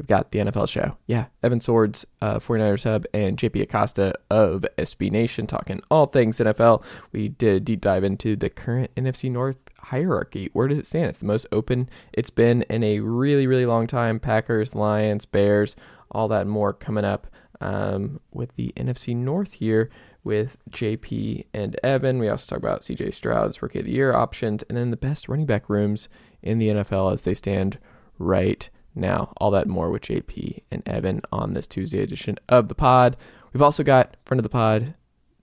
We've got the NFL show. Yeah, Evan Sowards, uh, 49ers Hub, and JP Acosta of SB Nation talking all things NFL. We did a deep dive into the current NFC North hierarchy. Where does it stand? It's the most open it's been in a really, really long time. Packers, Lions, Bears, all that and more coming up um, with the NFC North here with JP and Evan. We also talk about CJ Stroud's Rookie of the Year options and then the best running back rooms in the NFL as they stand right now. All that more with JP and Evan on this Tuesday edition of the pod. We've also got friend of the pod,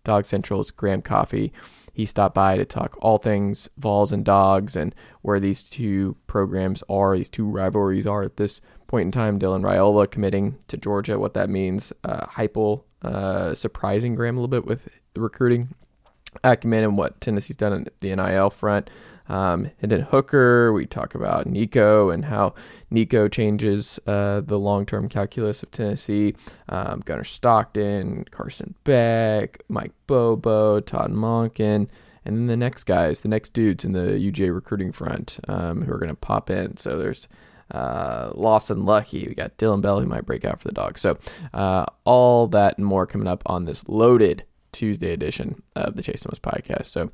Dawg Central's Graham Coffey. He stopped by to talk all things Vols and Dogs and where these two programs are, these two rivalries are at this point in time. Dylan Raiola committing to Georgia, what that means. Uh, Heupel uh, surprising Graham a little bit with the recruiting acumen and what Tennessee's done on the NIL front. Um, and then Hooker, we talk about Nico and how Nico changes uh, the long term calculus of Tennessee. Um, Gunner Stockton, Carson Beck, Mike Bobo, Todd Monken. And then the next guys, the next dudes in the UJ recruiting front um, who are going to pop in. So there's uh, Lawson Luckie. We got Dillon Bell who might break out for the dog. So uh, all that and more coming up on this loaded Tuesday edition of the Chase Thomas podcast. So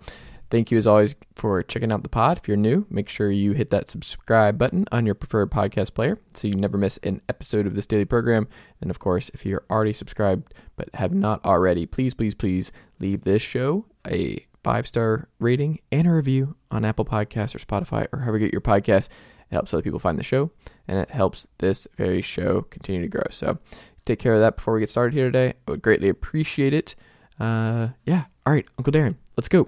thank you as always for checking out the pod. If you're new, make sure you hit that subscribe button on your preferred podcast player so you never miss an episode of this daily program. And of course, if you're already subscribed but have not already, please, please, please leave this show a five star rating and a review on Apple Podcasts or Spotify or however you get your podcast. It helps other people find the show and it helps this very show continue to grow. So take care of that before we get started here today. I would greatly appreciate it. Uh, yeah. All right, Uncle Darren, let's go.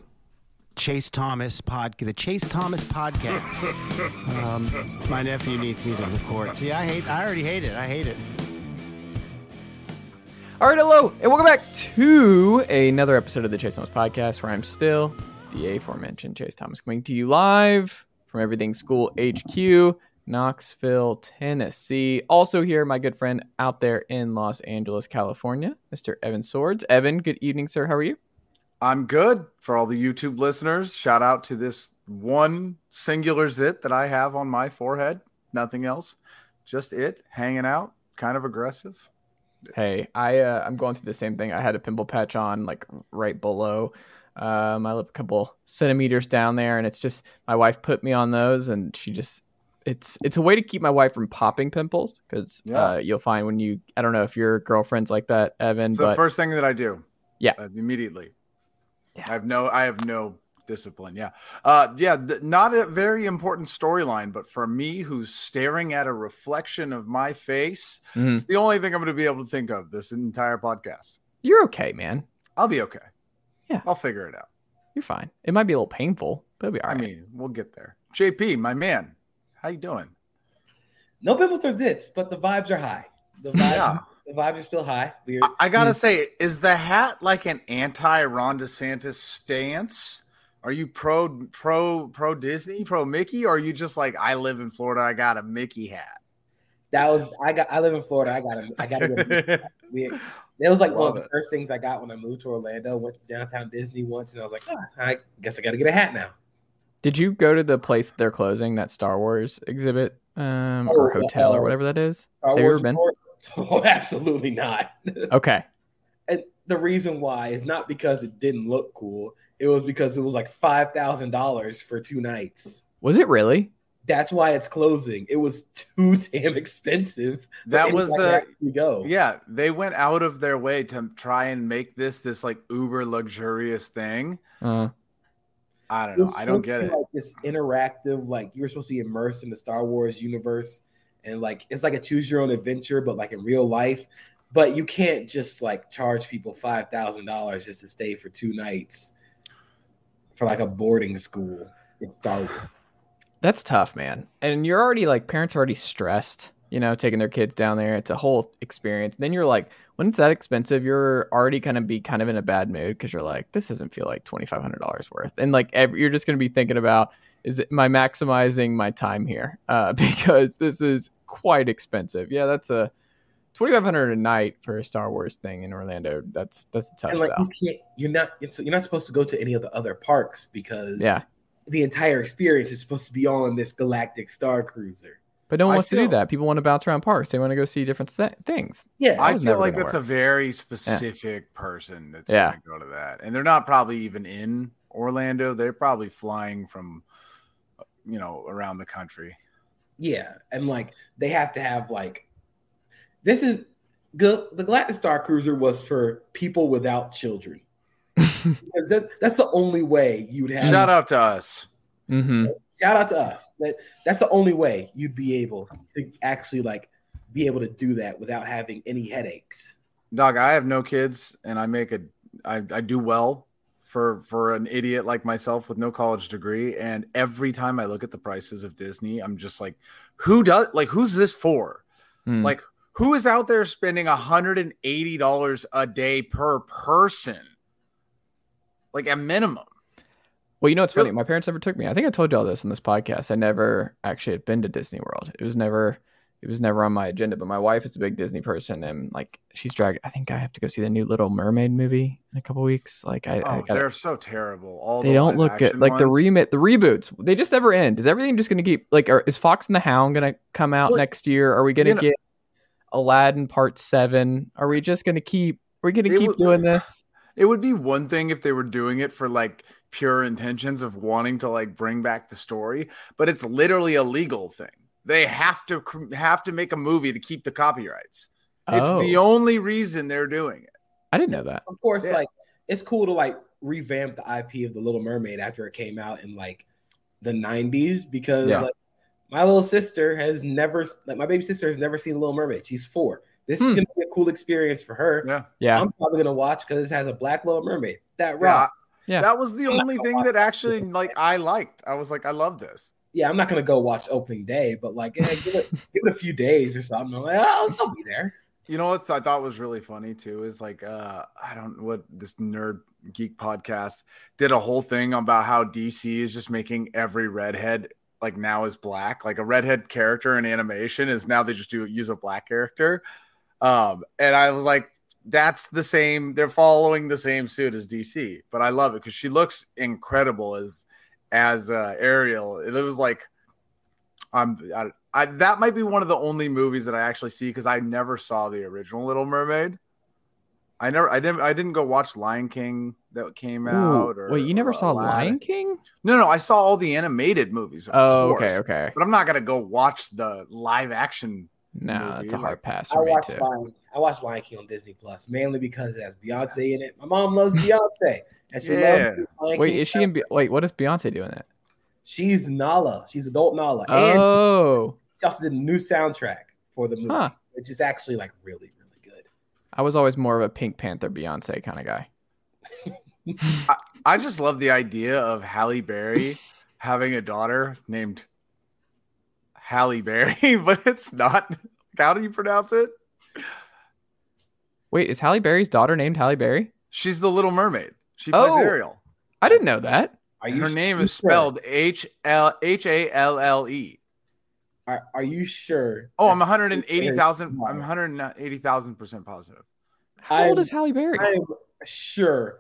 Chase Thomas pod, the Chase Thomas podcast. um, my nephew needs me to record. See, I hate. I already hate it. I hate it. All right, hello, and welcome back to another episode of the Chase Thomas podcast, where I'm still the aforementioned Chase Thomas, coming to you live from Everything School HQ, Knoxville, Tennessee. Also here, my good friend out there in Los Angeles, California, Mr. Evan Sowards. Evan, good evening, sir. How are you? I'm good. For all the YouTube listeners, shout out to this one singular zit that I have on my forehead. Nothing else, just it hanging out, kind of aggressive. Hey, I uh, I'm going through the same thing. I had a pimple patch on like right below uh, my lip, a couple centimeters down there, and it's just my wife put me on those, and she just it's it's a way to keep my wife from popping pimples because yeah. uh, you'll find when you I don't know if your girlfriend's like that, Evan. It's but, the first thing that I do. Yeah, uh, immediately. Yeah. I have no I have no discipline. Yeah. Uh yeah, th- not a very important storyline, but for me who's staring at a reflection of my face, mm-hmm. it's the only thing I'm going to be able to think of this entire podcast. You're okay, man. I'll be okay. Yeah. I'll figure it out. You're fine. It might be a little painful, but it'll be all right. I mean, we'll get there. JP, my man, how you doing? No pimples or zits, but the vibes are high. The vibes, yeah. The vibes are still high. We're, I, I gotta say, is the hat like an anti Ron DeSantis stance? Are you pro pro pro Disney, pro Mickey, or are you just like I live in Florida, I got a Mickey hat? That was I got I live in Florida, I got a I got a we, that was like Love one of the it. first things I got when I moved to Orlando. Went to downtown Disney once, and I was like, oh, I guess I got to get a hat now. Did you go to the place they're closing, that Star Wars exhibit um, oh, or hotel uh, or whatever that is? Star Have you ever been? Oh, absolutely not. okay. And the reason why is not because it didn't look cool. It was because it was like five thousand dollars for two nights. Was it really? That's why it's closing. It was too damn expensive. That was the go. Yeah, they went out of their way to try and make this this like uber luxurious thing. Uh, I don't know. I don't get it. Like this interactive, like you're supposed to be immersed in the Star Wars universe, and like it's like a choose your own adventure, but like in real life. But you can't just like charge people five thousand dollars just to stay for two nights for like a boarding school It's Wars. That's tough, man. And you're already like parents are already stressed, you know, taking their kids down there. It's a whole experience. Then you're like, when it's that expensive, you're already gonna be kind of in a bad mood because you're like, this doesn't feel like twenty five hundred dollars worth, and like every, you're just gonna be thinking about, is it, am I maximizing my time here? Uh, because this is quite expensive. Yeah, that's a twenty five hundred a night for a Star Wars thing in Orlando. That's that's a tough and like, sell. You you're not you're not supposed to go to any of the other parks because yeah, the entire experience is supposed to be all on this galactic star cruiser. But no one wants feel, to do that. People want to bounce around parks. They want to go see different th- things. Yeah, I, feel like that's work. a very specific yeah. person that's yeah. going to go to that, and they're not probably even in Orlando. They're probably flying from, you know, around the country. Yeah, and like they have to have like, this is the the Galactic Star Cruiser was for people without children. that, that's the only way you'd have. Shout out to us. Mm-hmm. Shout out to us. That that's the only way you'd be able to actually like be able to do that without having any headaches. Dog, I have no kids, and I make a I, I do well for for an idiot like myself with no college degree. And every time I look at the prices of Disney, I'm just like, who does like who's this for? Mm. Like who is out there spending $180 a day per person? Like a minimum. Well, you know, it's funny. My parents never took me. I think I told you all this in this podcast. I never actually had been to Disney World. It was never, it was never on my agenda. But my wife is a big Disney person, and like she's dragged. I think I have to go see the new Little Mermaid movie in a couple weeks. Like I, oh, I they're so terrible. All they the don't look good. Like the remit, the reboots, they just never end. Is everything just going to keep like? Are, is Fox and the Hound going to come out well, next year? Are we going to get know, Aladdin Part Seven? Are we just going to keep? We're we going to keep was, doing this? It would be one thing if they were doing it for like pure intentions of wanting to like bring back the story, but it's literally a legal thing. They have to have to make a movie to keep the copyrights. Oh. It's the oh. only reason they're doing it. I didn't know that. Of course, yeah. like it's cool to like revamp the IP of the Little Mermaid after it came out in like the 90s because yeah. like my little sister has never like my baby sister has never seen Little Mermaid. She's four. This hmm. is gonna be a cool experience for her. Yeah, yeah. I'm probably gonna watch because it has a black Little Mermaid. That rock. Yeah, that was the only thing that actually like I liked. I was like, I love this. Yeah, I'm not gonna go watch opening day, but like, yeah, give it give it a few days or something. I'm like, oh, I'll be there. You know what I thought was really funny too is like uh I don't know what this nerd geek podcast did a whole thing about how DC is just making every redhead like now is black. Like a redhead character in animation is now they just do use a black character. Um, and I was like, that's the same. They're following the same suit as DC, but I love it because she looks incredible as as uh, Ariel. It was like, I'm. I, I, that might be one of the only movies that I actually see because I never saw the original Little Mermaid. I never, I didn't, I didn't go watch Lion King that came Ooh, out. Or, wait, you never saw Aladdin. Lion King? No, no, I saw all the animated movies. oh, course, okay, okay. But I'm not gonna go watch the live action no, it's a hard pass. I watched Lion. I watched Lion King on Disney Plus mainly because it has Beyonce in it. My mom loves Beyonce, and she yeah. loves. wait, is she in? Be- wait, what is Beyonce doing that? She's Nala. She's adult Nala. Oh, and she, also did a new soundtrack for the movie, huh. which is actually like really, really good. I was always more of a Pink Panther Beyonce kind of guy. I, I just love the idea of Halle Berry having a daughter named Halle Berry, but it's not. How do you pronounce it? Wait, is Halle Berry's daughter named Halle Berry? She's the Little Mermaid. She plays Oh. Ariel. I didn't know that. Are you Her su- name is sure? spelled H L H A L L E. Are, are you sure? Oh, I'm 180,000. I'm 180,000 percent positive. How old I'm- is Halle Berry? I am sure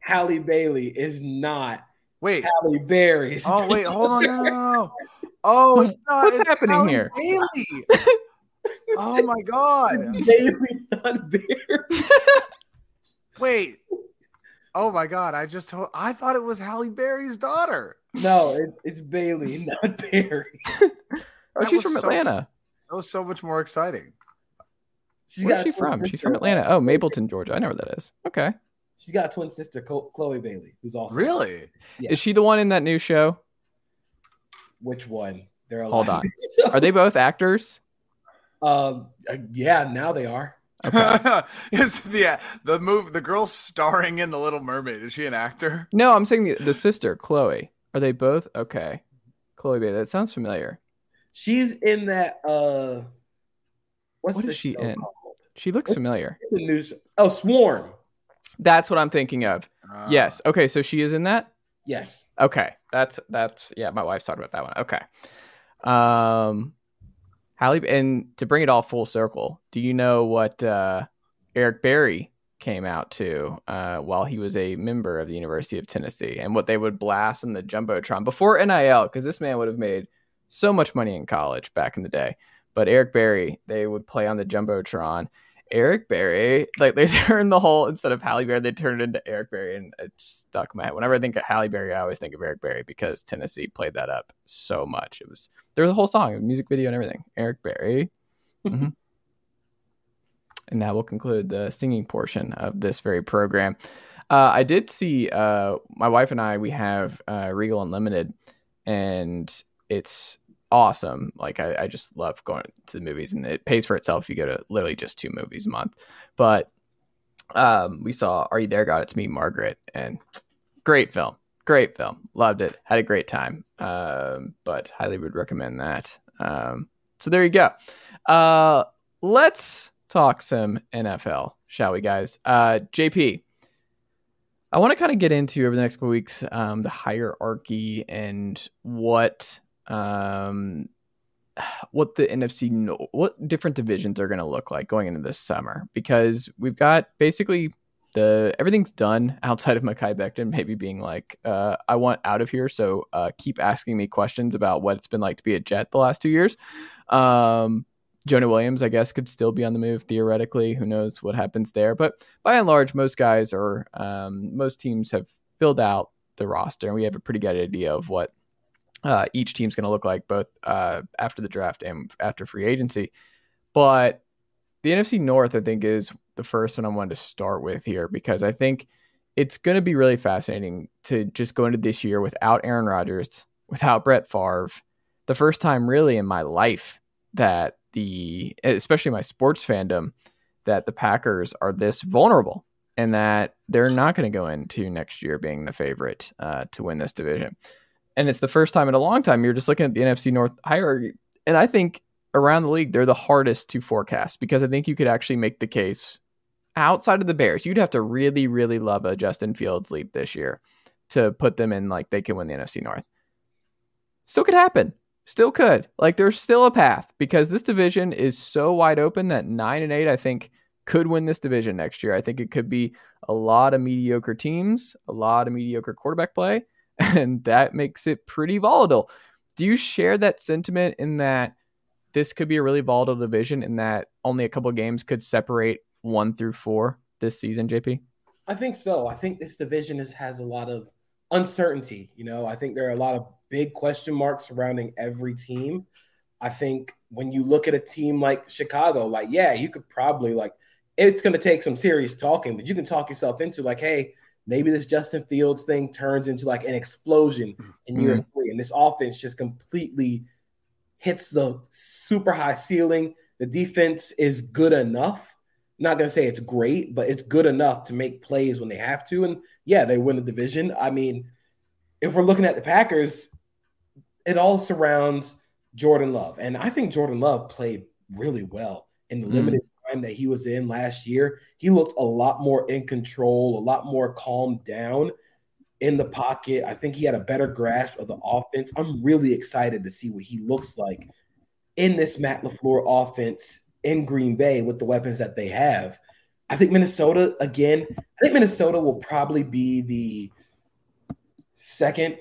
Halle Bailey is not Wait. Halle Berry's. Oh wait, hold on. No, no, no, no. Oh, it's not, What's it's happening Halle here? Bailey. oh my god. Bailey, not Berry. Wait. Oh my god. I just told, I thought it was Halle Berry's daughter. No, it's it's Bailey, not Berry. oh, she's was from so- Atlanta. That was so much more exciting. She's Where's got she a twin from? She's from Atlanta. Oh, Mableton, Georgia. I know where that is. Okay. She's got a twin sister, Chloe Bailey, who's also Really? Yeah. Is she the one in that new show? Which one? They're Hold on. Are they both actors? Um. uh, yeah. Now they are. Okay. is the the move the girl starring in the Little Mermaid? Is she an actor? no, I'm saying the, the sister, Chloe. Are they both? Okay. Chloe Bailey. That sounds familiar. She's in that. Uh. What's What the is she in? called? She looks What's- familiar. It's a new. s- Oh, Swarm. That's what I'm thinking of. Uh, yes. Okay. So she is in that. Yes. Okay. That's that's yeah. My wife's talked about that one. Okay. Um, Halle, and to bring it all full circle, do you know what uh, Eric Berry came out to uh, while he was a member of the University of Tennessee, and what they would blast in the jumbotron before NIL? Because this man would have made so much money in college back in the day. But Eric Berry, they would play on the jumbotron. Eric Berry, like they turned the whole instead of Halle Berry, they turned it into Eric Berry, and it stuck in my head. Whenever I think of Halle Berry, I always think of Eric Berry because Tennessee played that up so much. It was there was a whole song, a music video, and everything. Eric Berry. Mhm. and that will conclude the singing portion of this very program. Uh, I did see uh, my wife and I. We have uh, Regal Unlimited, and it's awesome. Like I, I just love going to the movies, and it pays for itself you go to literally just two movies a month. But um, we saw Are You There, God? It's Me, Margaret, and great film, great film. Loved it, had a great time. Um, but highly would recommend that. Um, so there you go. Uh, let's talk some NFL, shall we, guys? Uh, JP. I want to kind of get into over the next couple weeks um, the hierarchy and what um, what the NFC what different divisions are going to look like going into this summer because we've got basically the everything's done outside of Mekhi Becton maybe being like uh, I want out of here so uh, keep asking me questions about what it's been like to be a Jet the last two years. Um, Jonah Williams, I guess, could still be on the move theoretically. Who knows what happens there? But by and large, most guys are, um, most teams have filled out the roster, and we have a pretty good idea of what uh, each team's going to look like, both uh, after the draft and after free agency. But the NFC North, I think, is the first one I wanted to start with here because I think it's going to be really fascinating to just go into this year without Aaron Rodgers, without Brett Favre, the first time really in my life that the especially my sports fandom that the Packers are this vulnerable and that they're not going to go into next year being the favorite uh, to win this division. And it's the first time in a long time you're just looking at the NFC North hierarchy, and I think around the league they're the hardest to forecast because I think you could actually make the case outside of the Bears. You'd have to really, really love a Justin Fields lead this year to put them in like they can win the NFC North. Still could happen. Still could. Like there's still a path because this division is so wide open that nine and eight, I think, could win this division next year. I think it could be a lot of mediocre teams, a lot of mediocre quarterback play, and that makes it pretty volatile. Do you share that sentiment in that this could be a really volatile division and that only a couple games could separate one through four this season, JP? I think so. I think this division is, has a lot of uncertainty. You know, I think there are a lot of big question marks surrounding every team. I think when you look at a team like Chicago, like, yeah, you could probably like it's going to take some serious talking, but you can talk yourself into like, hey, maybe this Justin Fields thing turns into like an explosion in year three, and this offense just completely hits the super high ceiling. The defense is good enough. Not going to say it's great, but it's good enough to make plays when they have to. And yeah, they win the division. I mean, if we're looking at the Packers, it all surrounds Jordan Love. And I think Jordan Love played really well in the mm. limited time that he was in last year. He looked a lot more in control, a lot more calmed down in the pocket. I think he had a better grasp of the offense. I'm really excited to see what he looks like in this Matt LaFleur offense in Green Bay with the weapons that they have. I think Minnesota, again, I think Minnesota will probably be the second.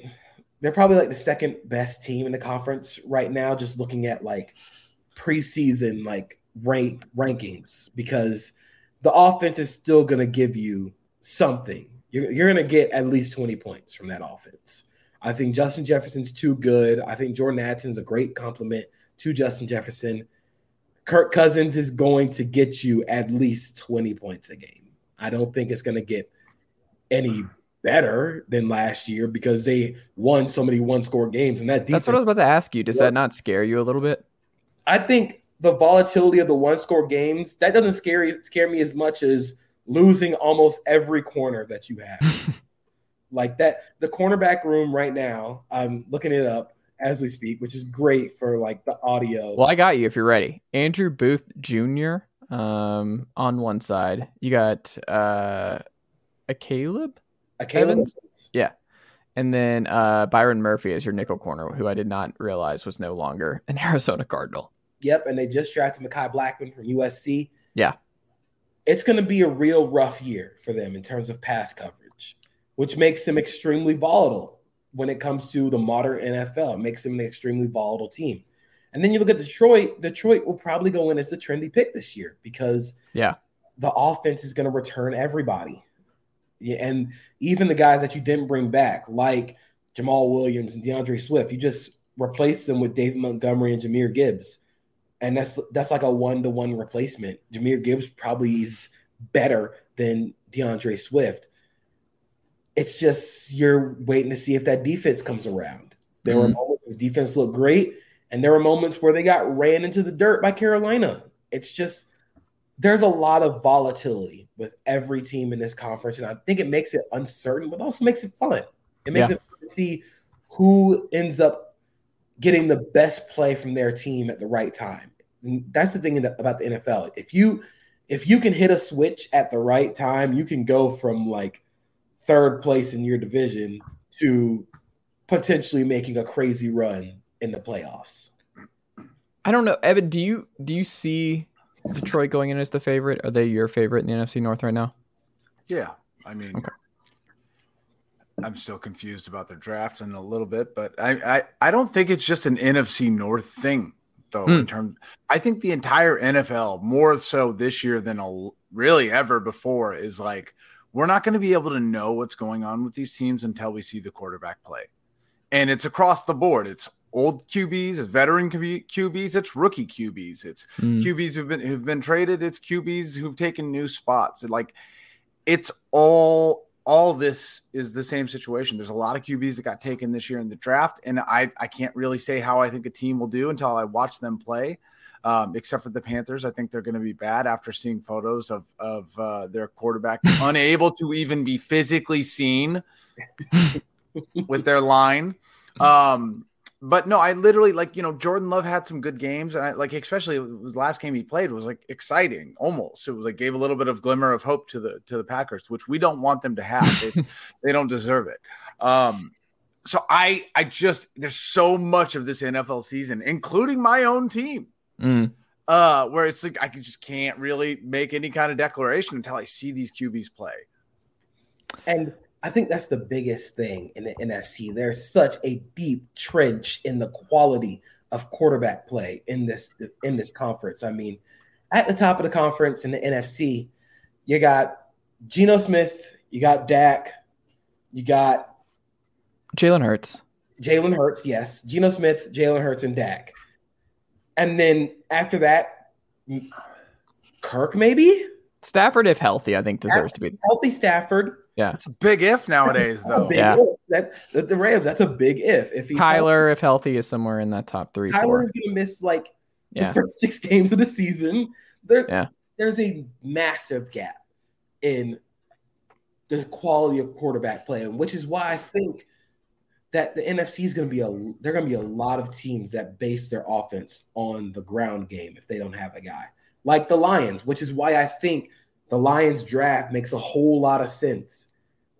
They're probably like the second best team in the conference right now, just looking at like preseason like rank rankings, because the offense is still going to give you something you're, you're going to get at least 20 points from that offense. I think Justin Jefferson's too good. I think Jordan Addison's a great compliment to Justin Jefferson. Kirk Cousins is going to get you at least 20 points a game. I don't think it's going to get any better than last year because they won so many one score games. And that defense, that's what I was about to ask you. Does that not scare you a little bit? I think the volatility of the one score games that doesn't scare scare me as much as losing almost every corner that you have. like that, the cornerback room right now, I'm looking it up as we speak, which is great for like the audio. Well, I got you if you're ready. Andrew Booth Jr. Um, on one side, you got uh, a Caleb, a Caleb, yeah, and then uh, Byron Murphy as your nickel corner, who I did not realize was no longer an Arizona Cardinal. Yep, and they just drafted Mekhi Blackmon from USC. Yeah, it's going to be a real rough year for them in terms of pass coverage, which makes them extremely volatile when it comes to the modern NFL. It makes them an extremely volatile team. And then you look at Detroit, Detroit will probably go in as the trendy pick this year because yeah, the offense is going to return everybody. Yeah, and even the guys that you didn't bring back, like Jamaal Williams and D'Andre Swift, you just replace them with David Montgomery and Jahmyr Gibbs and that's that's like a one to one replacement. Jahmyr Gibbs probably is better than D'Andre Swift. It's just you're waiting to see if that defense comes around. There mm-hmm. were moments where defense looked great, and there were moments where they got ran into the dirt by Carolina. It's just there's a lot of volatility with every team in this conference, and I think it makes it uncertain, but also makes it fun. It makes yeah. it fun to see who ends up getting the best play from their team at the right time. And that's the thing about the NFL. If you if you can hit a switch at the right time, you can go from like third place in your division to potentially making a crazy run in the playoffs. I don't know, Evan. Do you do you see Detroit going in as the favorite? Are they your favorite in the NFC North right now? Yeah, I mean, okay. I'm still confused about their draft in a little bit, but I, I, I don't think it's just an NFC North thing though. Mm. In hmm. terms, I think the entire NFL more so this year than a, really ever before is like we're not going to be able to know what's going on with these teams until we see the quarterback play, and it's across the board. It's old QBs, it's veteran QBs, it's rookie QBs, it's mm. QBs who've been who've been traded, it's QBs who've taken new spots. Like it's all all this is the same situation. There's a lot of QBs that got taken this year in the draft, and I I can't really say how I think a team will do until I watch them play. Um, except for the Panthers, I think they're going to be bad after seeing photos of of uh, their quarterback unable to even be physically seen with their line. Um, but no, I literally like you know Jordan Love had some good games, and I like especially his last game he played was like exciting, almost. It was like gave a little bit of glimmer of hope to the to the Packers, which we don't want them to have. They, they don't deserve it. Um, so I I just there's so much of this NFL season, including my own team, mm. uh, where it's like I just can't really make any kind of declaration until I see these QBs play. And I think that's the biggest thing in the NFC. There's such a deep trench in the quality of quarterback play in this in this conference. I mean, at the top of the conference in the NFC, you got Geno Smith, you got Dak, you got Jalen Hurts. Jalen Hurts, yes. Geno Smith, Jalen Hurts, and Dak. And then after that, Kirk maybe? Stafford, if healthy, I think deserves to be healthy. Stafford, yeah, it's a big if nowadays, though. yeah, that, that, the Rams. That's a big if. If he's Kyler, healthy, if healthy, is somewhere in that top three. Kyler is going to miss like yeah. the first six games of the season. There, yeah. there's a massive gap in the quality of quarterback play, which is why I think that the NFC is going to be a they're going to be a lot of teams that base their offense on the ground game if they don't have a guy like the Lions, which is why I think the Lions draft makes a whole lot of sense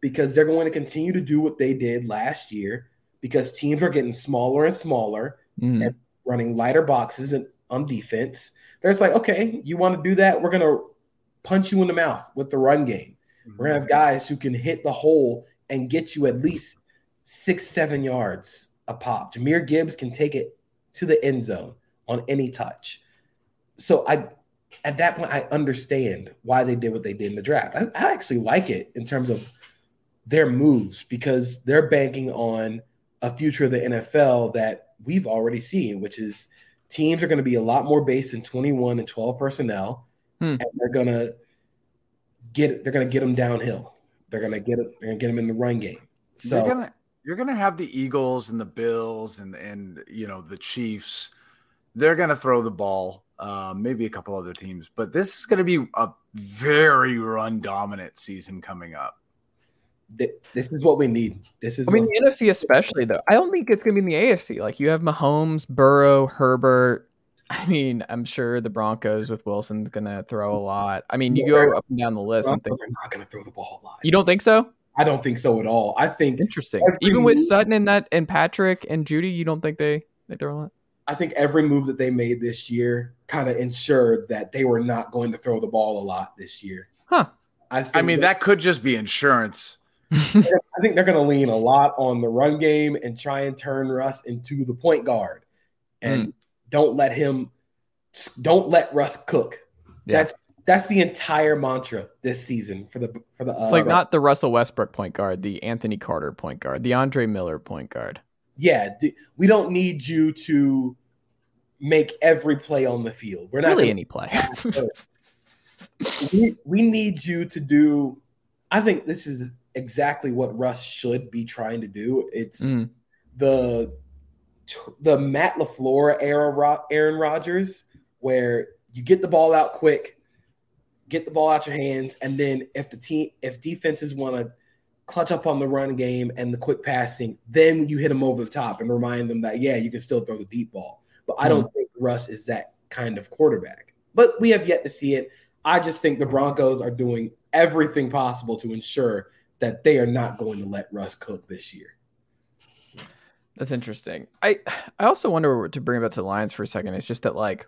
because they're going to continue to do what they did last year because teams are getting smaller and smaller mm. and running lighter boxes and on defense. There's like, okay, you want to do that? We're gonna punch you in the mouth with the run game. Mm-hmm. We're gonna have guys who can hit the hole and get you at least six, seven yards a pop. Jahmyr Gibbs can take it to the end zone on any touch. So I at that point I understand why they did what they did in the draft. I, I actually like it in terms of their moves because they're banking on a future of the NFL that we've already seen, which is teams are going to be a lot more based in 21 and 12 personnel, hmm. and they're going to get they're going to get them downhill. They're going to get it. They're going to get them in the run game. So you're gonna you're gonna have the Eagles and the Bills and and you know the Chiefs. They're going to throw the ball. Uh, maybe a couple other teams, but this is going to be a very run dominant season coming up this is what we need. This is. I mean, the NFC especially though. I don't think it's gonna be in the AFC. Like you have Mahomes, Burrow, Herbert. I mean, I'm sure the Broncos with Wilson's gonna throw a lot. I mean, you yeah, go up and down the list. Broncos and think, are not gonna throw the ball a lot. You don't think so? I don't think so at all. I think interesting. Even with Sutton and that and Patrick and Jeudy, you don't think they they throw a lot? I think every move that they made this year kind of ensured that they were not going to throw the ball a lot this year. Huh. I, I mean, that, that could just be insurance I think they're going to lean a lot on the run game and try and turn Russ into the point guard, and mm. don't let him, don't let Russ cook. Yeah. That's that's the entire mantra this season for the for the. Uh, it's like not the Russell Westbrook point guard, the Anthony Carter point guard, the Andre Miller point guard. Yeah, we don't need you to make every play on the field. We're not really any play. we, we need you to do. I think this is exactly what Russ should be trying to do. It's mm. the the Matt LaFleur era Aaron Rodgers, where you get the ball out quick, get the ball out your hands, and then if the team if defenses want to clutch up on the run game and the quick passing, then you hit them over the top and remind them that yeah, you can still throw the deep ball. But I don't mm. think Russ is that kind of quarterback. But we have yet to see it. I just think the Broncos are doing everything possible to ensure that they are not going to let Russ cook this year. That's interesting. I I also wonder to bring it back to the Lions for a second. It's just that like,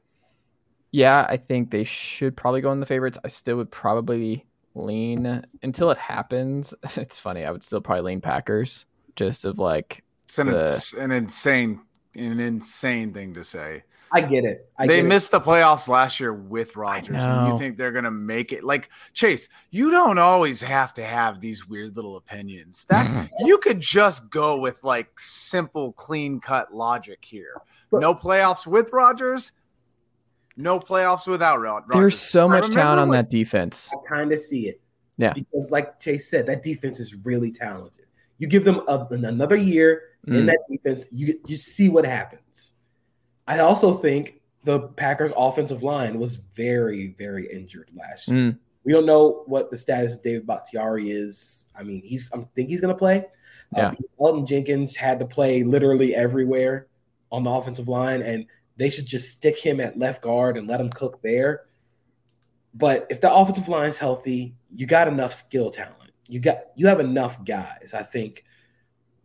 yeah, I think they should probably go in the favorites. I still would probably lean until it happens. It's funny. I would still probably lean Packers just of like it's an, the, an insane an insane thing to say. I get it. I they get missed it. the playoffs last year with Rodgers, and you think they're gonna make it? Like Chase, you don't always have to have these weird little opinions. That you could just go with like simple, clean cut logic here. No playoffs with Rodgers, no playoffs without Rodgers. There's so much talent on that defense. I kind of see it. Yeah, because like Chase said, that defense is really talented. You give them a, another year mm. in that defense, you you see what happens. I also think the Packers' offensive line was very, very injured last year. Mm. We don't know what the status of David Bakhtiari is. I mean, he's I think he's going to play. Uh, yeah. Uh, Elgton Jenkins had to play literally everywhere on the offensive line, and they should just stick him at left guard and let him cook there. But if the offensive line's healthy, you got enough skill talent. You got you have enough guys. I think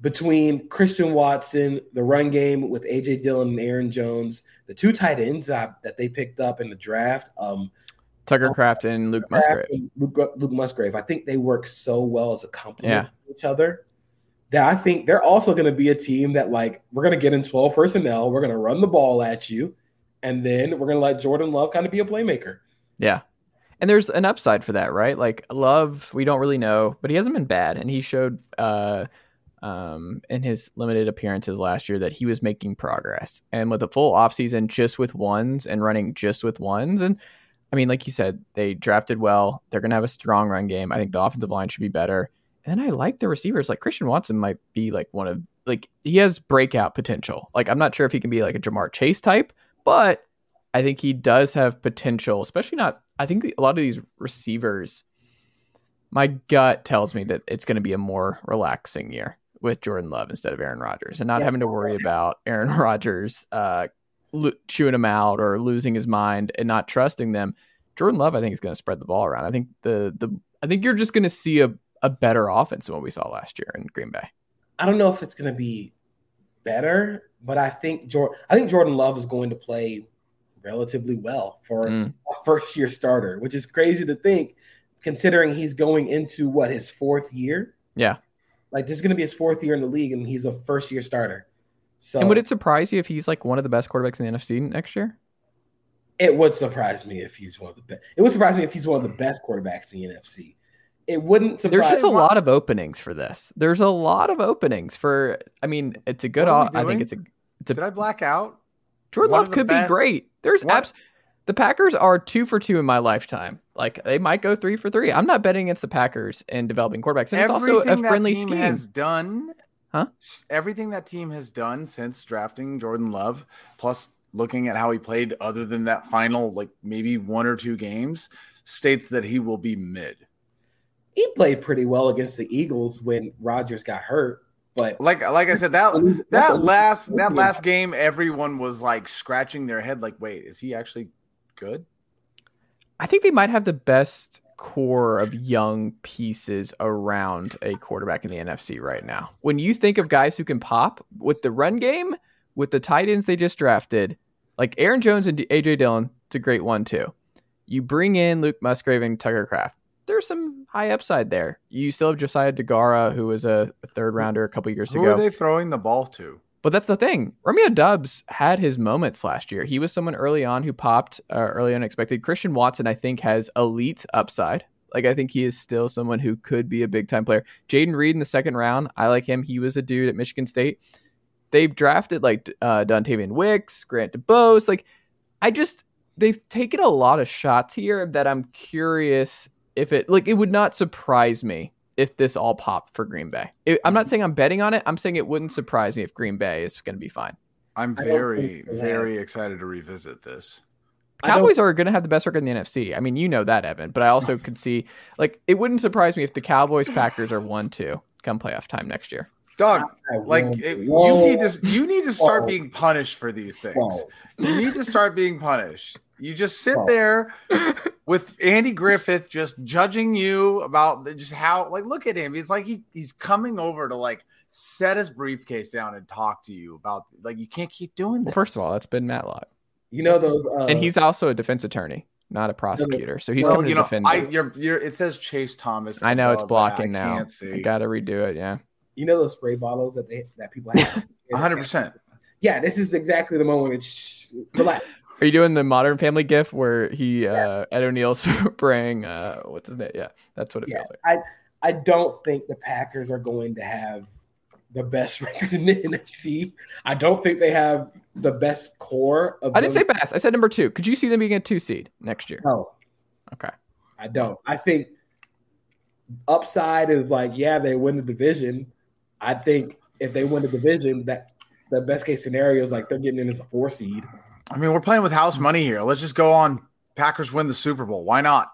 between Christian Watson, the run game with AJ Dillon and Aaron Jones, the two tight ends that, that they picked up in the draft, um, Tucker Kraft and Luke Musgrave. Luke, Luke, Musgrave. I think they work so well as a complement yeah. to each other that I think they're also going to be a team that like we're going to get in 12 personnel, we're going to run the ball at you, and then we're going to let Jordan Love kind of be a playmaker. Yeah. And there's an upside for that, right? Like Love, we don't really know, but he hasn't been bad, and he showed uh, um, in his limited appearances last year that he was making progress. And with a full offseason just with ones and running just with ones. And I mean, like you said, they drafted well. They're going to have a strong run game. I think the offensive line should be better. And I like the receivers. Like Christian Watson might be like one of, like, he has breakout potential. Like, I'm not sure if he can be like a Ja'Marr Chase type, but I think he does have potential, especially not, I think a lot of these receivers, my gut tells me that it's going to be a more relaxing year with Jordan Love instead of Aaron Rodgers, and not Yeah. having to worry about Aaron Rodgers uh, lo- chewing him out or losing his mind and not trusting them. Jordan Love, I think, is going to spread the ball around. I think the the I think you're just going to see a, a better offense than what we saw last year in Green Bay. I don't know if it's going to be better, but I think Jordan. I think Jordan Love is going to play relatively well for Mm. a first year starter, which is crazy to think, considering he's going into what his fourth year. Yeah. Like this is going to be his fourth year in the league, and he's a first year starter. So And would it surprise you if he's like one of the best quarterbacks in the NFC next year? it would surprise me if he's one of the best. It would surprise me if he's one of the best quarterbacks in the NFC. It wouldn't surprise. There's just a lot of openings for this. There's a lot of openings for. I mean, it's a good. What are we o- I think doing? it's a. It's a Did I black out? Jordan one Love of the could be great. There's What? Abs. The Packers are two for two in my lifetime. Like they might go three for three. I'm not betting against the Packers in developing quarterbacks. And it's also a that friendly team scheme. has done, Huh? Everything that team has done since drafting Jordan Love, plus looking at how he played, other than that final like maybe one or two games, states that he will be mid. He played pretty well against the Eagles when Rodgers got hurt, but Like like I said, that that last that last game, everyone was like scratching their head, like, wait, is he actually good? I think they might have the best core of young pieces around a quarterback in the NFC right now. When you think of guys who can pop with the run game, with the tight ends they just drafted, like Aaron Jones and AJ Dillon, it's a great one too. You bring in Luke Musgrave and Tucker Kraft. There's some high upside there. You still have Josiah Deguara, who was a third rounder a couple years Who ago. are they throwing the ball to? But that's the thing. Romeo Doubs had his moments last year. He was someone early on who popped uh, early unexpected. Christian Watson, I think, has elite upside. Like I think he is still someone who could be a big time player. Jayden Reed in the second round, I like him. He was a dude at Michigan State. They've drafted like uh, Dontayvion Wicks, Grant DuBose. Like I just they've taken a lot of shots here that I'm curious if it like it would not surprise me if this all popped for Green Bay. It, I'm not saying I'm betting on it. I'm saying it wouldn't surprise me if Green Bay is going to be fine. I'm very, very excited to revisit this. Cowboys are going to have the best record in the NFC. I mean, you know that, Evan. But I also could see like it wouldn't surprise me if the Cowboys Packers are one two come playoff time next year. Dog, like it, you need to you need to start being punished for these things. You need to start being punished. You just sit Whoa. there with Andy Griffith just judging you about just how like look at him. It's like he, he's coming over to like set his briefcase down and talk to you about like you can't keep doing Well, this. first of all, that's Ben Matlock, You know those, uh, and he's also a defense attorney, not a prosecutor. So he's well, coming you to know, defend. I you. you're, you're it says Chase Thomas. I know it's above that. blocking I now. I got to redo it. Yeah. you know those spray bottles that they that people have. 100. percent Yeah, this is exactly the moment. It's shh, relax. Are you doing the Modern Family gif where he Yes. uh, Ed O'Neill's spraying uh, what's his name? Yeah, that's what it Yeah, feels like. I I don't think the Packers are going to have the best record in the NFC. I don't think they have the best core of. I didn't say best. I said number two. Could you see them being a two seed next year? no. Okay. I don't. I think upside is like, yeah, they win the division. I think if they win the division, that the best case scenario is like they're getting in as a four seed. I mean, we're playing with house money here. Let's just go on. Packers win the Super Bowl. Why not?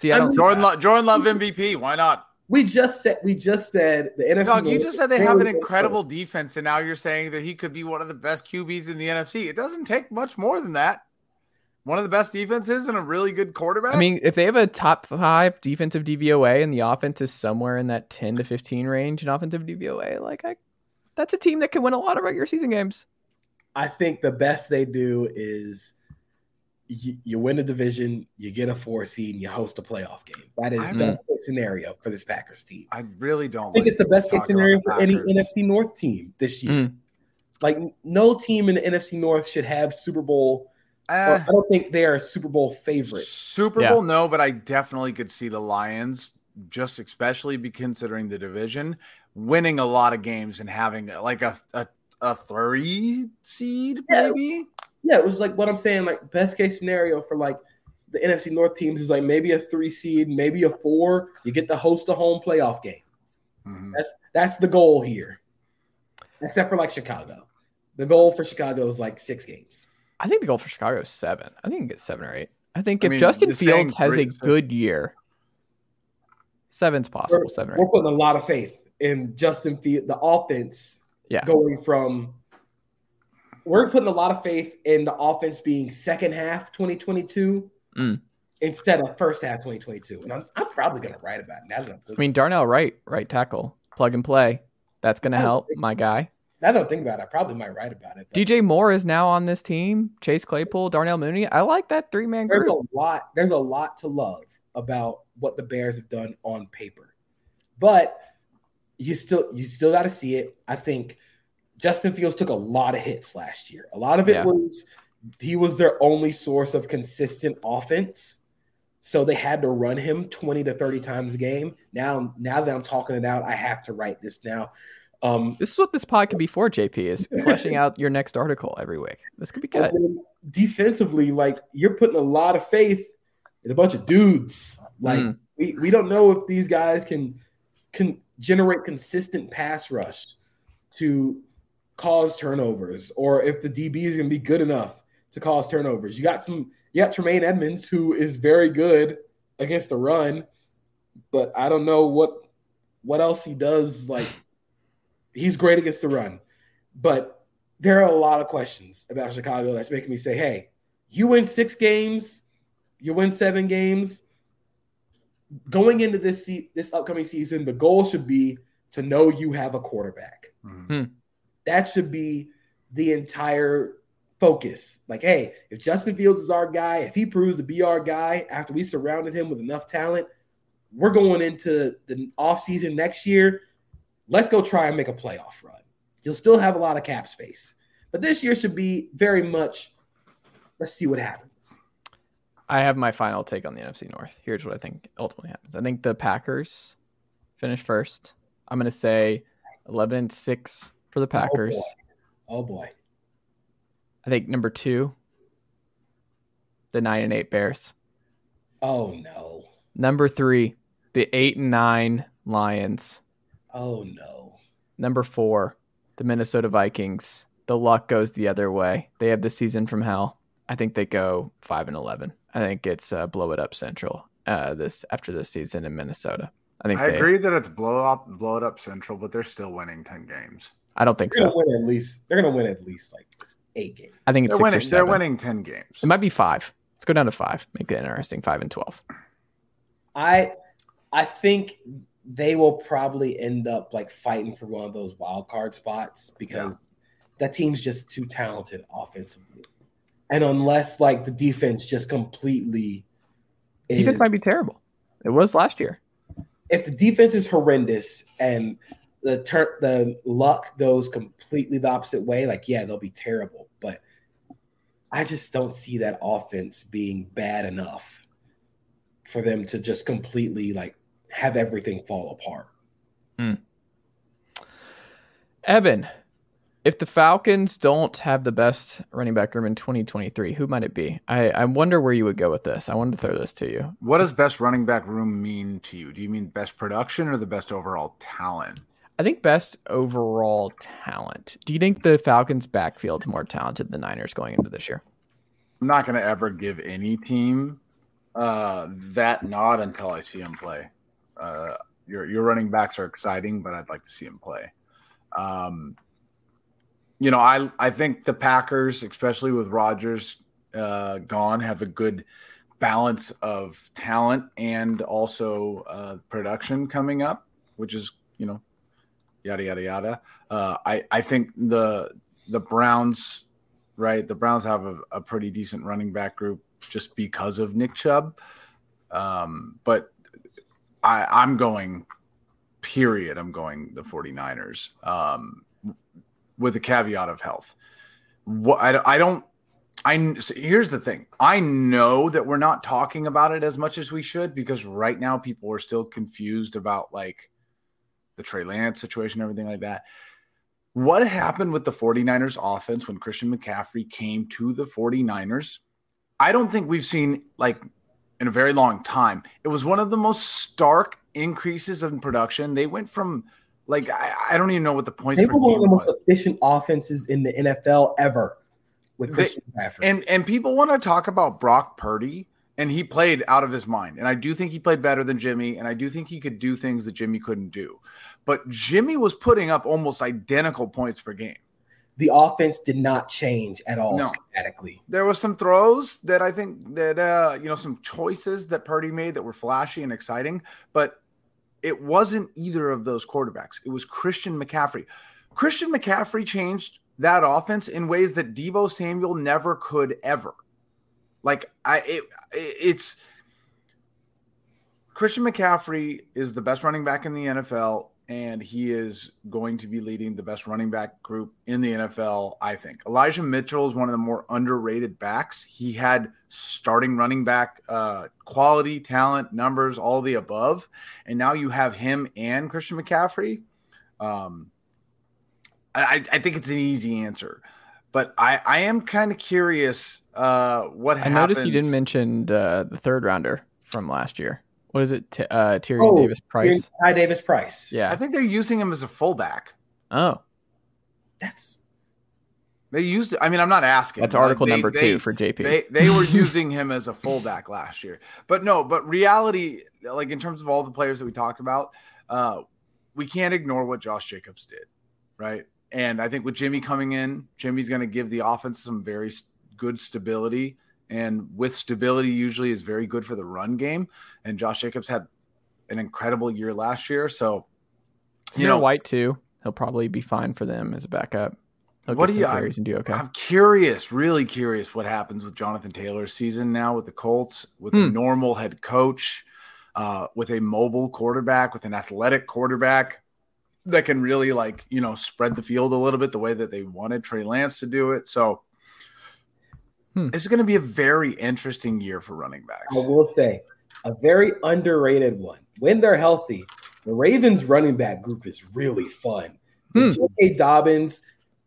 See, I I don't Jordan. Lo- Jordan Love MVP. Why not? We just said we just said the NFC. Dog, you just said they have an incredible defense, and now you're saying that he could be one of the best QBs in the NFC. It doesn't take much more than that. One of the best defenses and a really good quarterback. I mean, if they have a top five defensive DVOA and the offense is somewhere in that 10 to 15 range in offensive DVOA, like I, that's a team that can win a lot of regular season games. I think the best they do is you, you win a division, you get a four seed, and you host a playoff game. That is the best case scenario for this Packers team. I really don't. I think like it's the best case scenario for any NFC North team this year. Mm. Like no team in the NFC North should have Super Bowl. or Eh, I don't think they are a Super Bowl favorite. Super Yeah. Bowl, no, but I definitely could see the Lions, just especially be considering the division, winning a lot of games and having like a a, a three seed, Yeah. maybe. Yeah, it was like what I'm saying. Like best case scenario for like the NFC North teams is like maybe a three seed, maybe a four. You get to host a home playoff game. Mhm. That's that's the goal here. Except for like Chicago. The goal for Chicago is like six games. I think the goal for Chicago is seven. I think you get seven or eight. I think I if mean, Justin Fields has a good year, seven's We're, possible. Seven or we're putting a lot of faith in Justin Field, the offense Yeah. going from we're putting a lot of faith in the offense being second half 2022 Mm. instead of first half 2022. And I'm, I'm probably gonna write about it. I'm, mean, Darnell Wright, right tackle, plug and play. That's going to help my guy. now that I think about it, I probably might write about it. DJ Moore is now on this team. Chase Claypool, Darnell Mooney. I like that three man there's group. a lot, there's a lot to love about what the Bears have done on paper. But you still you still gotta see it. I think Justin Fields took a lot of hits last year. A lot of it Yeah. was he was their only source of consistent offense. So they had to run him 20 to 30 times a game. Now, now that I'm talking it out, I have to write this now. Um, This is what this pod could be for, JP, is fleshing out your next article every week. This could be good. Defensively, like you're putting a lot of faith in a bunch of dudes. Like Mm. we, we don't know if these guys can can generate consistent pass rush to cause turnovers, or if the DB is going to be good enough to cause turnovers. You got some, you got Tremaine Edmunds who is very good against the run, but I don't know what what else he does. Like he's great against the run, but there are a lot of questions about Chicago that's making me say, hey, you win six games, you win seven games. Going into this se- this upcoming season, the goal should be to know you have a quarterback. Mhm. That should be the entire focus. Like, hey, if Justin Fields is our guy, if he proves to be our guy after we surrounded him with enough talent, we're going into the offseason next year. Let's go try and make a playoff run. You'll still have a lot of cap space. But this year should be very much let's see what happens. I have my final take on the NFC North. Here's what I think ultimately happens. I think the Packers finish first. I'm going to say 11 and 6 for the oh, Packers. Oh boy. I think number 2 the 9 and 8 Bears. Oh no. Number 3 the 8 and 9 Lions. Oh no. Number 4 the Minnesota Vikings. The luck goes the other way. They have the season from hell. I think they go 5 and 11. I think it's uh, blow it up central uh, this after this season in Minnesota. I think I they, agree that it's blow up, blow it up central, but they're still winning ten games. I don't think They're gonna so. win at least they're gonna win at least like eight games. I think it's They're six winning. or They're winning ten games. It might be five. Let's go down to five. Make it interesting. Five and twelve. I I think they will probably end up like fighting for one of those wild card spots because that team's just too talented offensively. And unless like the defense just completely is, Defense might be terrible. It was last year. if the defense is horrendous and the tur- the luck goes completely the opposite way, like yeah, they'll be terrible. But I just don't see that offense being bad enough for them to just completely like have everything fall apart. Hmm. Evan, if the Falcons don't have the best running back room in 2023, who might it be? I, I wonder where you would go with this. I wanted to throw this to you. What does best running back room mean to you? Do you mean best production or the best overall talent? I think best overall talent. Do you think the Falcons' backfield's more talented than the Niners going into this year? I'm not going to ever give any team uh, that nod until I see them play. Uh, your your running backs are exciting, but I'd like to see them play. Um, you know, I I think the Packers, especially with Rodgers uh, gone, have a good balance of talent and also uh, production coming up, which is you know, yada yada yada. Uh, I I think the the Browns, right? The Browns have a, a pretty decent running back group just because of Nick Chubb. Um, but I I'm going period. I'm going the 49ers. Um, with a caveat of health. What I, I don't. I so here's the thing. I know that we're not talking about it as much as we should because right now people are still confused about like the Trey Lance situation, everything like that. What happened with the 49ers offense when Christian McCaffrey came to the 49ers? I don't think we've seen like in a very long time. It was one of the most stark increases in production. They went from like I, I don't even know what the points They were one of the most was. efficient offenses in the NFL ever with They- Christian And and people want to talk about Brock Purdy, and he played out of his mind. And I do think he played better than Jimmy, and I do think he could do things that Jimmy couldn't do. but Jimmy was putting up almost identical points per game. The offense did not change at all No. schematically. There was some throws that I think that uh, you know some choices that Purdy made that were flashy and exciting, but it wasn't either of those quarterbacks. It was Christian McCaffrey. Christian McCaffrey changed that offense in ways that Deebo Samuel never could ever. Like I, it, it's Christian McCaffrey is the best running back in the NFL, and he is going to be leading the best running back group in the NFL, I think. Elijah Mitchell is one of the more underrated backs. He had starting running back uh, quality, talent, numbers, all the above. And now you have him and Christian McCaffrey. Um, I, I think it's an easy answer. But I, I am kind of curious uh, what happened I happens. noticed you didn't mention uh, the third rounder from last year. What is it? T- uh, Tyrion Oh, Davis Price. Ty Davis Price. Yeah. I think they're using him as a fullback. oh, That's They used. I mean, I'm not asking. that's article Like, they- number they- two for JP. They they were using him as a fullback last year, but no. But reality, like in terms of all the players that we talked about, uh, we can't ignore what Josh Jacobs did, right? And I think with Jimmy coming in, Jimmy's going to give the offense some very s- good stability, and with stability, usually is very good for the run game. And Josh Jacobs had an incredible year last year, so you know White too. He'll probably be fine for them as a backup. He'll What do you- some I- carries and do okay. I'm curious, really curious what happens with Jonathan Taylor's season now with the Colts, with a Hmm. normal head coach, uh, with a mobile quarterback, with an athletic quarterback that can really like, you know, spread the field a little bit the way that they wanted Trey Lance to do it. So Hmm. this is going to be a very interesting year for running backs. I will say a very underrated one. When they're healthy, the Ravens running back group is really fun. Hmm. J.K. Dobbins,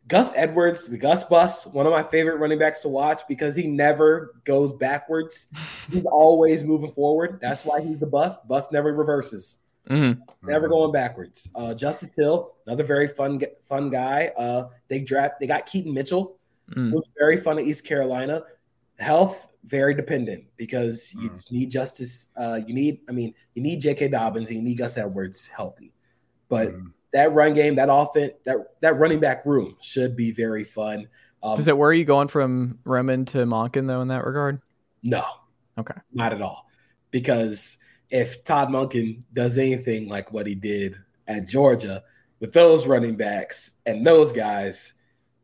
Gus Edwards, the Gus Bus, one of my favorite running backs to watch because he never goes backwards. He's always moving forward. That's why he's the bus. Bus never reverses. Mhm. Never going backwards. Uh, Justice Hill, another very fun fun guy. Uh, they draft. They got Keaton Mitchell, Mm. who's very fun at East Carolina. Health very dependent because you just need Justice. Uh, you need. I mean, you need J.K. Dobbins and you need Gus Edwards healthy. But Mhm. that run game, that offense, that that running back room should be very fun. Um, Does it worry you going from Roman to Monken though in that regard? No. Okay. Not at all. Because if Todd Monken does anything like what he did at Georgia with those running backs and those guys,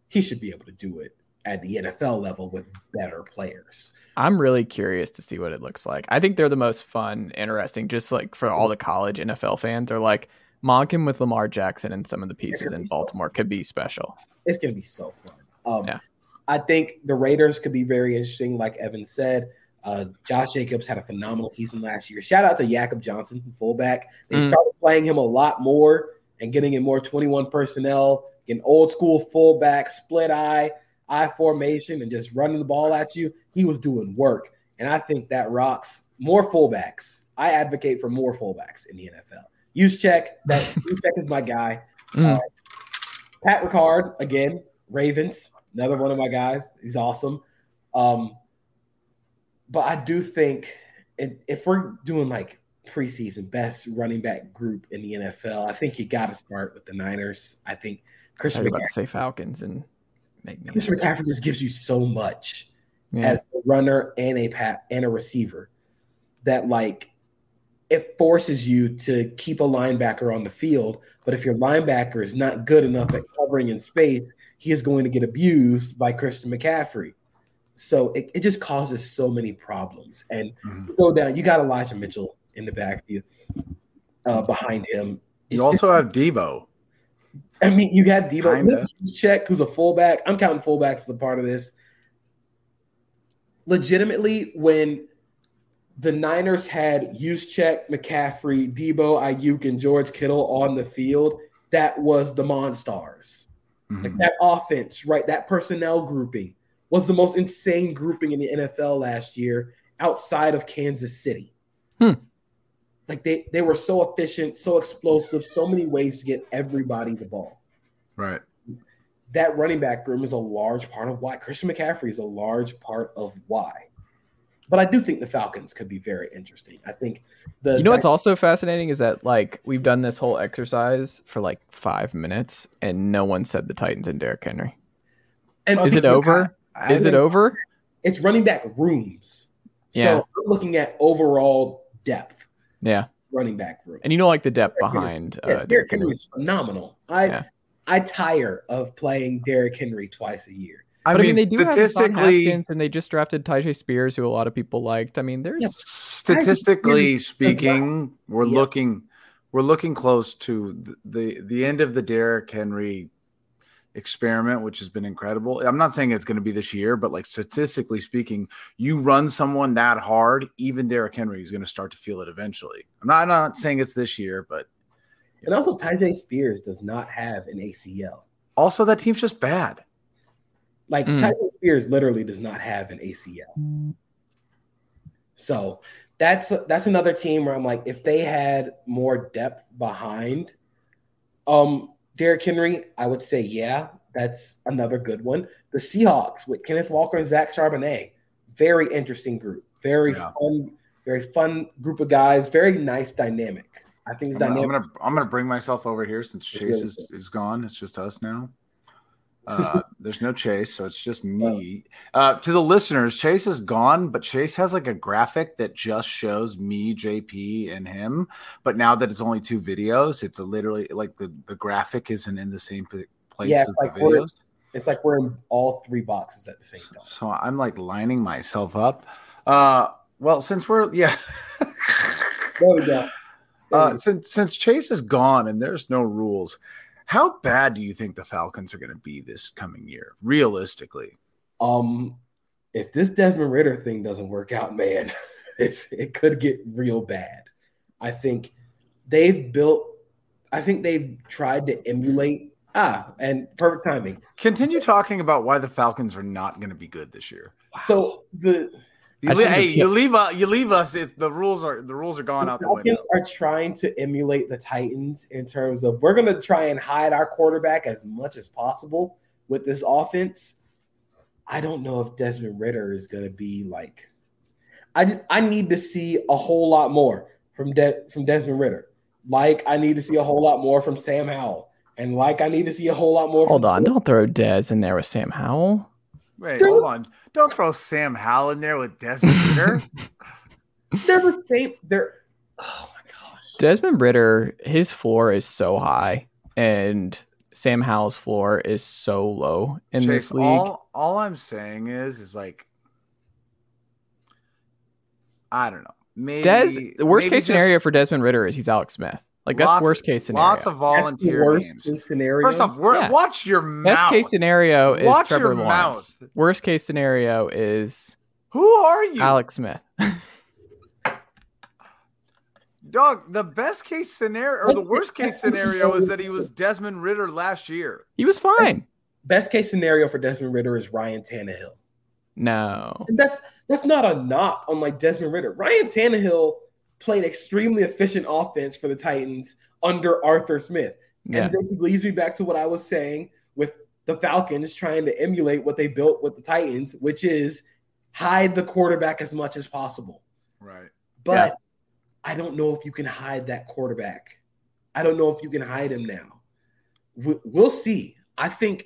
he should be able to do it at the NFL level with better players. I'm really curious to see what it looks like. I think they're the most fun, interesting, just like for all the college NFL fans are like Monken with Lamar Jackson and some of the pieces in Baltimore could be special. It's going to be so fun. Um, Yeah. I think the Raiders could be very interesting, like Evan said. Uh, Josh Jacobs had a phenomenal season last year. Shout out to Jakob Johnson, fullback. They Mm. started playing him a lot more and getting in more 21 personnel, in old school fullback, split eye, eye formation, and just running the ball at you. He was doing work. And I think that rocks more fullbacks. I advocate for more fullbacks in the NFL. Juszczyk. That Juszczyk is my guy. Mm. Uh, Pat Ricard, again, Ravens, another one of my guys. He's awesome. Um, but I do think if, if we're doing like preseason best running back group in the NFL, I think you got to start with the Niners. I think I was about to say Falcons and make me Christian McCaffrey just gives you so much Yeah. as a runner and a pat and a receiver that like it forces you to keep a linebacker on the field. But if your linebacker is not good enough at covering in space, he is going to get abused by Christian McCaffrey. So it, it just causes so many problems. And Mhm. you go down, you got Elijah Mitchell in the backfield uh, behind him. It's You also just- have Deebo. I mean, you have Deebo Kinda. check, who's a fullback. I'm counting fullbacks as a part of this. Legitimately, when the Niners had check, McCaffrey, Deebo, Aiyuk, and George Kittle on the field, that was the Monstars. Like Mhm. that offense, right? That personnel grouping was the most insane grouping in the NFL last year outside of Kansas City. Hmm. Like they, they were so efficient, so explosive, so many ways to get everybody the ball Right. that running back room is a large part of why Christian McCaffrey is a large part of why. but I do think the Falcons could be very interesting. I think the You know what's also fascinating is that like we've done this whole exercise for like five minutes and no one said the Titans and Derrick Henry. and Is it over? I Is it over? It's running back rooms. Yeah. So I'm looking at overall depth, Yeah. running back room. And you don't like the depth Derrick Henry- behind Yeah, uh, Derrick Derrick Henry Henry. is phenomenal. I Yeah. I tire of playing Derrick Henry twice a year. I But mean, I mean, they do have statistically, Haskins, and they just drafted Tyjae Spears, who a lot of people liked. I mean, there's Yeah. statistically speaking, we're Yeah. looking we're looking close to the, the the end of the Derrick Henry experiment, which has been incredible. I'm not saying it's going to be this year, but like statistically speaking, you run someone that hard, even Derrick Henry is going to start to feel it eventually. I'm not, I'm not saying it's this year, but And also, Tyjae Spears does not have an ACL. also that team's just bad. Like Mm. Tyson Spears literally does not have an ACL. So that's that's another team where I'm like, if they had more depth behind um Derrick Henry, I would say yeah, that's another good one. The Seahawks with Kenneth Walker and Zach Charbonnet, very interesting group, very Yeah. fun, very fun group of guys, very nice dynamic. I think I'm the gonna, I'm dynamic. gonna I'm gonna bring myself over here since Chase is, is gone. It's just us now. Uh, there's no Chase, so it's just me. Uh, to the listeners, Chase is gone, but Chase has like a graphic that just shows me, JP, and him. But now that it's only two videos, it's a literally like the, the graphic isn't in the same place Yeah, as it's the like we're- videos. It's like we're in all three boxes at the same time. So I'm like lining myself up. Uh, well, since we're yeah. There we go. There Uh, since since Chase is gone and there's no rules, how bad do you think the Falcons are going to be this coming year, realistically? Um, if this Desmond Ridder thing doesn't work out, man, it's it could get real bad. I think they've built. I think they've tried to emulate. Ah, and perfect timing. Continue talking about why the Falcons are not going to be good this year. So the You I le- think hey, you leave uh, you leave us if the rules are the rules are gone out the window. Falcons are trying to emulate the Titans in terms of we're going to try and hide our quarterback as much as possible with this offense. I don't know if Desmond Ridder is going to be like. I just I need to see a whole lot more from De- from Desmond Ridder. Like I need to see a whole lot more from Sam Howell, and like I need to see a whole lot more. hold from on. Don't throw Des in there with Sam Howell. Wait, hold on. Don't throw Sam Howell in there with Desmond Ridder. They're the same. They're. Oh my gosh. Desmond Ridder, his floor is so high, and Sam Howell's floor is so low in Chase, this league. all all I'm saying is is like I don't know. Maybe Des, the worst maybe case just scenario for Desmond Ridder is he's Alex Smith. Like that's lots- worst case scenario. Lots of That's the volunteer worst games. case scenario. First off, we're, Yeah. watch your mouth. Best case scenario is Watch Trevor your Lawrence. mouth. Worst case scenario is Who are you, Alex Smith. dog? The best case scenario or the worst case scenario is that he was Desmond Ridder last year. he was fine. Best case scenario for Desmond Ridder is Ryan Tannehill. No. And that's that's not a knock on like Desmond Ridder. Ryan Tannehill played extremely efficient offense for the Titans under Arthur Smith. Yeah. And this leads me back to what I was saying with the Falcons trying to emulate what they built with the Titans, which is hide the quarterback as much as possible. Right. But I don't know if you can hide that quarterback. I don't know if you can hide him now. We'll see. I think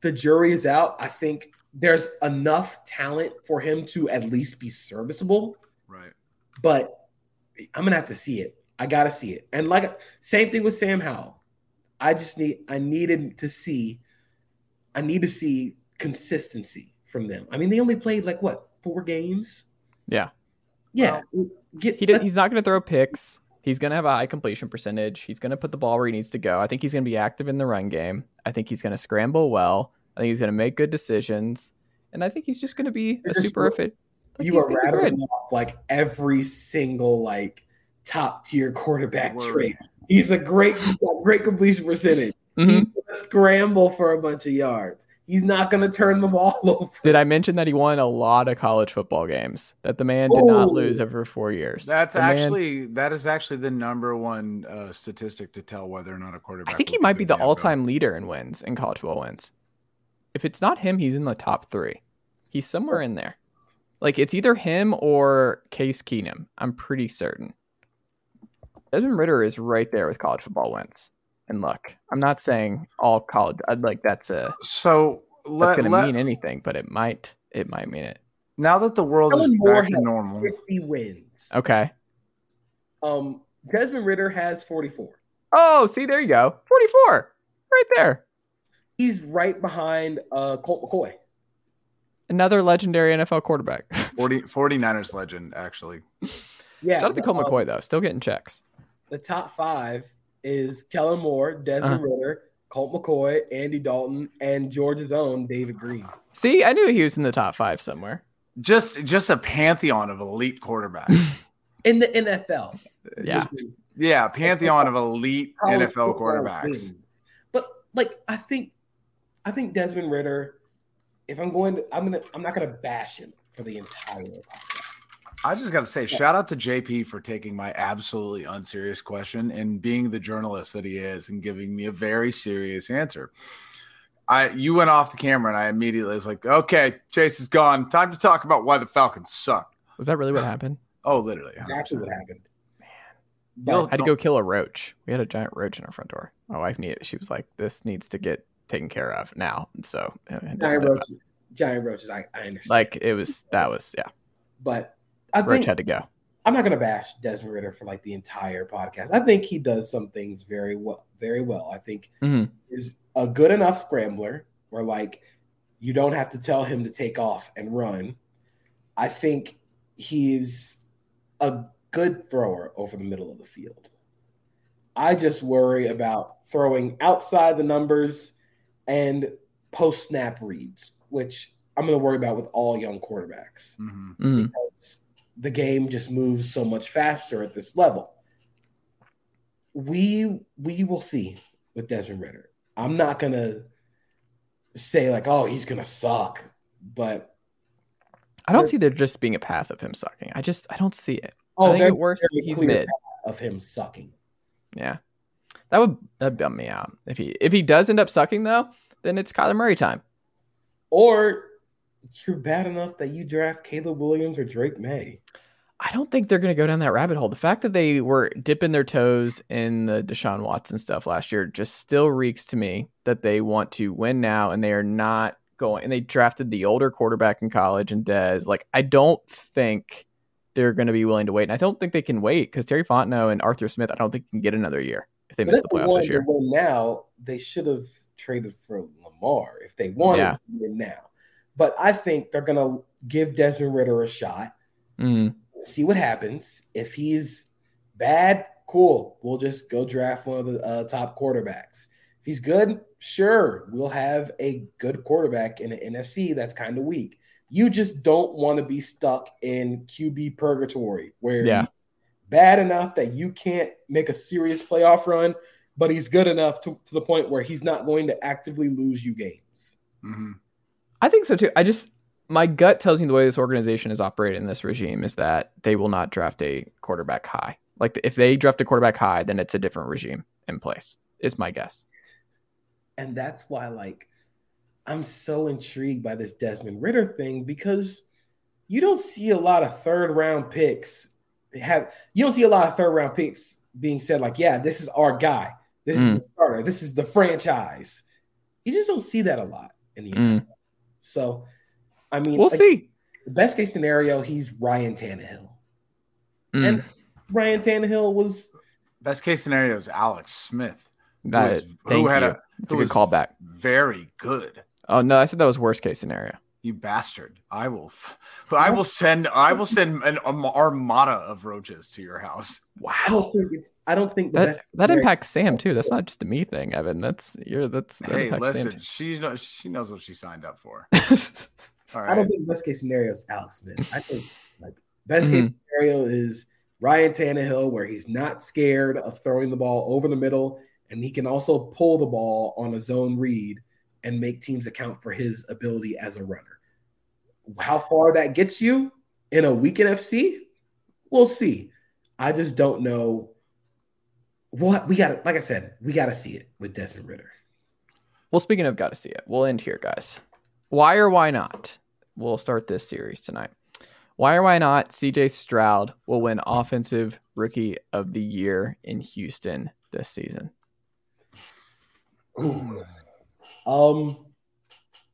the jury is out. I think there's enough talent for him to at least be serviceable, Right. but I'm gonna have to see it. I gotta see it. And like same thing with Sam Howell. I just need I needed to see I need to see consistency from them. I mean, they only played like what four games? Yeah. Yeah. get He did, he's not going to throw picks. He's going to have a high completion percentage. He's going to put the ball where he needs to go. I think he's going to be active in the run game. I think he's going to scramble well. I think he's going to make good decisions. And I think he's just going to be a super fit. Like, you are rattling good. off like every single like top tier quarterback Word. trait. He's a great, he's got great completion percentage. Mhm. He's gonna scramble for a bunch of yards. He's not gonna turn the ball over. Did I mention that he won a lot of college football games? That the man did not lose over four years. That's The man- actually that is actually the number one uh, statistic to tell whether or not a quarterback. I think he might be the all-time leader in wins in college football wins. If it's not him, he's in the top three. He's somewhere in there. Like it's either him or Case Keenum. I'm pretty certain. Desmond Ridder is right there with college football wins and luck. I'm not saying all college. I'd like that's a So that's let, going to mean anything, but it might it might mean it. now that the world is Kellen Moore back to normal. 50 wins. Okay. Um, Desmond Ridder has 44. Oh, see, there you go. 44. Right there. He's right behind uh, Colt McCoy. Another legendary NFL quarterback. 40, 49ers legend, actually. Yeah, Shout out to the, Colt um, McCoy though. Still getting checks. the top five is Kellen Moore, Desmond Uh-huh. Ridder, Colt McCoy, Andy Dalton, and Georgia's own David Greene. See, I knew he was in the top five somewhere. Just just a pantheon of elite quarterbacks. In the NFL. Yeah. Just yeah, pantheon of elite NFL quarterbacks. wins. But like I think I think Desmond Ridder, if I'm going to I'm gonna I'm not gonna bash him for the entire podcast. I just got to say, shout out to JP for taking my absolutely unserious question and being the journalist that he is and giving me a very serious answer. I you went off the camera and I immediately was like, okay, Chase is gone. Time to talk about why the Falcons suck. Was that really what happened? Oh, literally. Exactly 100%. what happened. You'll- I had to go kill a roach. We had a giant roach in our front door. My wife needed. She was like, "This needs to get taken care of now." So, to giant roaches, giant roaches, I, I understand. like it was that was yeah. but I Roach think had to go. I'm not gonna bash Desmond Ridder for like the entire podcast. I think he does some things very well, very well. I think Mhm. is a good enough scrambler where like you don't have to tell him to take off and run. I think he's a good thrower over the middle of the field. I just worry about throwing outside the numbers and post snap reads, which I'm going to worry about with all young quarterbacks Mhm. Mm. because the game just moves so much faster at this level. We we will see with Desmond Ridder. I'm not gonna say like, oh, he's gonna suck, but I don't see there just being a path of him sucking. I just I don't see it. oh, I think there's at worst he's mid. path of him sucking. Yeah, that would that bum me out if he if he does end up sucking though. Then it's Kyler Murray time. Or you're bad enough that you draft Caleb Williams or Drake Maye. I don't think they're going to go down that rabbit hole. The fact that they were dipping their toes in the Deshaun Watson stuff last year just still reeks to me that they want to win now and they are not going. And they drafted the older quarterback in college and Dez. Like, I don't think they're going to be willing to wait. And I don't think they can wait because Terry Fontenot and Arthur Smith, I don't think can get another year if they But miss the playoffs wanted this year. to win now, they should have traded for Lamar if they wanted Yeah. to win now. But I think they're gonna give Desmond Ridder a shot. Mm, see what happens. If he's bad, cool. We'll just go draft one of the uh, top quarterbacks. If he's good, sure, we'll have a good quarterback in the NFC that's kind of weak. You just don't want to be stuck in QB purgatory where Yeah. He's bad enough that you can't make a serious playoff run, but he's good enough to, to the point where he's not going to actively lose you games. Mhm. I think so too. I just my gut tells me the way this organization is operating in this regime is that they will not draft a quarterback high. Like if they draft a quarterback high, then it's a different regime in place. Is my guess. And that's why, like, I'm so intrigued by this Desmond Ridder thing because you don't see a lot of third round picks have you don't see a lot of third round picks being said, like, yeah, this is our guy. This Mm. is the starter. This is the franchise. You just don't see that a lot in the Mm. NFL. So, I mean, We'll like, see. the best case scenario, he's Ryan Tannehill. Mm. And Ryan Tannehill was Best case scenario is Alex Smith, who, That- is- who had you. a It's a good callback. Very good. Oh no, I said that was worst case scenario. You bastard! I will, I will send, I will send an um, armada of roaches to your house. I don't think it's I don't think the That best that impacts Sam too. That's not just a me thing, Evan. That's you're that's that Hey, impacts listen, Sam she knows, she knows what she signed up for. too. All I don't think best case scenario is Alex Smith. I think like best Mm-hmm. case scenario is Ryan Tannehill, where he's not scared of throwing the ball over the middle, and he can also pull the ball on a zone read and make teams account for his ability as a runner. How far that gets you in a weak NFC, we'll see. I just don't know what we got. Like I said, we got to see it with Desmond Ridder. well, speaking of got to see it, we'll end here, guys. Why or why not? We'll start this series tonight. Why or why not CJ Stroud will win Offensive Rookie of the Year in Houston this season? Um,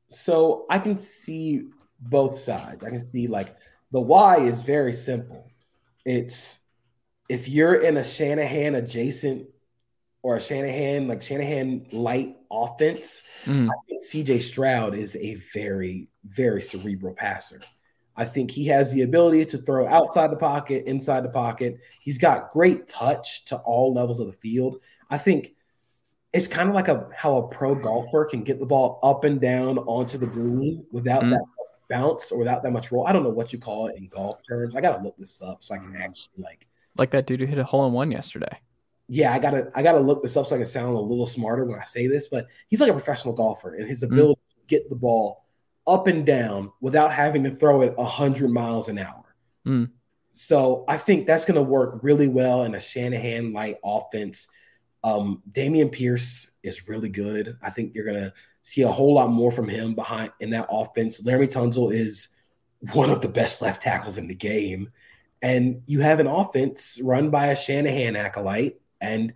so I can see both sides. I can see like the why is very simple. It's if you're in a Shanahan adjacent or a Shanahan like Shanahan light offense, mm. I think CJ Stroud is a very very cerebral passer. I think he has the ability to throw outside the pocket, inside the pocket. He's got great touch to all levels of the field. I think it's kind of like a how a pro golfer can get the ball up and down onto the green without mm that bounce or without that much roll. I don't know what you call it in golf terms. I gotta look this up so I can actually like like that dude who hit a hole in one yesterday. Yeah, I gotta I gotta look this up so I can sound a little smarter when I say this, but he's like a professional golfer and his mm. ability mm. to get the ball up and down without having to throw it 100 miles an hour. Mm. So I think that's going to work really well in a Shanahan light offense. Um, Dameon Pierce is really good. I think you're to see a whole lot more from him behind in that offense. Laremy Tunsil is one of the best left tackles in the game. And you have an offense run by a Shanahan acolyte. And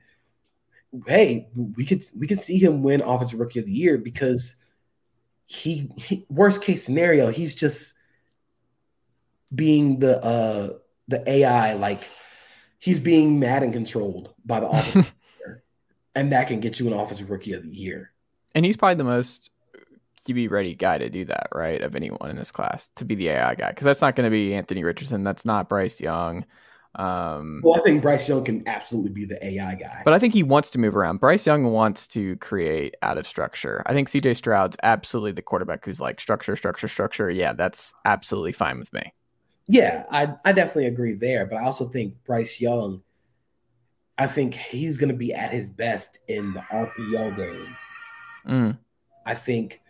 hey, we could we could see him win offensive rookie of the year because he, he worst case scenario, he's just being the uh the AI like he's being mad and controlled by the offense, and that can get you an offensive rookie of the year. And he's probably the most QB ready guy to do that, right? Of anyone in this class to be the AI guy, because that's not going to be Anthony Richardson. That's not Bryce Young. Um, well, I think Bryce Young can absolutely be the AI guy. But I think he wants to move around. Bryce Young wants to create out of structure. I think CJ Stroud's absolutely the quarterback who's like structure, structure, structure. Yeah, that's absolutely fine with me. Yeah, I, I definitely agree there. But I also think Bryce Young, I think he's going to be at his best in the RPO game. Mm. I think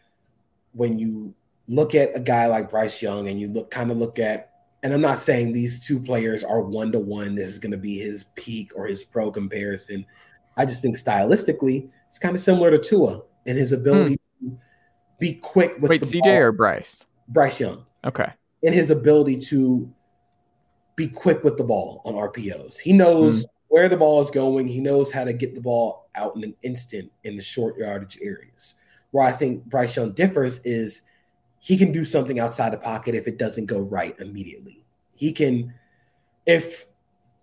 when you look at a guy like Bryce Young and you look kind of look at and I'm not saying these two players are one to one. This is going to be his peak or his pro comparison. I just think stylistically, it's kind of similar to Tua and his ability hmm. to be quick with Wait, CJ ball. or Bryce? Bryce Young. Okay. And his ability to be quick with the ball on RPOs. He knows hmm. Where the ball is going. He knows how to get the ball out in an instant in the short yardage areas. Where I think Bryce Young differs is he can do something outside the pocket if it doesn't go right immediately. He can, if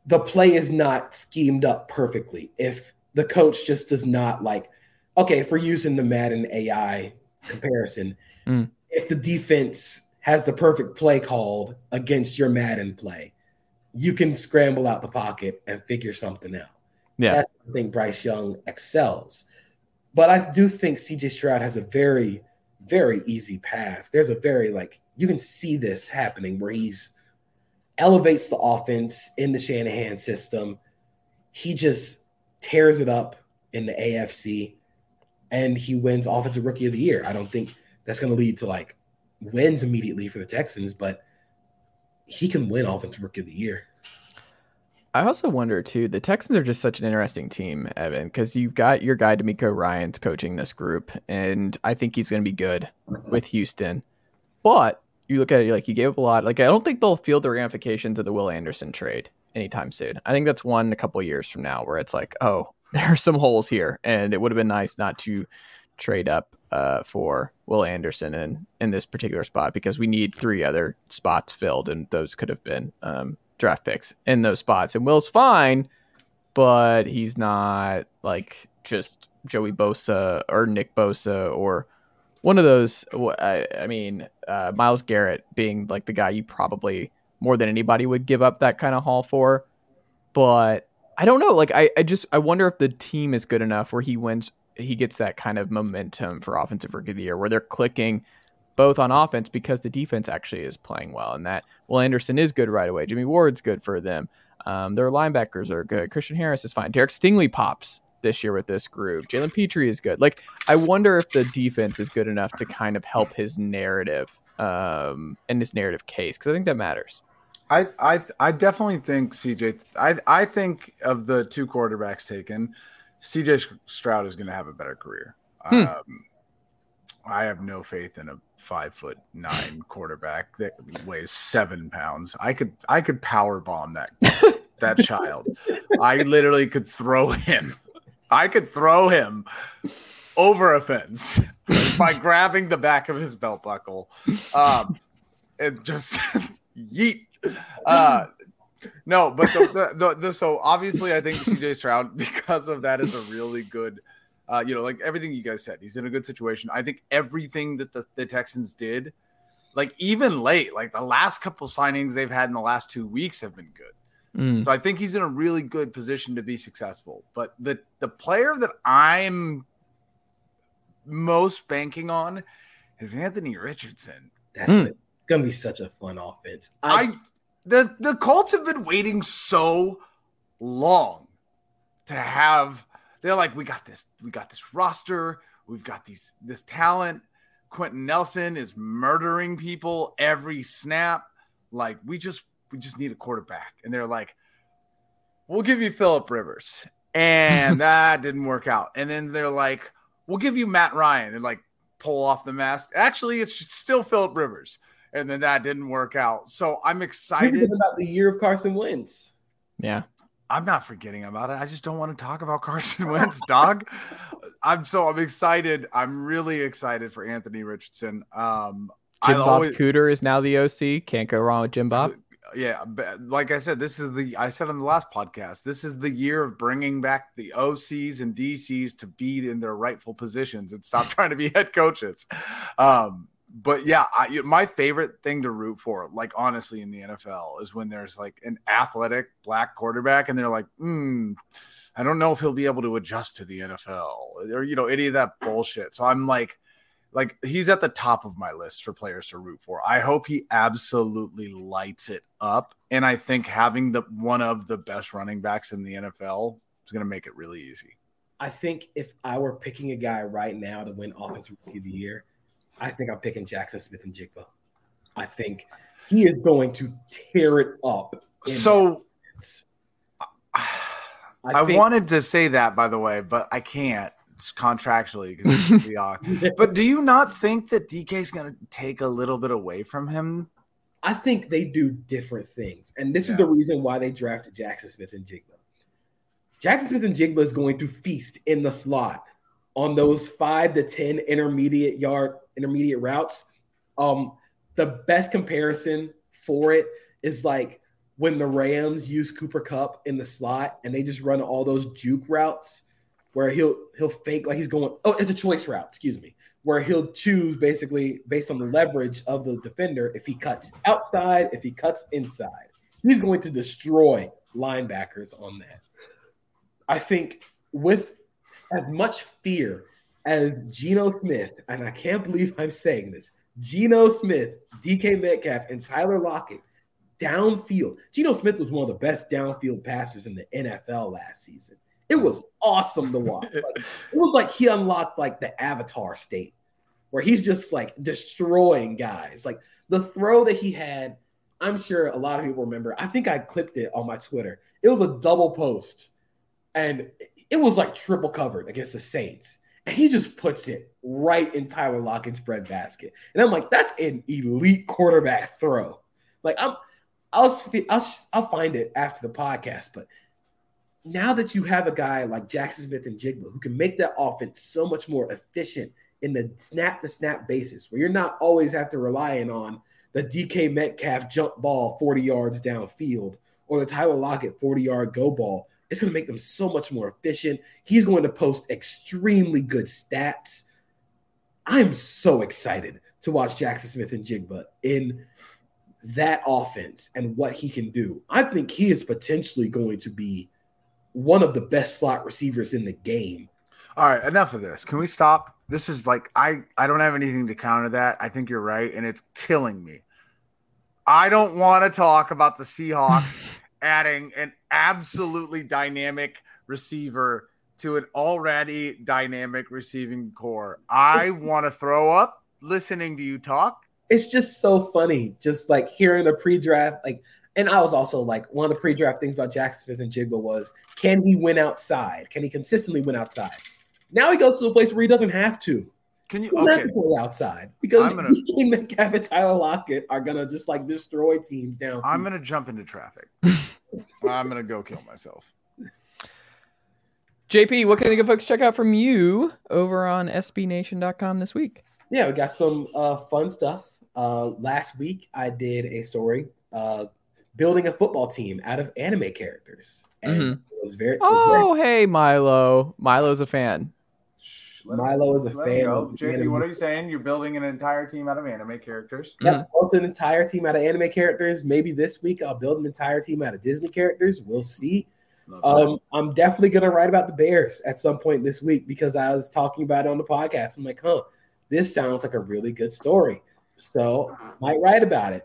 the play is not schemed up perfectly, if the coach just does not like, okay, if we're using the Madden AI comparison, mm. if the defense has the perfect play called against your Madden play, you can scramble out the pocket and figure something out. Yeah. That's I think Bryce Young excels. But I do think CJ Stroud has a very very easy path. There's a very like you can see this happening where he's elevates the offense in the Shanahan system. He just tears it up in the AFC and he wins offensive rookie of the year. I don't think that's going to lead to like wins immediately for the Texans, but he can win offensive rookie of the year. I also wonder too. The Texans are just such an interesting team, Evan, because you've got your guy DeMeco Ryans coaching this group, and I think he's going to be good with Houston. But you look at it, like you gave up a lot. Like I don't think they'll feel the ramifications of the Will Anderson trade anytime soon. I think that's one a couple years from now, where it's like, oh, there are some holes here, and it would have been nice not to trade up uh, for Will Anderson in in this particular spot because we need three other spots filled, and those could have been um, draft picks in those spots. And Will's fine, but he's not like just Joey Bosa or Nick Bosa or one of those. I, I mean, uh, Myles Garrett being like the guy you probably more than anybody would give up that kind of haul for. But I don't know. Like, I, I just I wonder if the team is good enough where he wins, he gets that kind of momentum for offensive rookie of the year where they're clicking both on offense because the defense actually is playing well, and that Will Anderson is good right away. Jimmie Ward's good for them. Um, their linebackers are good. Christian Harris is fine. Derek Stingley pops this year with this group. Jalen Pitre is good. Like, I wonder if the defense is good enough to kind of help his narrative um, and his narrative case because I think that matters. I, I I definitely think CJ. I I think of the two quarterbacks taken, CJ Stroud is going to have a better career. Hmm. Um, I have no faith in a five foot nine quarterback that weighs seven pounds. I could I could power bomb that that child. I literally could throw him. I could throw him over a fence by grabbing the back of his belt buckle. Um, and just yeet. Uh, no, but the, the, the, the, so obviously I think CJ Stroud because of that is a really good uh, you know, like everything you guys said, he's in a good situation. I think everything that the, the Texans did, like even late, like the last couple signings they've had in the last two weeks have been good. Mm. So I think he's in a really good position to be successful. But the the player that I'm most banking on is Anthony Richardson. That's mm. Gonna be such a fun offense. I, I the the Colts have been waiting so long to have they're like, we got this, we got this roster, we've got these this talent. Quenton Nelson is murdering people every snap. Like we just we just need a quarterback. And they're like, we'll give you Philip Rivers. And that didn't work out. And then they're like, we'll give you Matt Ryan and like pull off the mask. Actually, it's still Philip Rivers. And then that didn't work out. So I'm excited about the year of Carson Wentz. Yeah. I'm not forgetting about it. I just don't want to talk about Carson Wentz, dog. I'm so I'm excited. I'm really excited for Anthony Richardson. Um, Jim Bob always, Cooter is now the OC. Can't go wrong with Jim Bob. Yeah, like I said, this is the I said on the last podcast. This is the year of bringing back the OCs and DCs to be in their rightful positions and stop trying to be head coaches. Um, but yeah, I, my favorite thing to root for, like honestly, in the NFL, is when there's like an athletic black quarterback, and they're like, hmm, I don't know if he'll be able to adjust to the NFL, or you know, any of that bullshit. So I'm like, like he's at the top of my list for players to root for. I hope he absolutely lights it up, and I think having the one of the best running backs in the NFL is going to make it really easy. I think if I were picking a guy right now to win Offensive Rookie of the Year I think I'm picking Jaxon Smith-Njigba. I think he is going to tear it up. So I, I think, wanted to say that, by the way, but I can't it's contractually because But do you not think that DK is going to take a little bit away from him? I think they do different things, and this yeah. is the reason why they drafted Jaxon Smith-Njigba. Jaxon Smith-Njigba is going to feast in the slot on those five to ten intermediate yard intermediate routes. Um, the best comparison for it is like when the Rams use Cooper Kupp in the slot and they just run all those juke routes where he'll he'll fake like he's going oh it's a choice route excuse me where he'll choose basically based on the leverage of the defender if he cuts outside if he cuts inside he's going to destroy linebackers on that I think with as much fear as Geno Smith, and I can't believe I'm saying this, Geno Smith, DK Metcalf, and Tyler Lockett downfield. Geno Smith was one of the best downfield passers in the NFL last season. It was awesome to watch. Like, it was like he unlocked like the avatar state where he's just like destroying guys. Like the throw that he had, I'm sure a lot of people remember. I think I clipped it on my Twitter. It was a double post and it was like triple covered against the Saints and he just puts it right in Tyler Lockett's breadbasket. And I'm like, that's an elite quarterback throw. Like I'm, I'll, I'll, I'll find it after the podcast. But now that you have a guy like Jaxon Smith-Njigba who can make that offense so much more efficient in the snap to snap basis, where you're not always have to relying on the DK Metcalf jump ball 40 yards downfield or the Tyler Lockett 40 yard go ball it's going to make them so much more efficient. He's going to post extremely good stats. I'm so excited to watch Jaxon Smith-Njigba in that offense and what he can do. I think he is potentially going to be one of the best slot receivers in the game. All right, enough of this. Can we stop? This is like I I don't have anything to counter that. I think you're right and it's killing me. I don't want to talk about the Seahawks adding an absolutely dynamic receiver to an already dynamic receiving core. I want to throw up listening to you talk. It's just so funny, just like hearing the pre-draft, like, and I was also like, one of the pre-draft things about Jaxon Smith-Njigba was, can he win outside? Can he consistently win outside? Now he goes to a place where he doesn't have to. Can you? We'll Okay. have to play outside because I'm gonna- DK Metcalf and Tyler Lockett are gonna just like destroy teams down. I'm gonna jump into traffic. I'm gonna go kill myself. JP, what can the good folks check out from you over on SBNation.com this week? Yeah, we got some uh, fun stuff. Uh, last week, I did a story uh, building a football team out of anime characters, and Mhm. it was very. It was very Oh, hey, Milo. Milo's a fan. Milo is a fan of JP, anime. what are you saying? You're building an entire team out of anime characters. Yep, built an entire team out of anime characters. Maybe this week I'll build an entire team out of Disney characters. We'll see. Um, I'm definitely gonna write about the Bears at some point this week because I was talking about it on the podcast. I'm like, huh, this sounds like a really good story. So might write about it.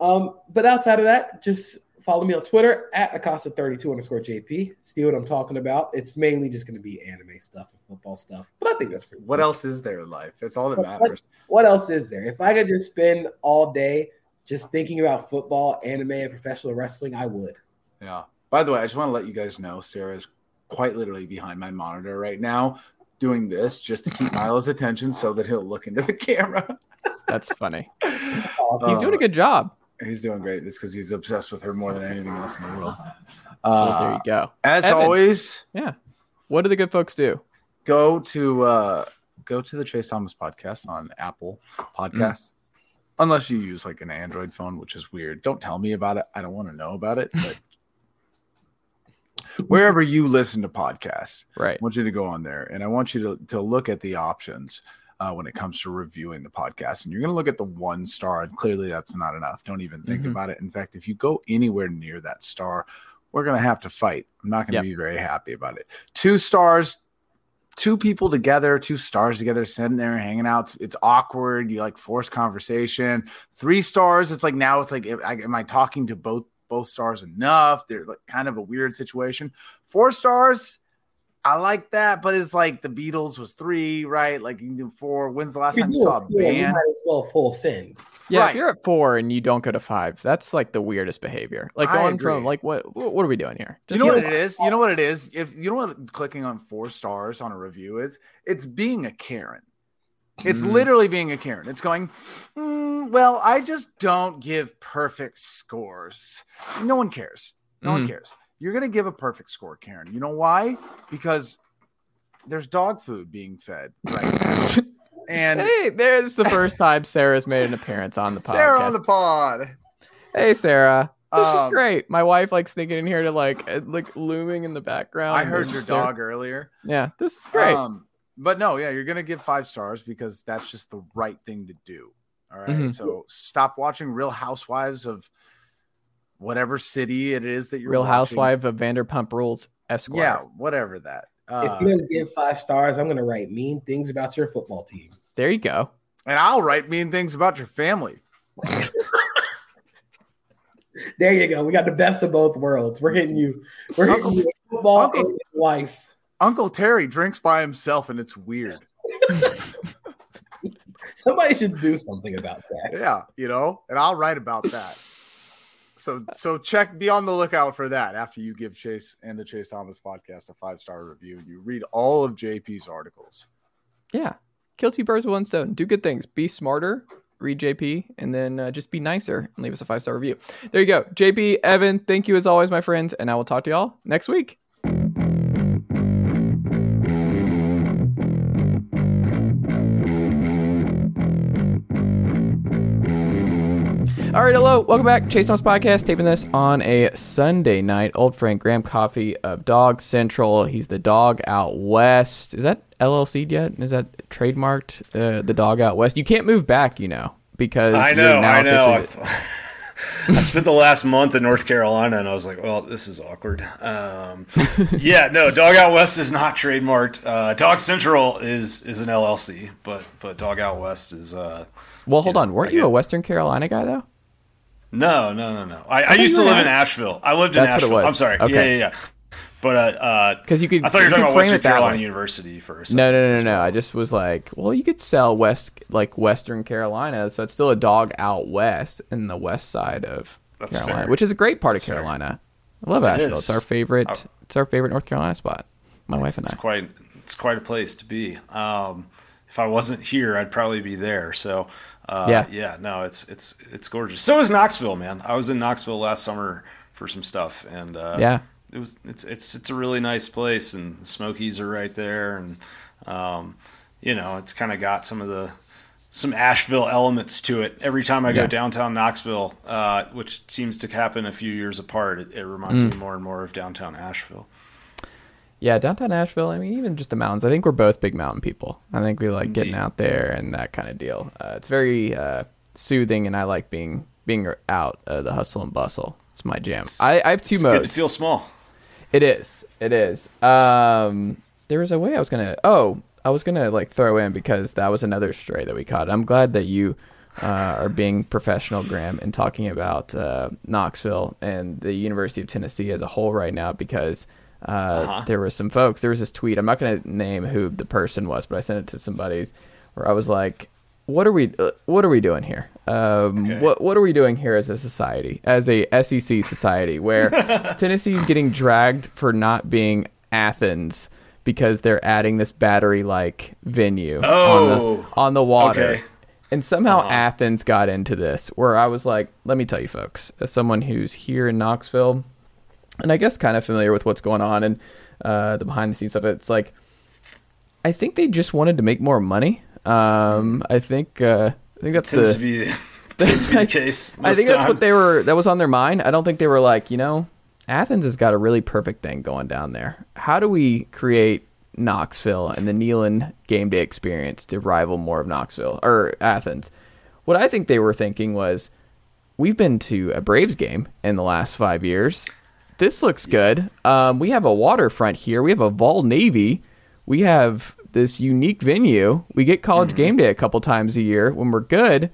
Um, but outside of that, just follow me on Twitter at Acosta32 underscore JP. See what I'm talking about. It's mainly just gonna be anime stuff and football stuff. But I think that's pretty what cool. else is there in life? It's all that What- matters. What else is there? If I could just spend all day just thinking about football, anime, and professional wrestling, I would. Yeah. By the way, I just want to let you guys know Sarah's quite literally behind my monitor right now doing this just to keep Milo's attention so that he'll look into the camera. That's funny. Awesome. He's doing a good job. He's doing great. It's because he's obsessed with her more than anything else in the world. Well, there Uh, you go. as Evan. always, Yeah. What do the good folks do? go to uh go to the Chase Thomas podcast on Apple Podcasts. Unless you use like an Android phone, which is weird. Don't tell me about it. I don't want to know about it. But wherever you listen to podcasts, Right. I want you to go on there and I want you to, to look at the options uh, when it comes to reviewing the podcast. And you're going to look at the one star, and clearly that's not enough. Don't even think Mhm. about it. In fact, if you go anywhere near that star, we're going to have to fight. I'm not going to Yep. be very happy about it. Two stars, two people together, two stars together, sitting there hanging out. It's, it's awkward. You like force conversation. Three stars, it's like now it's like, am I, am I talking to both both stars enough? They're like kind of a weird situation. Four stars, I like that, but it's like the Beatles was three, right? Like you can do four. When's the last time you saw a Yeah, you band? might as well full send. Yeah, Right. if you're at four and you don't go to five, that's like the weirdest behavior. Like I going agree. from like what what are we doing here? You know what it is? You know what it is? If you know what clicking on four stars on a review is, it's being a Karen. It's Mm. literally being a Karen. It's going, "Mm, well, I just don't give perfect scores. No one cares. No one Mhm. cares. You're going to give a perfect score, Karen. You know why? Because there's dog food being fed right now. And Hey, there's the first time Sarah's made an appearance on the podcast. Sarah on the pod. Hey, Sarah. This is Um, great. My wife like sneaking in here to like uh, like looming in the background. I heard your Sarah- dog earlier. Yeah, this is great. Um, but no, yeah, you're gonna give five stars because that's just the right thing to do. All right? Mhm. So stop watching Real Housewives of whatever city it is that you're Real watching. Housewife of Vanderpump Rules Esquire. Yeah, whatever that. Uh, if you're gonna give five stars, I'm gonna write mean things about your football team. There you go. and I'll write mean things about your family. There you go. We got the best of both worlds. We're hitting you. We're hitting you with football Uncle- and life. Uncle Terry drinks by himself, and it's weird. Somebody should do something about that. Yeah, you know, and I'll write about that. So, so check, be on the lookout for that after you give Chase and the Chase Thomas podcast a five star review. You read all of JP's articles. Yeah. Kill two birds with one stone. Do good things. Be smarter. Read JP and then uh, just be nicer and leave us a five star review. There you go. JP, Evan, thank you as always, my friends. And I will talk to y'all next week. All right, hello, welcome back. Chase Thomas Podcast, taping this on a Sunday night. Old friend Graham Coffey of Dawg Central. He's the dog out west. Is that LLC yet? Is that trademarked? Uh, the dog out west. You can't move back, you know, because I know, now I know. I spent the last month in North Carolina, and I was like, "Well, this is awkward." Um, yeah, no, Dog Out West is not trademarked. Uh, Dawg Central is is an LLC, but but Dog Out West is uh, Well, hold on. Weren't you a Western Carolina guy though? No, no, no, no. I, I, thought used to live in Asheville. I lived in That's what it Asheville. was. I'm sorry. Okay. Yeah, yeah, yeah. But uh, uh, Because you could. I thought you were talking about frame Western Carolina way. University first. No, no, no, no, as no. I just was like, well, you could sell West, like Western Carolina, so it's still a dog out west in the west side of That's Carolina, fair. which is a great part That's of fair. Carolina. I love Asheville. It's our favorite. Oh. It's our favorite North Carolina spot. My wife it's, and it's I. quite it's quite a place to be. Um, if I wasn't here, I'd probably be there. So uh, Yeah. yeah, no, it's it's it's gorgeous. So is Knoxville, man. I was in Knoxville last summer for some stuff, and uh, Yeah. it was it's it's it's a really nice place, and the Smokies are right there, and um, you know, it's kind of got some of the some Asheville elements to it. Every time I go Yeah. downtown Knoxville, uh, which seems to happen a few years apart, it, it reminds Mm. me more and more of downtown Asheville. Yeah, downtown Asheville. I mean, even just the mountains. I think we're both big mountain people. I think we like getting out there and that kind of deal. Uh, it's very uh, soothing, and I like being being out uh, the hustle and bustle. It's my jam. I, I have two It's modes. good to feel small. It is. It is. Um, there was a way I was gonna. Oh, I was gonna like throw in because that was another stray that we caught. I'm glad that you uh, are being professional, Graham, and talking about uh, Knoxville and the University of Tennessee as a whole right now because. Uh, There were some folks. There was this tweet. I'm not going to name who the person was, but I sent it to some buddies where I was like, "What are we? Uh, what are we doing here? Um, Okay. What what are we doing here as a society, as a SEC society, where Tennessee's getting dragged for not being Athens because they're adding this battery-like venue on Oh, the on the water." okay. And somehow Uh-huh. Athens got into this, where I was like, let me tell you, folks, as someone who's here in Knoxville, and I guess kind of familiar with what's going on and uh, the behind the scenes stuff, it's like, I think they just wanted to make more money. Um, I think, uh, I think that's the, to be tends to be the case. I think that's what they were. That was on their mind. I don't think they were like, you know, Athens has got a really perfect thing going down there. How do we create Knoxville and the Neyland game day experience to rival more of Knoxville or Athens? What I think they were thinking was, we've been to a Braves game in the last five years. This looks good. Um, we have a waterfront here. We have a Vol Navy. We have this unique venue. We get college game day a couple times a year when we're good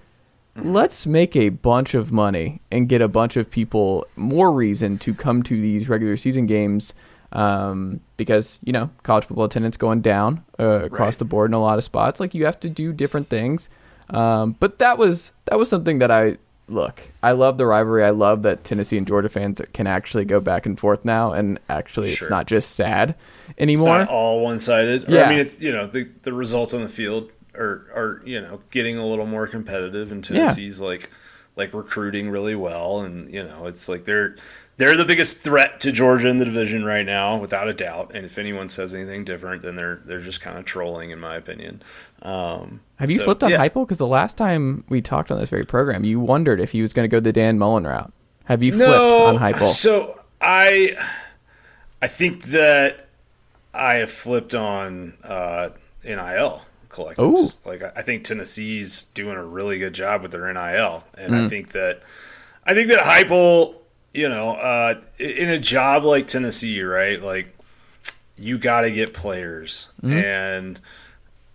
let's make a bunch of money and get a bunch of people more reason to come to these regular season games um, because you know college football attendance going down uh, across Right. the board in a lot of spots. Like you have to do different things. Um, but that was that was something that I look. I love the rivalry. I love that Tennessee and Georgia fans can actually go back and forth now, and actually Sure. it's not just sad It's anymore. not all one sided. Yeah. I mean, it's you know the the results on the field are are you know getting a little more competitive, and Tennessee's like like recruiting really well, and you know it's like they're they're the biggest threat to Georgia in the division right now, without a doubt. And if anyone says anything different, then they're they're just kind of trolling, in my opinion. Um, Have you so, flipped on yeah. Because the last time we talked on this very program, you wondered if he was going to go the Dan Mullen route. Have you flipped on Heupel? So I, I think that I have flipped on uh, NIL collectives. Like I think Tennessee's doing a really good job with their NIL, and Mm. I think that I think that Heupel, you know, uh, in a job like Tennessee, right? Like you got to get players, Mm-hmm. and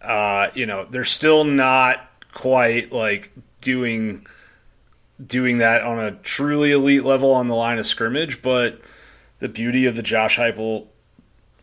uh, you know they're still not quite like doing doing that on a truly elite level on the line of scrimmage. But the beauty of the Josh Heupel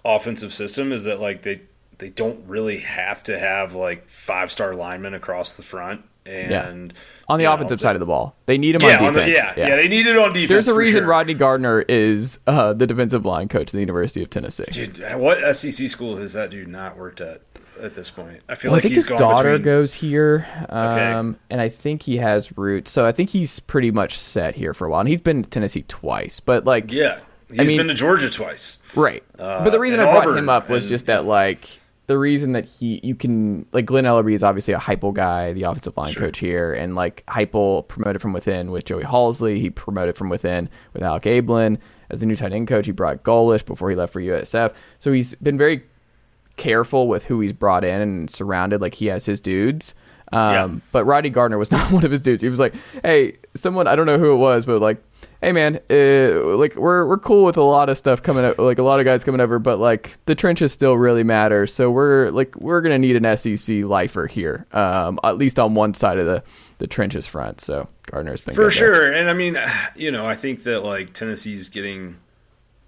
offensive system is that like they they don't really have to have like five star linemen across the front and on the know, offensive the- side of the ball, they need him yeah, on on the- defense. yeah, yeah, they need it on defense. There's a reason sure. Rodney Garner is uh, the defensive line coach at the University of Tennessee. Dude, what SEC school has that dude not worked at at this point? I feel Well, like I think he's his gone daughter between. goes here, Okay. um, and I think he has roots. So I think he's pretty much set here for a while. And he's been to Tennessee twice, but like, Yeah, he's mean- been to Georgia twice. right. Uh, but the reason I brought Auburn, him up was and- just that like the reason that he you can like Glenn Elarbee is obviously a Heupel guy, the offensive line coach here, and like Heupel promoted from within with Joey Halzle. He promoted from within with Alec Abeln as the new tight end coach. He brought Golesh before he left for USF. So he's been very careful with who he's brought in and surrounded. Like he has his dudes. Um, Yeah. But Roddy Garner was not one of his dudes. He was like, "Hey, someone I don't know who it was, but like, hey man, uh, like we're we're cool with a lot of stuff coming up, like a lot of guys coming over, but like the trenches still really matter. So we're like we're gonna need an SEC lifer here, um, at least on one side of the the trenches front. So Garner's been for good there. sure. And I mean, you know, I think that like Tennessee's getting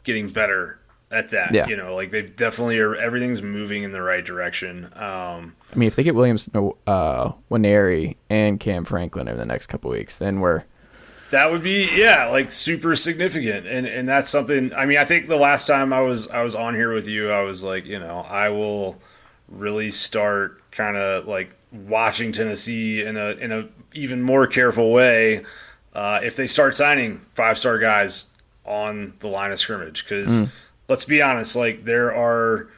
getting better at that. Yeah. You know, like they've definitely are everything's moving in the right direction. Um, I mean, if they get Williams, uh, Waneri, and Cam Franklin over the next couple weeks, then we're that would be yeah, like super significant. And and that's something I mean, I think the last time I was I was on here with you, I was like, you know, I will really start kind of like watching Tennessee in a in a even more careful way uh, if they start signing five star guys on the line of scrimmage because mm. Let's be honest like there are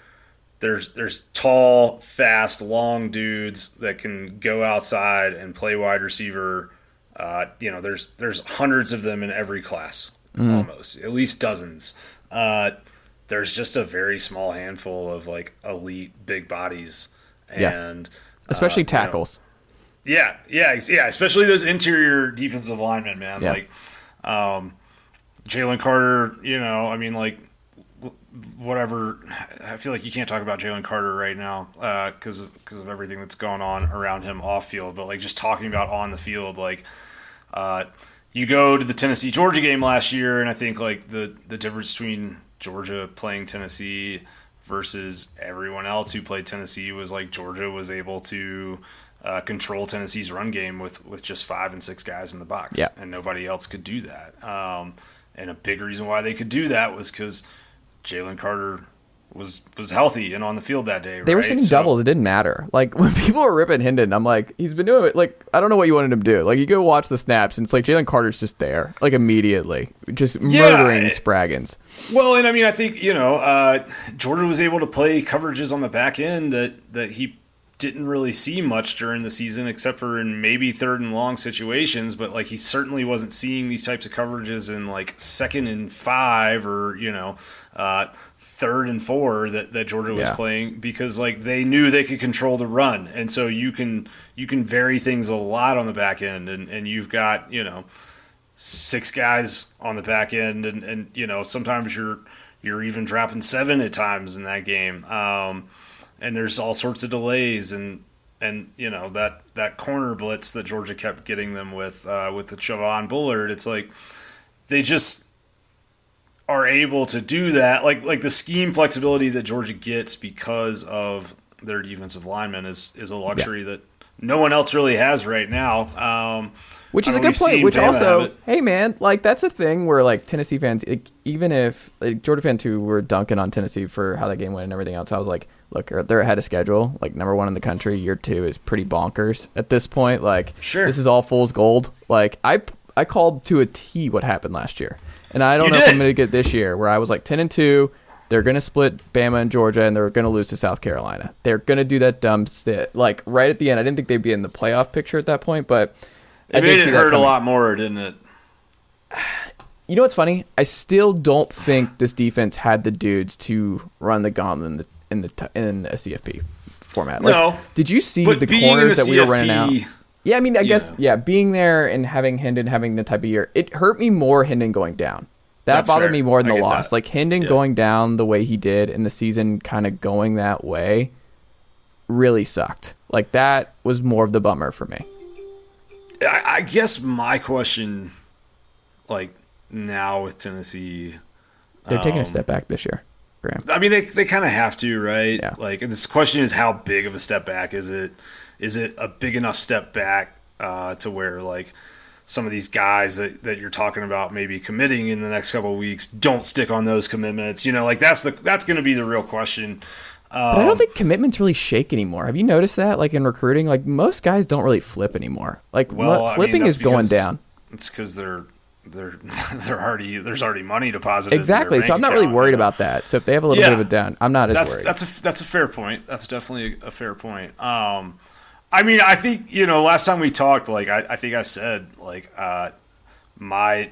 there's there's tall fast long dudes that can go outside and play wide receiver uh, you know there's there's hundreds of them in every class mm. almost at least dozens uh, there's just a very small handful of like elite big bodies and yeah. especially uh, tackles you know, yeah yeah yeah especially those interior defensive linemen man yeah. like um, Jalen Carter, you know, I mean, like, whatever. I feel like you can't talk about Jalen Carter right now because uh, because of everything that's going on around him off field. But like, just talking about on the field, like, uh, you go to the Tennessee Georgia game last year, and I think like the the difference between Georgia playing Tennessee versus everyone else who played Tennessee was like Georgia was able to. Uh, control Tennessee's run game with, with just five and six guys in the box, yeah. and nobody else could do that. Um, and a big reason why they could do that was because Jalen Carter was was healthy and on the field that day. They right? were seeing so, doubles. It didn't matter. Like when people were ripping Hendon, I'm like, he's been doing it. Like I don't know what you wanted him to do. Like you go watch the snaps, and it's like Jalen Carter's just there, like immediately, just yeah, murdering Spraggins. Well, and I mean, I think you know, uh, Georgia was able to play coverages on the back end that that he didn't really see much during the season except for in maybe third and long situations but like he certainly wasn't seeing these types of coverages in like second and five or you know uh, third and four that, that Georgia was yeah. playing because like they knew they could control the run and so you can you can vary things a lot on the back end and, and you've got you know six guys on the back end and, and you know sometimes you're you're even dropping seven at times in that game um, and there's all sorts of delays and and you know that that corner blitz that Georgia kept getting them with uh, with the Javon Bullard. It's like they just are able to do that. Like like the scheme flexibility that Georgia gets because of their defensive linemen is is a luxury yeah. that no one else really has right now. Um, which is a good point. Which Bama also, hey man, like that's a thing where like Tennessee fans, like, even if like, Georgia fans who were dunking on Tennessee for how that game went and everything else, I was like, look, they're ahead of schedule. Like number one in the country, year two is pretty bonkers at this point. Like, sure, this is all fool's gold. Like I I called to a T what happened last year, and I don't you know did. if I'm going to get this year where I was like ten and two. They're going to split Bama and Georgia, and they're going to lose to South Carolina. They're going to do that dumb shit. Like right at the end, I didn't think they'd be in the playoff picture at that point, but it made it hurt a lot more, didn't it? You know what's funny? I still don't think this defense had the dudes to run the gauntlet in the in the in a CFP format. Like, no, did you see the corners that we were running out? Yeah, I mean, I yeah. guess yeah, being there and having Hendon having the type of year, it hurt me more Hendon going down. That That's bothered fair. me more than I the loss. That. Like Hendon yeah. going down the way he did and the season, kind of going that way, really sucked. Like that was more of the bummer for me. I, I guess my question, like now with Tennessee, they're um, taking a um, step back this year. Graham. I mean, they they kind of have to, right? Yeah. Like, this question is how big of a step back is it? Is it a big enough step back uh, to where like some of these guys that, that you're talking about maybe committing in the next couple of weeks don't stick on those commitments? You know, like that's the that's going to be the real question. Um, but I don't um, think commitments really shake anymore. Have you noticed that? Like in recruiting, like most guys don't really flip anymore. Like well, flipping I mean, is going down. It's because they're they're they're already there's already money deposited. Exactly. So I'm not really worried about that. So if they have a little yeah, bit of a down, I'm not as that's, worried. That's a that's a fair point. That's definitely a fair point. Um, I mean, I think you know, last time we talked, like I, I think I said, like uh, my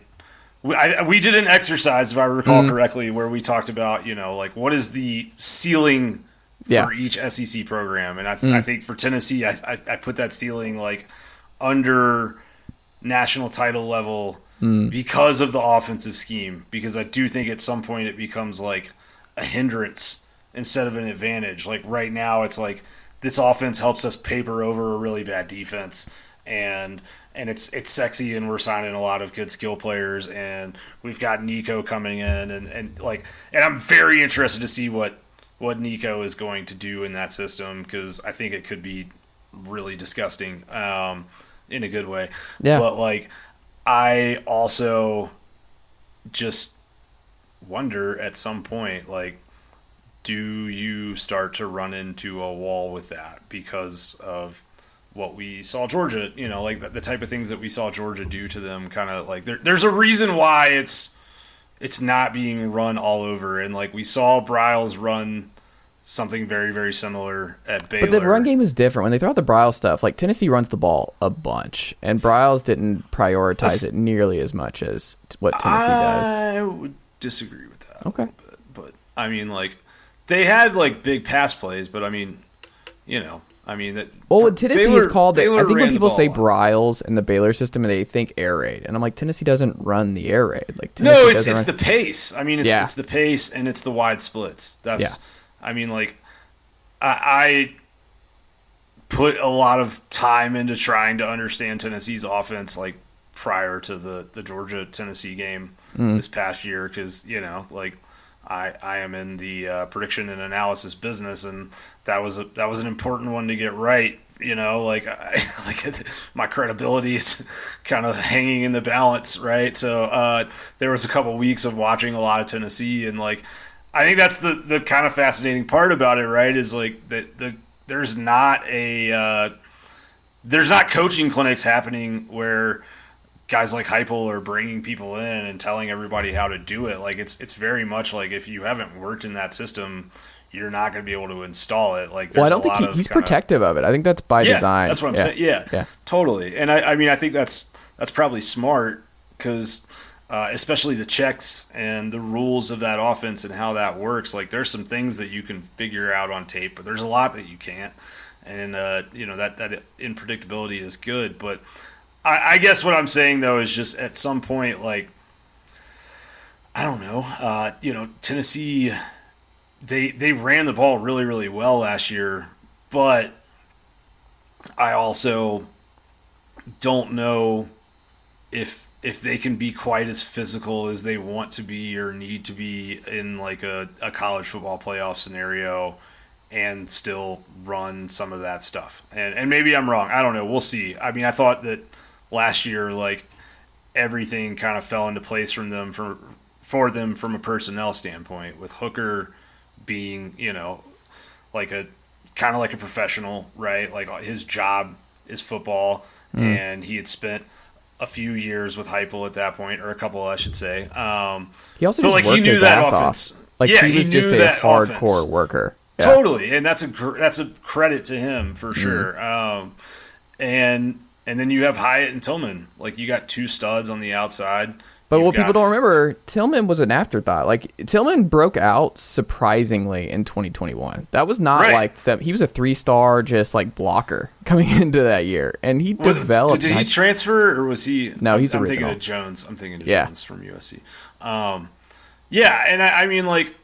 we, I, we did an exercise, if I recall mm correctly, where we talked about you know, like what is the ceiling yeah. for each SEC program, and I, th- mm I think for Tennessee, I, I I put that ceiling like under national title level mm. because of the offensive scheme. Because I do think at some point it becomes like a hindrance instead of an advantage. Like right now, it's like this offense helps us paper over a really bad defense, and and it's it's sexy, and we're signing a lot of good skill players, and we've got Nico coming in, and and like, and I'm very interested to see what what Nico is going to do in that system because I think it could be really disgusting um, in a good way. Yeah. But like, I also just wonder at some point, like, do you start to run into a wall with that because of what we saw Georgia, you know, like the, the type of things that we saw Georgia do to them, kind of like there, there's a reason why it's it's not being run all over, and like we saw Briles run something very very similar at Baylor. But the run game is different when they throw out the Briles stuff. Like Tennessee runs the ball a bunch, and Briles didn't prioritize That's, it nearly as much as what Tennessee does. I would disagree with that. Okay, bit, but I mean, like they had like big pass plays, but I mean, you know, I mean that. Well, Tennessee Baylor, is called. Baylor I think when people say Briles in the Baylor system, and they think air raid, and I'm like, Tennessee doesn't run the air raid. Like, Tennessee no, it's it's run... the pace. I mean, it's yeah. it's the pace and it's the wide splits. That's. Yeah. I mean, like, I, I put a lot of time into trying to understand Tennessee's offense, like prior to the the Georgia Tennessee game mm. this past year, because you know, like I, I am in the uh, prediction and analysis business, and that was a that was an important one to get right. You know, like I, like my credibility is kind of hanging in the balance, right? So uh, there was a couple weeks of watching a lot of Tennessee, and like I think that's the the kind of fascinating part about it, right? Is like that the there's not a uh, there's not coaching clinics happening where guys like Heupel are bringing people in and telling everybody how to do it. Like it's it's very much like if you haven't worked in that system, you're not going to be able to install it. Like, well, I don't think he, he's kinda, protective of it. I think that's by yeah, design. That's what I'm yeah. saying. Yeah, yeah, totally. And I, I mean, I think that's that's probably smart because. Uh, especially the checks and the rules of that offense and how that works. Like, there's some things that you can figure out on tape, but there's a lot that you can't. And uh, you know that that unpredictability is good, but I, I, guess what I'm saying though is just at some point, like I don't know, uh, you know, Tennessee, they they ran the ball really really well last year, but I also don't know if if they can be quite as physical as they want to be or need to be in like a, a college football playoff scenario and still run some of that stuff. And and maybe I'm wrong. I don't know. We'll see. I mean, I thought that last year, like everything kind of fell into place from them for for them from a personnel standpoint, with Hooker being, you know, like a kind of like a professional, right? Like his job is football, mm. and he had spent a few years with Heupel at that point, or a couple, I should say. Um, he also but like he knew that offense. Off. Like yeah, he was he just a hardcore offense. worker. Yeah. Totally, and that's a that's a credit to him for hmm. sure. Mm. Um, and and then you have Hyatt and Tillman. Like you got two studs on the outside. But You've what people don't remember, Tillman was an afterthought. Like Tillman broke out surprisingly in 2021. That was not right. like he was a three star just like blocker coming into that year, and he developed. Did he transfer or was he? No, he's. I'm, I'm thinking of Jones. I'm thinking of yeah. Jones from USC. Um, yeah, and I, I, mean like,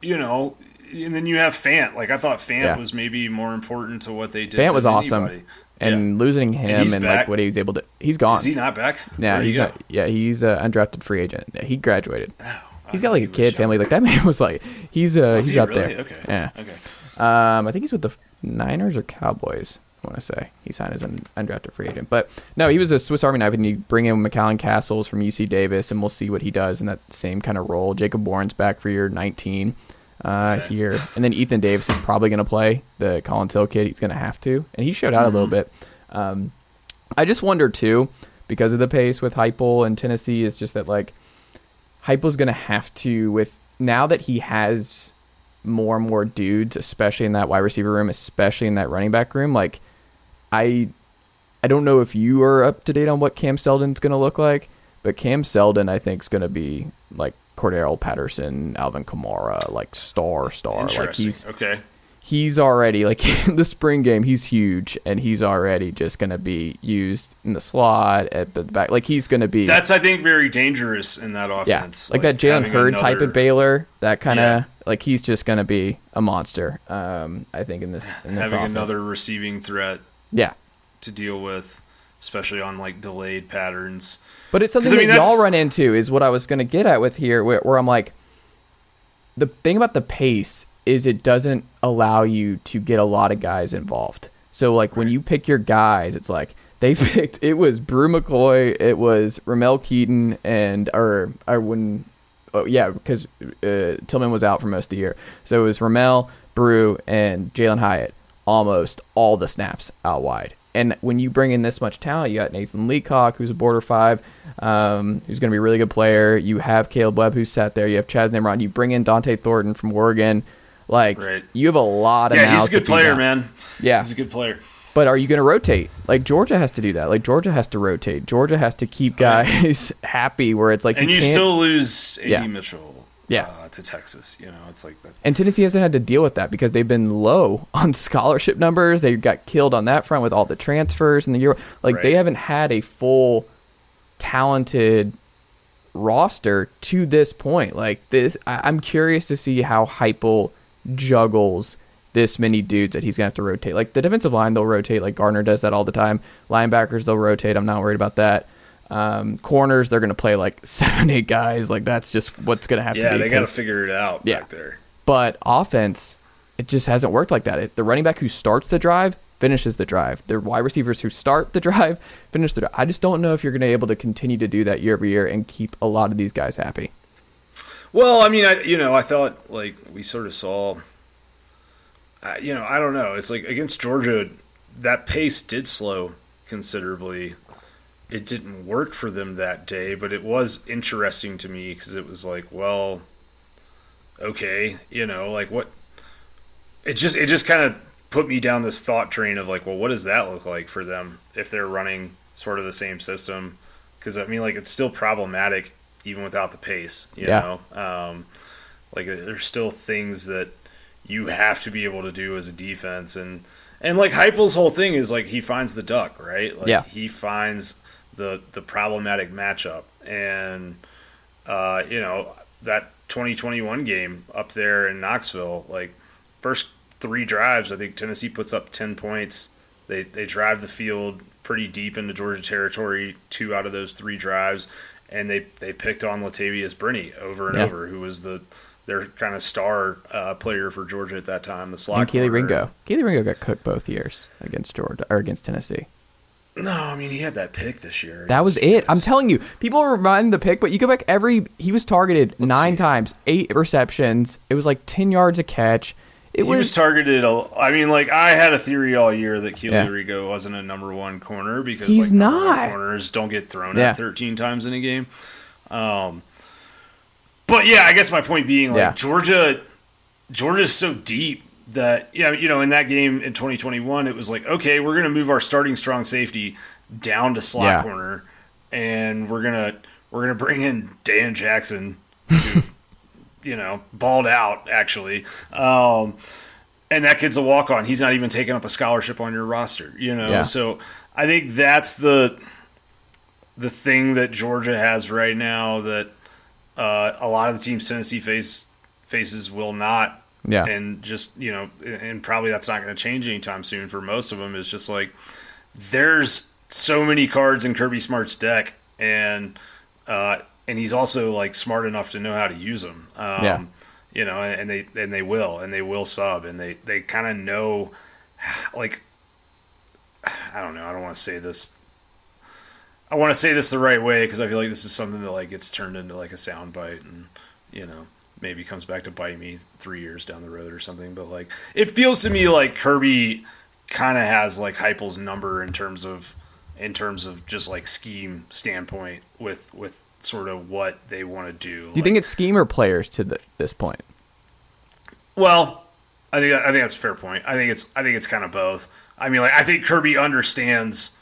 you know, and then you have Fant. Like I thought Fant yeah. was maybe more important to what they did. Fant was awesome. Anybody and yeah. losing him and, and like what he was able to he's gone. Is he not back? Yeah, he's not, yeah, he's an undrafted free agent. Yeah, he graduated. Oh, he's got like a kid family. Like that man was like he's uh he's he up really? there. Okay. Yeah. Okay. Um, I think he's with the Niners or Cowboys. I want to say he signed as an undrafted free agent, but no, he was a Swiss Army knife, and you bring in McCallan Castles from UC Davis, and we'll see what he does in that same kind of role. Jacob Warren's back for year 19 uh, okay. here, and then Ethan Davis is probably going to play the Collins Hill kid. He's going to have to, and he showed out mm-hmm. a little bit. Um, I just wonder too, because of the pace with Heupel and Tennessee, is just that like Heupel's gonna have to with now that he has more and more dudes, especially in that wide receiver room, especially in that running back room. Like, I I don't know if you are up to date on what Cam Seldon's gonna look like, but Cam Seldon I think is gonna be like Cordarrelle Patterson, Alvin Kamara, like star star. Like he's okay. he's already like in the spring game he's huge and he's already just going to be used in the slot at the back. Like he's going to be that's i think very dangerous in that offense yeah, like, like that jalen hurd another... type of baylor that kind of yeah. like he's just going to be a monster um i think in this, in this having offense. another receiving threat yeah. to deal with especially on like delayed patterns but it's something I mean, that y'all run into is what i was going to get at with here where, where i'm like the thing about the pace is it doesn't allow you to get a lot of guys involved. So like when you pick your guys, it's like they picked it was Bru McCoy, it was Ramel Keyton, and or or when oh, yeah, because uh, Tillman was out for most of the year. So it was Ramel, Bru, and Jalin Hyatt almost all the snaps out wide. And when you bring in this much talent, you got Nathan Leacock, who's a border five, um, who's going to be a really good player. You have Kaleb Webb, who's sat there. You have Chas Nimrod. You bring in Dont'e Thornton from Oregon. Like, Right. you have a lot of Yeah, he's a good player, man. Yeah. he's a good player. But are you going to rotate? Like Georgia has to do that. Like Georgia has to rotate. Georgia has to keep guys happy. Where it's like And you can't- still lose AD Yeah. Mitchell Yeah. uh, to Texas. You know, it's like that. And Tennessee hasn't had to deal with that because they've been low on scholarship numbers. They got killed on that front with all the transfers and the year. Like they haven't had a full talented roster to this point. Like this, I, I'm curious to see how Heupel juggles this many dudes that he's gonna have to rotate. Like the defensive line, they'll rotate. Like Garner does that all the time. Linebackers, they'll rotate. I'm not worried about that. Um, corners, they're gonna play like seven, eight guys. Like that's just what's gonna have to Yeah, be. they got to figure it out Yeah. back there. but offense, it just hasn't worked like that. It, the running back who starts the drive finishes the drive. The wide receivers who start the drive finish the drive. I just don't know if you're going to be able to continue to do that year over year and keep a lot of these guys happy. Well, I mean, I you know, I thought like we sort of saw. Uh, you know, I don't know. It's like against Georgia, that pace did slow considerably. It didn't work for them that day, but it was interesting to me because it was like, well, okay, you know, like what? It just it just kind of put me down this thought train of like, well, what does that look like for them if they're running sort of the same system? Because I mean, like, it's still problematic even without the pace, you Yeah. know. Um, like, there's still things that you have to be able to do as a defense, and and like Heupel's whole thing is like he finds the duck, right? Like Yeah. he finds the the problematic matchup, and uh, you know that 2021 game up there in Knoxville, like first three drives, I think Tennessee puts up 10 points. They they drive the field pretty deep into Georgia territory, two out of those three drives, and they they picked on Latavious Brini over and Yeah. over, who was the their kind of star uh, player for Georgia at that time, the slot. And Kelee. Ringo. Kelee Ringo got cooked both years against Georgia or against Tennessee. No, I mean he had that pick this year. That was it. I'm telling you, people were remind the pick, but you go back every he was targeted nine see. times, eight receptions. It was like ten yards a catch. It he was, was targeted. A, I mean, like I had a theory all year that Kelee Yeah. Ringo wasn't a number one corner because He's like, not. corners don't get thrown Yeah. at 13 times in a game. Um, but yeah, I guess my point being, like Yeah. Georgia, Georgia's so deep that yeah, you know, in that game in 2021, it was like okay, we're gonna move our starting strong safety down to slot Yeah. corner, and we're gonna we're gonna bring in Dan Jackson, who you know balled out actually. Um, and that kid's a walk on. He's not even taking up a scholarship on your roster, you know. Yeah. So I think that's the the thing that Georgia has right now that uh, a lot of the teams Tennessee face faces will not. Yeah. And just you know, and probably that's not going to change anytime soon for most of them. It's just like there's so many cards in Kirby Smart's deck, and uh, and he's also like smart enough to know how to use them. Um, Yeah. You know, and, they and they will, and they will sub, and they they kind of know, like, I don't know. I don't want to say this. I want to say this the right way because I feel like this is something that like gets turned into like a sound bite, and you know maybe comes back to bite me three years down the road or something. But like, it feels to me like Kirby kind of has like Heupel's number in terms of in terms of just like scheme standpoint with with sort of what they want to do. Do you think it's scheme or players to the, this point? Well, I think I think that's a fair point. I think it's I think it's kind of both. I mean, like I think Kirby understands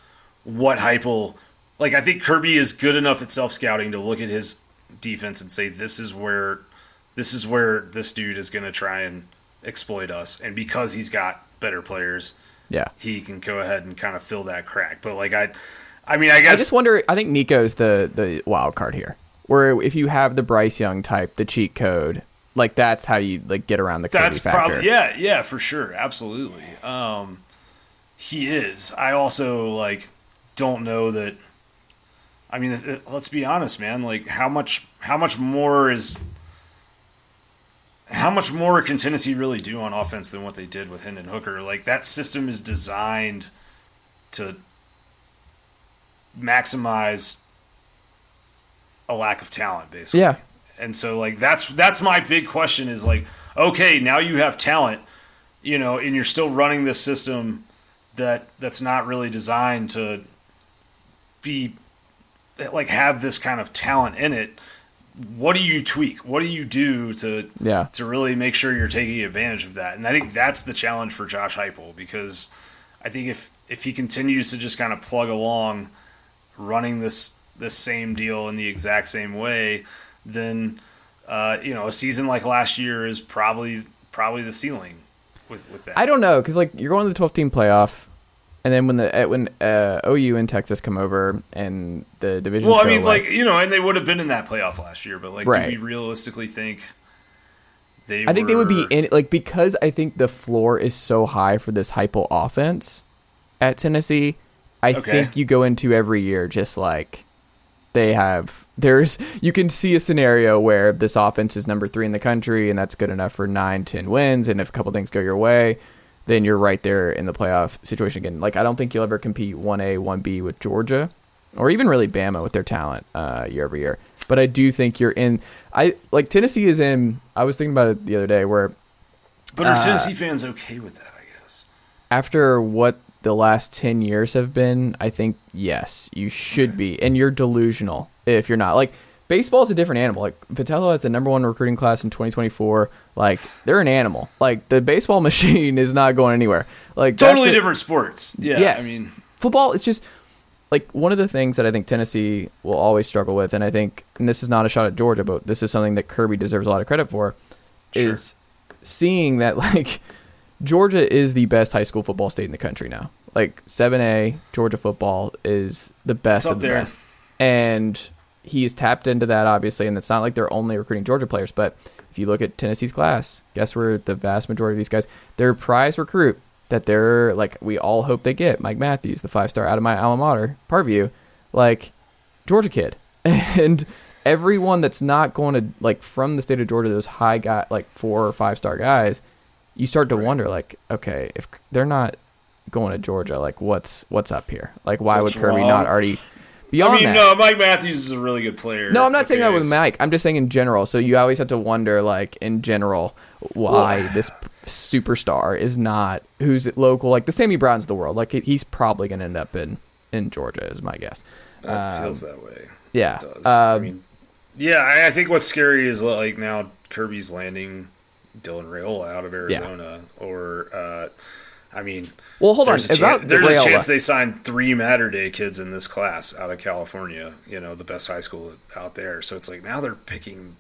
what Heupel like. I think Kirby is good enough at self scouting to look at his defense and say this is where this is where this dude is going to try and exploit us, and because he's got better players, Yeah. he can go ahead and kind of fill that crack. But like I, I mean, I guess I just wonder. I think Nico's the the wild card here. Where if you have the Bryce Young type, the cheat code, like that's how you like get around the That's factor. probably yeah, yeah, for sure, absolutely. Um, he is. I also like don't know that. I mean, it- let's be honest, man. Like, how much, how much more is, how much more can Tennessee really do on offense than what they did with Hendon Hooker? Like, that system is designed to maximize a lack of talent, basically. Yeah. And so like that's that's my big question is like okay, now you have talent, you know, and you're still running this system that that's not really designed to be like have this kind of talent in it what do you tweak? What do you do to yeah. to really make sure you're taking advantage of that? And i think that's the challenge for josh heupel because i think if if he continues to just kind of plug along running this this same deal in the exact same way then uh, you know a season like last year is probably probably the ceiling with with that. I don't know because like you're going to the 12 team playoff and then when the when uh, OU and Texas come over and the division. Well, I mean, like, like, you know, and they would have been in that playoff last year, but like, right. do we realistically think they? I were... think they would be in like because I think the floor is so high for this Heupel offense at Tennessee. I okay. think you go into every year just like they have. There's you can see a scenario where this offense is number three in the country, and that's good enough for nine, ten wins, and if a couple things go your way then you're right there in the playoff situation again. Like I don't think you'll ever compete one A, one B with Georgia, or even really Bama with their talent uh, year over year. But I do think you're in. I like Tennessee is in. I was thinking about it the other day where. But are uh, Tennessee fans okay with that? I guess. After what the last ten years have been, I think yes, you should okay. be, and you're delusional if you're not. Like baseball is a different animal. Like Vitello has the number one recruiting class in 2024. Like they're an animal. Like the baseball machine is not going anywhere. Like totally different sports. Yeah, yes. I mean football. It's just like one of the things that I think Tennessee will always struggle with, and I think, and this is not a shot at Georgia, but this is something that Kirby deserves a lot of credit for, sure. is seeing that like Georgia is the best high school football state in the country now. Like 7A Georgia football is the best of the there. best, and he's tapped into that obviously, and it's not like they're only recruiting Georgia players, but if you look at Tennessee's class, guess where the vast majority of these guys, their prize recruit that they're like we all hope they get, Mike Matthews, the five star out of my alma mater, Parkview, like Georgia kid, and everyone that's not going to like from the state of Georgia, those high guy like four or five star guys, you start to right. wonder like, okay, if they're not going to Georgia, like what's what's up here? Like why what's would Kirby wrong? not already Beyond I mean, that, no, Mike Matthews is a really good player. No, I'm not saying that with Mike. I'm just saying in general. So you always have to wonder, like in general, why well, this superstar is not who's local, like the Sammy Browns of the world. Like he's probably going to end up in in Georgia, is my guess. Um, feels that way. Yeah, it does. Um, I mean, yeah, I, think what's scary is like now Kirby's landing Dylan Raiola out of Arizona, yeah. or uh, I mean, well, hold there's on. A About there's a chance they signed three Mater Dei kids in this class out of California. You know, the best high school out there. So it's like now they're picking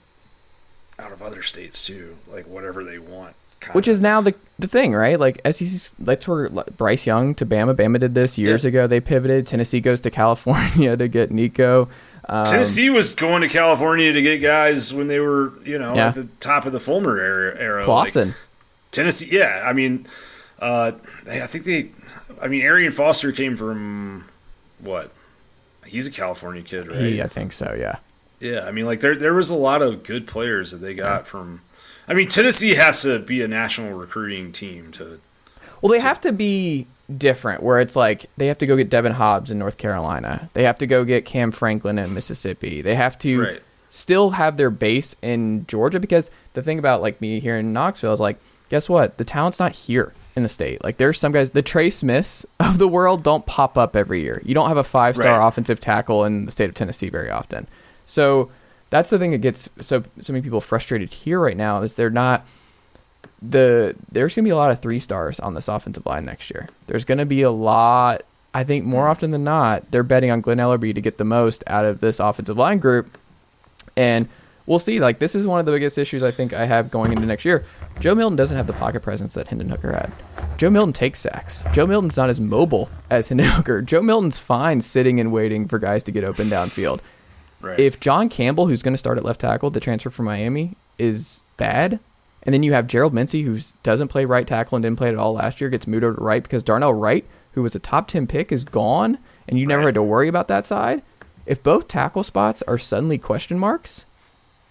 out of other states too, like whatever they want. Which is now the the thing, right? Like SEC, that's where Bryce Young to Bama. Bama did this years yeah. ago. They pivoted. Tennessee goes to California to get Nico. Um, Tennessee was going to California to get guys when they were, you know, yeah. at the top of the Fulmer era. era. Clawson. Like, Tennessee, yeah. I mean, uh, I think they, I mean, Arian Foster came from what? He's a California kid, right? He, I think so. Yeah. Yeah, I mean, like there there was a lot of good players that they got yeah. from. I mean, Tennessee has to be a national recruiting team to. Well, they to, have to be different, where it's like they have to go get Daevin Hobbs in North Carolina. They have to go get Cam Franklin in Mississippi. They have to right. still have their base in Georgia because the thing about like me here in Knoxville is like, guess what? The talent's not here in the state. Like there's some guys, the Trey Smiths of the world don't pop up every year. You don't have a five star right. offensive tackle in the state of Tennessee very often. So that's the thing that gets so so many people frustrated here right now is they're not the there's going to be a lot of three stars on this offensive line next year. There's going to be a lot. I think more hmm. often than not, they're betting on Glenn Elarbee to get the most out of this offensive line group, and we'll see. Like this is one of the biggest issues I think I have going into next year. Joe Milton doesn't have the pocket presence that Hendon Hooker had. Joe Milton takes sacks. Joe Milton's not as mobile as Hendon Hooker. Joe Milton's fine sitting and waiting for guys to get open downfield. Right. If John Campbell, who's going to start at left tackle, the transfer from Miami, is bad, and then you have Gerald Mincey, who doesn't play right tackle and didn't play at all last year, gets moved over to right because Darnell Wright, who was a top 10 pick, is gone, and you right. never had to worry about that side. If both tackle spots are suddenly question marks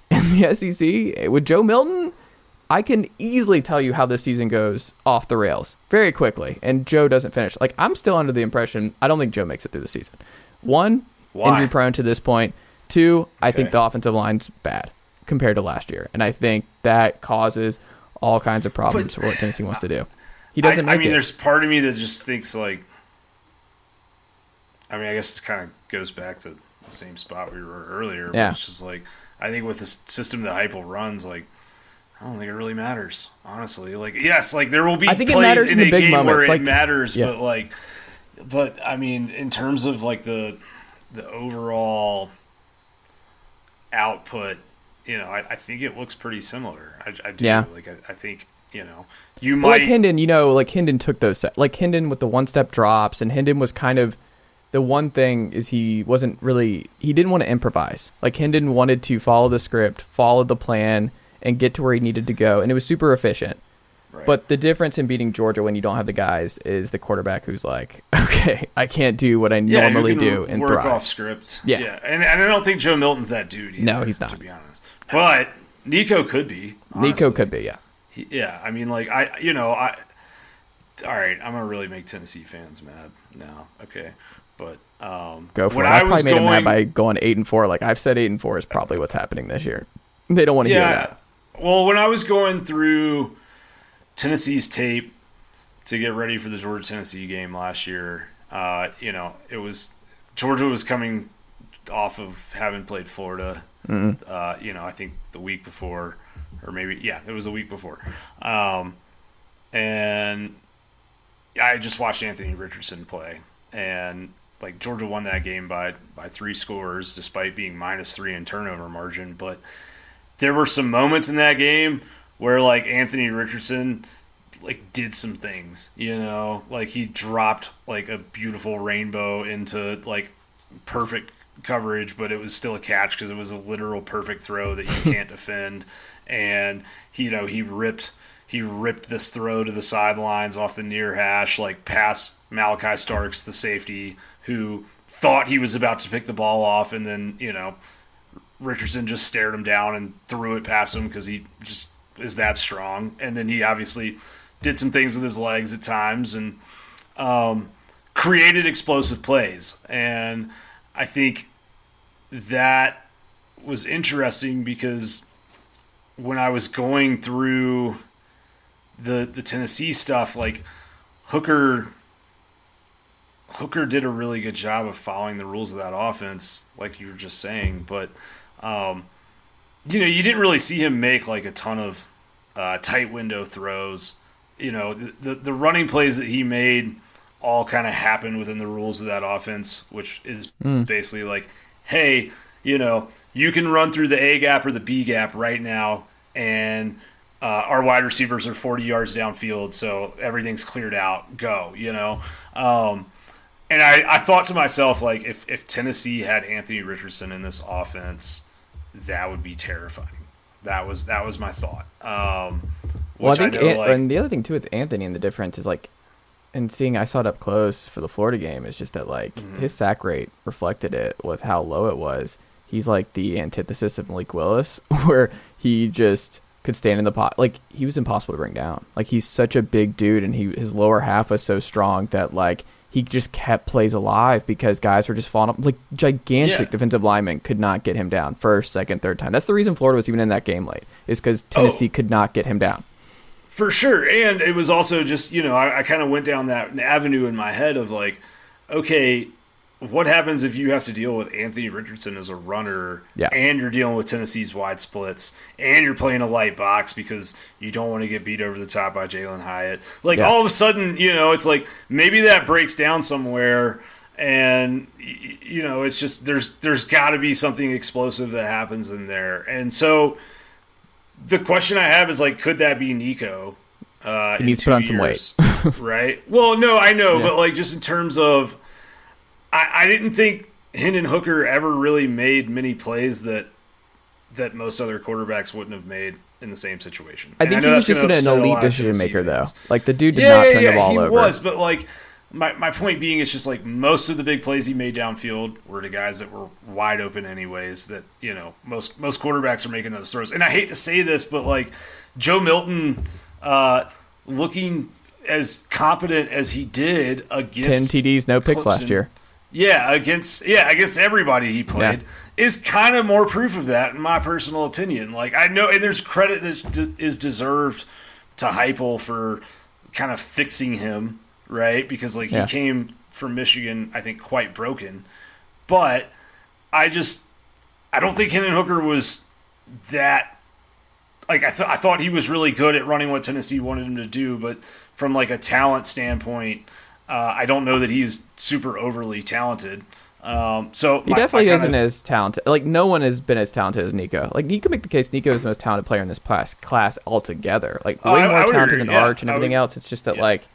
in the SEC eh, with Joe Milton – I can easily tell you how this season goes off the rails very quickly, and Joe doesn't finish. Like I'm still under the impression I don't think Joe makes it through the season. One, Why? injury prone to this point. Two, I think the offensive line's bad. compared to last year, and I think that causes all kinds of problems But- for what Tennessee wants to do. He doesn't I, I mean, it. there's part of me that just thinks like. I mean, I guess it kind of goes back to the same spot we were earlier. Yeah. It's just like I think with the system that Heupel runs, like I don't think it really matters, honestly. Like, yes, like there will be I think plays in, in the a game moments, where like- it matters, Yeah. but like, but I mean, in terms of like the the overall output, you know, I, I think it looks pretty similar. I, I do. Yeah. Like, I, I think you know, you might. like Hendon, you know, like Hendon took those set, like Hendon with the one step drops, and Hendon was kind of the one thing is he wasn't really he didn't want to improvise. Like Hendon wanted to follow the script, follow the plan, and get to where he needed to go, and it was super efficient. But the difference in beating Georgia when you don't have the guys is the quarterback who's like, okay, I can't do what I yeah, normally do and work thrive. off script. Yeah. yeah, and, and I don't think Joe Milton's that dude. Either, No, he's not. To be honest, but Nico could be. Nico could be, yeah. He- yeah, I mean, like I, you know, I. All right, I'm gonna really make Tennessee fans mad now. Okay, but um, Go for it. I I probably was made him mad by going eight and four. Like I've said, eight and four is probably what's happening this year. They don't want to hear that. Well, when I was going through Tennessee's tape to get ready for the Georgia Tennessee game last year, uh, you know, it was Georgia was coming off of having played Florida. Mhm. Uh, you know, I think the week before, or maybe yeah, it was the week before. Um, and I just watched Anthony Richardson play, and like Georgia won that game by by three scores, despite being minus three in turnover margin. But there were some moments in that game where like Anthony Richardson like did some things, you know, like he dropped like a beautiful rainbow into like perfect coverage, but it was still a catch because it was a literal perfect throw that you can't defend. And he, you know, he ripped he ripped this throw to the sidelines off the near hash, like past Malaki Starks, the safety, who thought he was about to pick the ball off, and then you know Richardson just stared him down and threw it past him because he just is that strong. And then he obviously did some things with his legs at times and um, created explosive plays. And I think that was interesting because when I was going through the the Tennessee stuff, like Hooker Hooker did a really good job of following the rules of that offense, like you were just saying. But um, you know, you didn't really see him make like a ton of uh, tight window throws. You know, the, the running plays that he made all kind of happened within the rules of that offense, which is Mm. basically like, hey, you know, you can run through the A gap or the B gap right now, and uh, our wide receivers are 40 yards downfield, so everything's cleared out. Go, you know. Um, and I, I thought to myself, like, if, if Tennessee had Anthony Richardson in this offense, that would be terrifying. That was that was my thought. Um, Well, I think, know, An- like- and the other thing too with Anthony and the difference is like, and seeing I saw it up close for the Florida game is just that like Mm-hmm. his sack rate reflected it with how low it was. He's like the antithesis of Malik Willis, where he just could stand in the pot. Like he was impossible to bring down. Like he's such a big dude, and he his lower half was so strong that like he just kept plays alive because guys were just falling up. Like gigantic Yeah. defensive linemen could not get him down first, second, third time. That's the reason Florida was even in that game late. Is because Oh. Tennessee could not get him down. For sure. And it was also just, you know, I, I kind of went down that avenue in my head of like, okay, what happens if you have to deal with Anthony Richardson as a runner Yeah. and you're dealing with Tennessee's wide splits and you're playing a light box because you don't want to get beat over the top by Jalin Hyatt? Like, Yeah. all of a sudden, you know, it's like maybe that breaks down somewhere and you know it's just there's there's got to be something explosive that happens in there and so the question I have is like, could that be Nico? Uh, He needs to put on some weight. right? Well, no, I know, Yeah. but like just in terms of, I, I didn't think Hendon Hooker ever really made many plays that that most other quarterbacks wouldn't have made in the same situation. I think know he was just an elite decision maker, though. Like the dude did yeah, not yeah, turn yeah, the ball he over. was, but like my, my point being, it's just like most of the big plays he made downfield were to guys that were wide open anyways. That you know most most quarterbacks are making those throws. And I hate to say this, but like Joe Milton, uh, looking as competent as he did against Ten TDs, no picks last year. Yeah, against yeah against everybody he played yeah. is kind of more proof of that, in my personal opinion. Like I know, and there's credit that is deserved to Heupel for kind of fixing him, right? Because like yeah. he came from Michigan, I think quite broken, but I just I don't think Hendon Hooker was that like I, th- I thought he was really good at running what Tennessee wanted him to do, but from like a talent standpoint uh, I don't know that he's super overly talented. Um, so he my, definitely kinda... isn't as talented. Like no one has been as talented as Nico. Like you can make the case Nico is the most talented player in this class class altogether. Like way uh, more talented agree. than yeah, Arch and everything would... else. It's just that yeah. like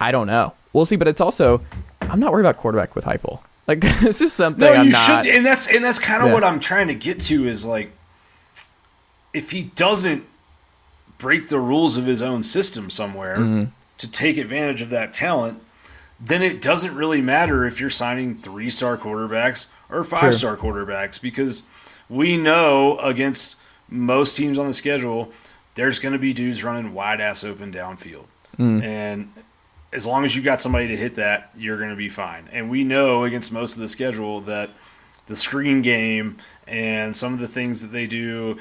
I don't know. We'll see. But it's also I'm not worried about quarterback with Heupel. Like it's just something. No, I'm you not... should, and that's and that's kind of yeah. what I'm trying to get to is like if he doesn't break the rules of his own system somewhere. Mm-hmm to take advantage of that talent, then it doesn't really matter if you're signing three star quarterbacks or five star sure. quarterbacks because we know against most teams on the schedule, there's going to be dudes running wide ass open downfield. Mm. And as long as you've got somebody to hit that, you're going to be fine. And we know against most of the schedule that the screen game and some of the things that they do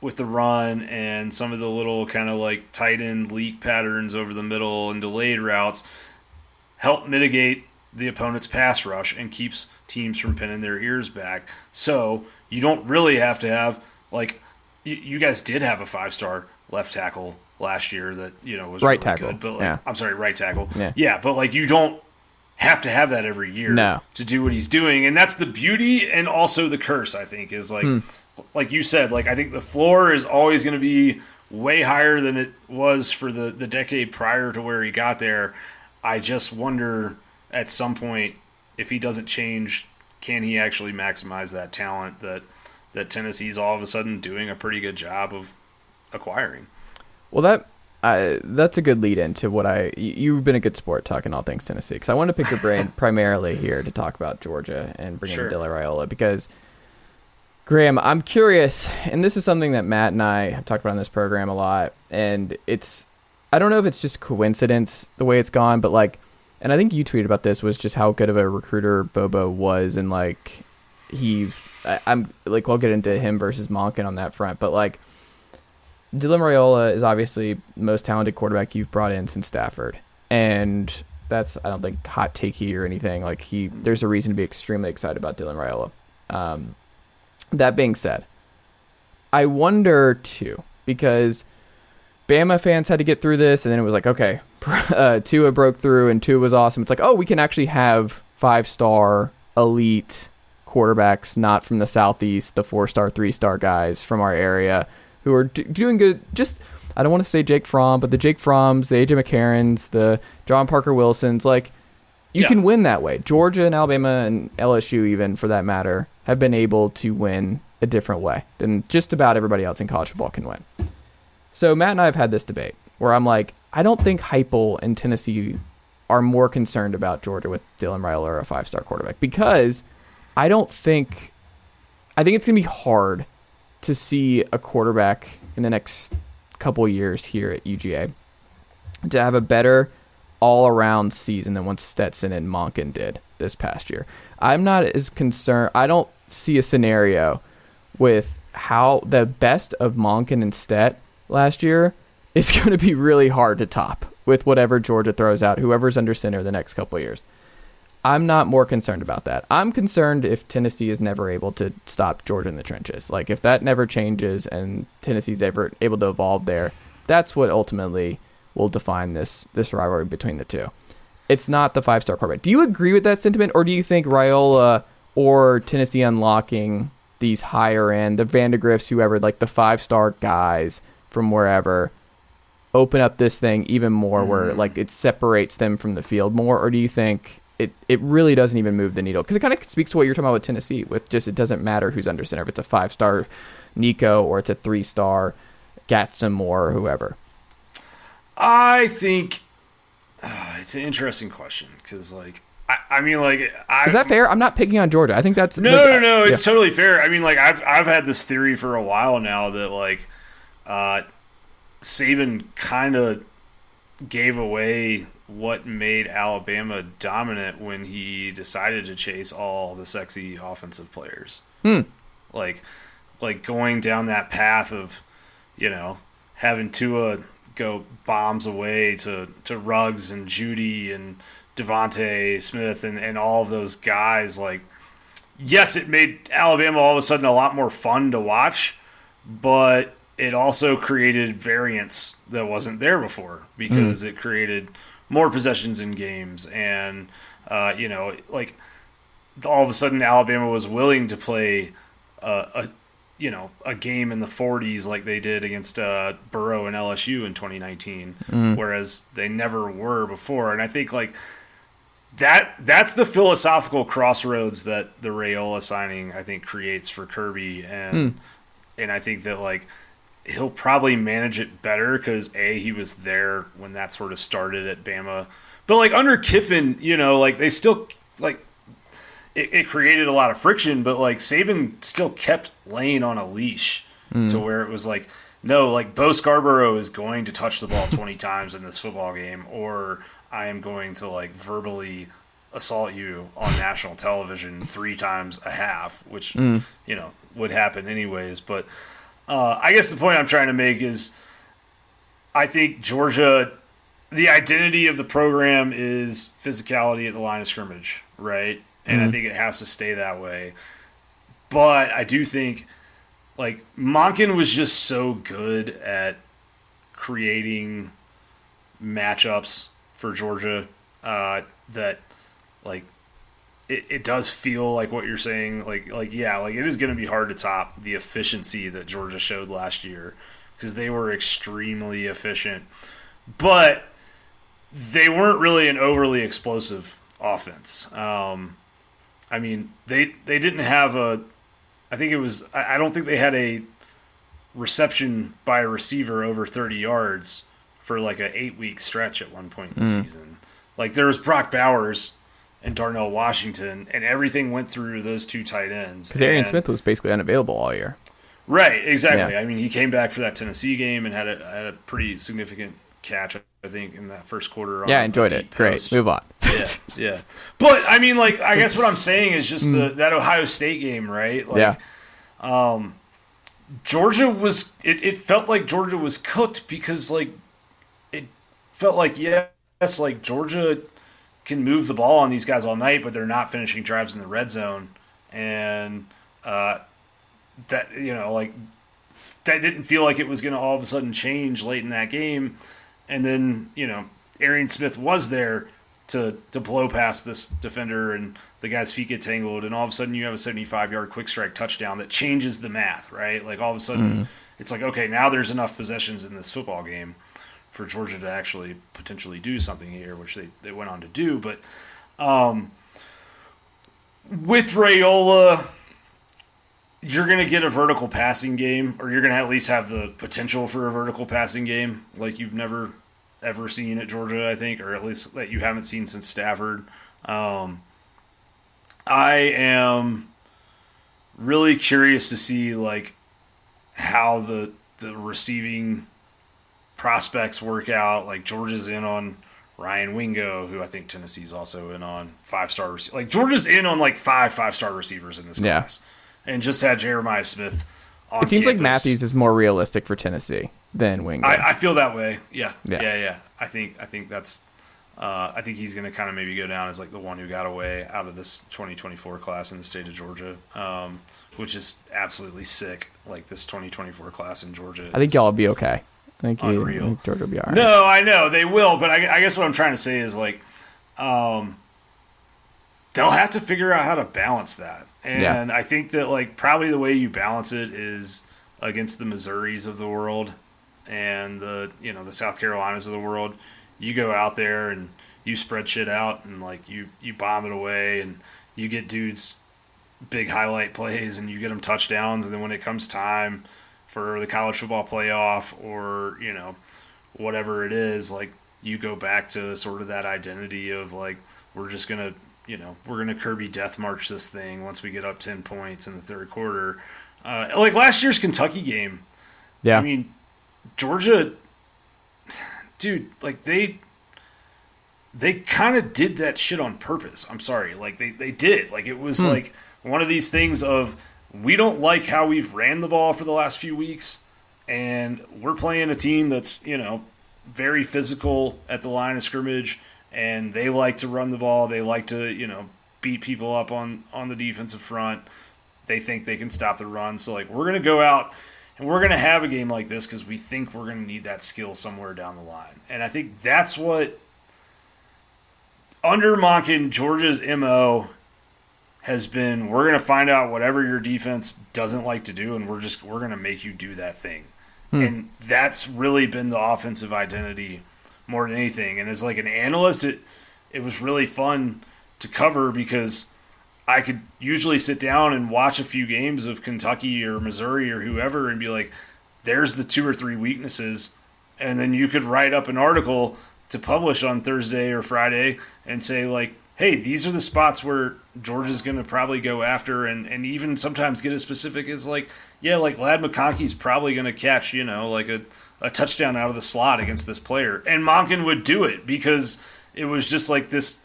with the run and some of the little kind of like tight end leak patterns over the middle and delayed routes help mitigate the opponent's pass rush and keeps teams from pinning their ears back. So you don't really have to have like you, you guys did have a five star left tackle last year that you know was right really tackle. Good, but like, yeah. I'm sorry, right tackle. Yeah. yeah, but like you don't have to have that every year no. to do what he's doing, and that's the beauty and also the curse. I think is like. Hmm like you said, like I think the floor is always going to be way higher than it was for the the decade prior to where he got there. I just wonder at some point if he doesn't change, can he actually maximize that talent that that Tennessee's all of a sudden doing a pretty good job of acquiring? Well, that uh, that's a good lead into what I. You've been a good sport talking all things Tennessee because I want to pick your brain primarily here to talk about Georgia and bring sure. in Dylan Raiola because Graham, I'm curious, and this is something that Matt and I have talked about on this program a lot, and it's I don't know if it's just coincidence the way it's gone, but like, and I think you tweeted about this was just how good of a recruiter Bobo was, and like he, I, am like we'll get into him versus Monken on that front, but like Dylan Raiola is obviously the most talented quarterback you've brought in since Stafford, and that's I don't think hot takey or anything. Like he, there's a reason to be extremely excited about Dylan Raiola. Um, that being said, I wonder too because Bama fans had to get through this, and then it was like, okay, uh, Tua broke through, and Tua was awesome. It's like, oh, we can actually have five star elite quarterbacks, not from the southeast, the four star, three star guys from our area who are d- doing good. Just I don't want to say Jake Fromm, but the Jake Fromms, the AJ McCarrons, the John Parker Wilsons, like you yeah. can win that way. Georgia and Alabama and LSU, even for that matter, have been able to win a different way than just about everybody else in college football can win. So Matt and I have had this debate where I'm like, I don't think Heupel and Tennessee are more concerned about Georgia with Dylan or a five-star quarterback because I don't think I think it's going to be hard to see a quarterback in the next couple years here at UGA to have a better all-around season than what Stetson and Monken did this past year. I'm not as concerned. I don't see a scenario with how the best of Monken and Stet last year is going to be really hard to top with whatever Georgia throws out, whoever's under center the next couple years. I'm not more concerned about that. I'm concerned if Tennessee is never able to stop Georgia in the trenches. Like if that never changes and Tennessee's ever able to evolve there, that's what ultimately will define this this rivalry between the two. It's not the five star quarterback. Do you agree with that sentiment, or do you think Raiola or Tennessee unlocking these higher end, the Vandagriffs, whoever, like the five star guys from wherever, open up this thing even more mm. where like it separates them from the field more? Or do you think it, it really doesn't even move the needle? Because it kind of speaks to what you're talking about with Tennessee, with just it doesn't matter who's under center, if it's a five star Nico or it's a three star Gadsden or whoever. I think uh, it's an interesting question because, like, I, I mean, like, I, is that fair? I'm not picking on Georgia. I think that's no, like, no, no. It's yeah. totally fair. I mean, like, I've I've had this theory for a while now that like, uh, Saban kind of gave away what made Alabama dominant when he decided to chase all the sexy offensive players. Hmm. Like, like going down that path of, you know, having Tua go bombs away to to Ruggs and Jeudy and DeVonta Smith and and all of those guys. Like, yes, it made Alabama all of a sudden a lot more fun to watch, but it also created variance that wasn't there before because mm. it created more possessions in games and uh, you know like all of a sudden Alabama was willing to play a, a you know a game in the 40s like they did against uh, Burrow and LSU in 2019 mm. whereas they never were before and I think like that that's the philosophical crossroads that the Raiola signing I think creates for Kirby and mm. and I think that like he'll probably manage it better because a he was there when that sort of started at Bama, but like under Kiffin, you know, like they still like it, it created a lot of friction, but like Saban still kept Lane on a leash mm. to where it was like. No, like Bo Scarborough is going to touch the ball 20 times in this football game, or I am going to like verbally assault you on national television three times a half, which mm. you know would happen anyways. But uh, I guess the point I'm trying to make is I think Georgia, the identity of the program is physicality at the line of scrimmage, right? And mm-hmm. I think it has to stay that way. But I do think, like, Monken was just so good at creating matchups for Georgia uh, that, like, it, it does feel like what you're saying. Like like yeah, like it is going to be hard to top the efficiency that Georgia showed last year because they were extremely efficient, but they weren't really an overly explosive offense. Um, I mean, they they didn't have a. I think it was. I don't think they had a reception by a receiver over 30 yards for like an eight week stretch at one point in the mm. season. Like there was Brock Bowers and Darnell Washington, and everything went through those two tight ends. Because Arian Smith was basically unavailable all year. Right, exactly. Yeah. I mean, he came back for that Tennessee game and had a, had a pretty significant catch, I think, in that first quarter. yeah, enjoyed it. Great. Move on. yeah, yeah. But I mean, like, I guess what I'm saying is just the that Ohio State game, right? Like, yeah. Um, Georgia was. It, it felt like Georgia was cooked because, like, felt like yes, like Georgia can move the ball on these guys all night, but they're not finishing drives in the red zone. And uh, that you know, like that didn't feel like it was going to all of a sudden change late in that game. And then you know, Arian Smith was there to to blow past this defender, and the guy's feet get tangled, and all of a sudden you have a 75 yard quick strike touchdown that changes the math, right? Like all of a sudden. Mm-hmm. It's like okay, now there's enough possessions in this football game for Georgia to actually potentially do something here, which they, they went on to do. But um, with Raiola, you're going to get a vertical passing game, or you're going to at least have the potential for a vertical passing game like you've never ever seen at Georgia, I think, or at least that you haven't seen since Stafford. Um, I am really curious to see like how the the receiving prospects work out. Like Georgia's in on Ryan Wingo, who I think Tennessee's also in on five star receiver. Like Georgia's in on like five five star receivers in this yeah. class, and just had Jeremiah Smith. On it seems campus. like Matthews is more realistic for Tennessee than Wingo. I, I feel that way. Yeah. yeah, yeah, yeah. I think I think that's. Uh, I think he's going to kind of maybe go down as like the one who got away out of this 2024 class in the state of Georgia, um, which is absolutely sick. Like this 2024 class in Georgia. I think y'all will be okay. Thank you. Unreal. I think Georgia will be all right. No, I know they will, but I, I, guess what I'm trying to say is like, um, they'll have to figure out how to balance that, and yeah. I think that like probably the way you balance it is against the Missouris of the world and the you know the South Carolinas of the world. You go out there and you spread shit out and like you you bomb it away and you get dudes big highlight plays and you get them touchdowns and then when it comes time for the college football playoff or you know whatever it is like you go back to sort of that identity of like we're just gonna you know we're gonna kirby death march this thing once we get up 10 points in the third quarter uh, like last year's kentucky game yeah i mean georgia dude like they they kind of did that shit on purpose. I'm sorry. Like they, they did. Like it was Hmm. like one of these things of we don't like how we've ran the ball for the last few weeks and we're playing a team that's, you know, very physical at the line of scrimmage and they like to run the ball. They like to, you know, beat people up on on the defensive front. They think they can stop the run. So like we're to go out and we're to have a game like this cuz we think we're to need that skill somewhere down the line. And I think that's what under Monken, Georgia's MO has been we're going to find out whatever your defense doesn't like to do and we're just we're going to make you do that thing. Hmm. And that's really been the offensive identity more than anything. And as like an analyst it it was really fun to cover because I could usually sit down and watch a few games of Kentucky or Missouri or whoever and be like there's the two or three weaknesses and then you could write up an article to publish on Thursday or Friday and say like, hey, these are the spots where George is going to probably go after, and and even sometimes get as specific as like, yeah, like Ladd McConkey's probably going to catch you know like a a touchdown out of the slot against this player, and Monken would do it because it was just like this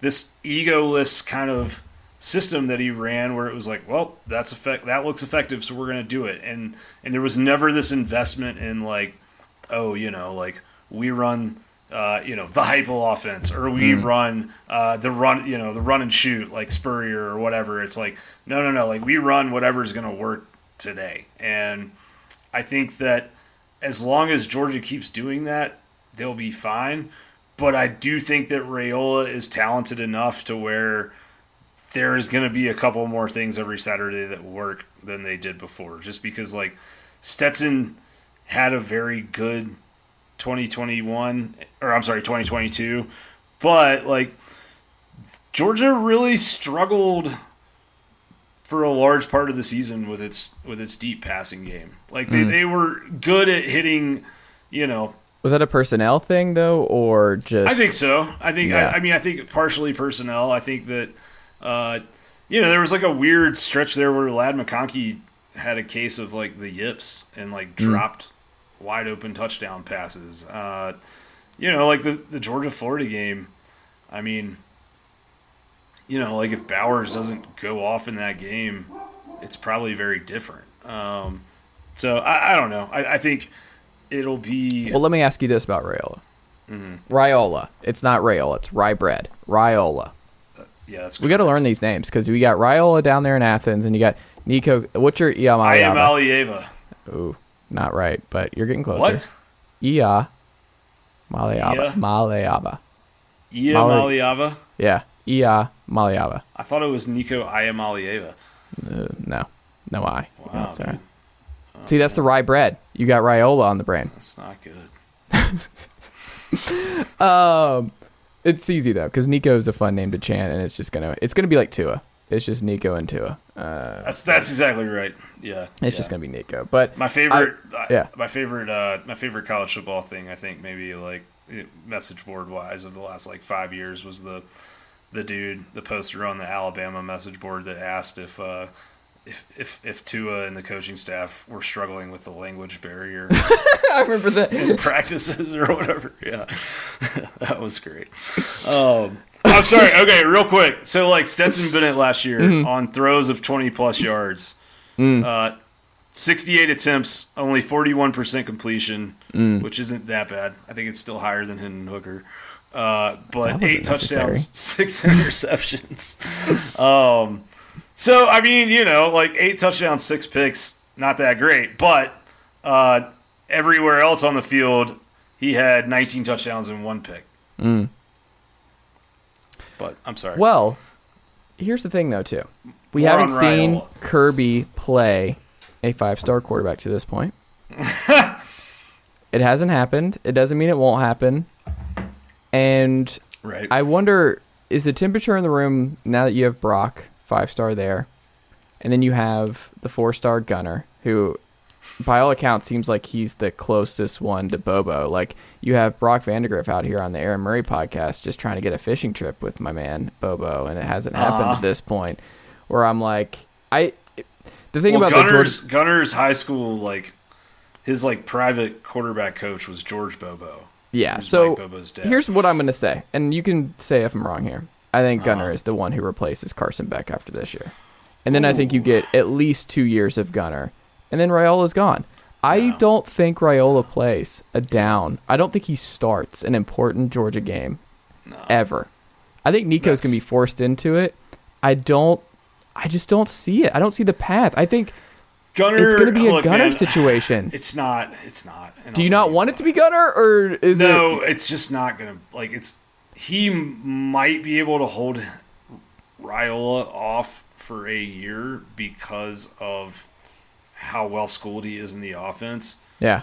this egoless kind of system that he ran where it was like well that's effect that looks effective so we're going to do it. And and there was never this investment in like oh you know like we run uh, you know the Heupel offense or we run uh, the run you know the run and shoot like Spurrier or whatever. It's like no no no like we run whatever's going to work today. And I think that as long as Georgia keeps doing that they'll be fine. But I do think that Raiola is talented enough to where there is going to be a couple more things every Saturday that work than they did before. Just because, like, Stetson had a very good 2021, or I'm sorry, 2022, but, like, Georgia really struggled for a large part of the season with its with its deep passing game. Like they, they were good at hitting, you know, Was that a personnel thing though, or just? I think so. I think. Yeah. I, I mean, I think partially personnel. I think that, uh, you know, there was like a weird stretch there where Ladd McConkey had a case of like the yips and like dropped wide open touchdown passes. Uh, you know, like the the Georgia Florida game. I mean, you know, like if Bowers doesn't go off in that game, it's probably very different. Um, so I, I don't know. I, I think it'll be. Well, let me ask you this about Rayola. Mm-hmm. Rayola. It's not Rayola. It's rye bread. Rayola. yeah, that's We got to learn these names because we got Rayola down there in Athens, and you got Nico. What's your Ia I am? Alieva. Ooh, not right, but you're getting closer. What? Ia Maleava. Ia? Maleava. Ia Mali- Maliava. Yeah, Ia Maleava. I thought it was Nico Iamalieva. Uh, no, no I. Wow, No, sorry. man. See, that's the rye bread. You got Rayola on the brain. That's not good. Um, it's easy though because Nico is a fun name to chant, and it's just gonna it's gonna be like Tua. It's just Nico and Tua. Uh, That's that's exactly right. Yeah, it's yeah. just gonna be Nico. But my favorite. I- uh, yeah. my favorite. Uh, my favorite college football thing. I think maybe like message board wise of the last like five years was the the dude the poster on the Alabama message board that asked if. Uh, if, if if Tua and the coaching staff were struggling with the language barrier I remember that. in practices or whatever. Yeah, that was great. Um, I'm sorry. Okay, real quick. So like Stetson Bennett last year Mm-hmm. on throws of 20 plus yards, Mm. uh, 68 attempts, only 41 percent completion, Mm. which isn't that bad. I think it's still higher than Hendon Hooker. Uh, but eight touchdowns, necessary. six interceptions. um, so I mean, you know, like eight touchdowns, six picks, not that great. But uh, everywhere else on the field, he had 19 touchdowns and one pick. But I'm sorry. Well, here's the thing though too. We More haven't seen Raiola. Kirby play a five star quarterback to this point. it hasn't happened. It doesn't mean it won't happen. And right. I wonder is the temperature in the room now that you have Brock, five star there, and then you have the four star gunner, who by all accounts seems like he's the closest one to Bobo. Like you have Brock Vandagriff out here on the Aaron Murray podcast just trying to get a fishing trip with my man Bobo, and it hasn't happened Aw. at this point. Where I'm like, I the thing well, about Gunner's Gunner's high school like his like private quarterback coach was George Bobo. Yeah. So here's what I'm going to say, and you can say if I'm wrong here. I think Uh-huh. Gunner is the one who replaces Carson Beck after this year, and then I think you get at least two years of Gunner, and then Raiola's gone. I don't think Raiola plays a down. I don't think he starts an important Georgia game ever. I think Nico's going to be forced into it. I don't. I just don't see it. I don't see the path. I think Gunner, it's going to be a look, Gunner man, situation. It's not. It's not. and Do you not want it to be Gunner, or is No, it? it's just not gonna like it's. He might be able to hold Raiola off for a year because of how well schooled he is in the offense, Yeah.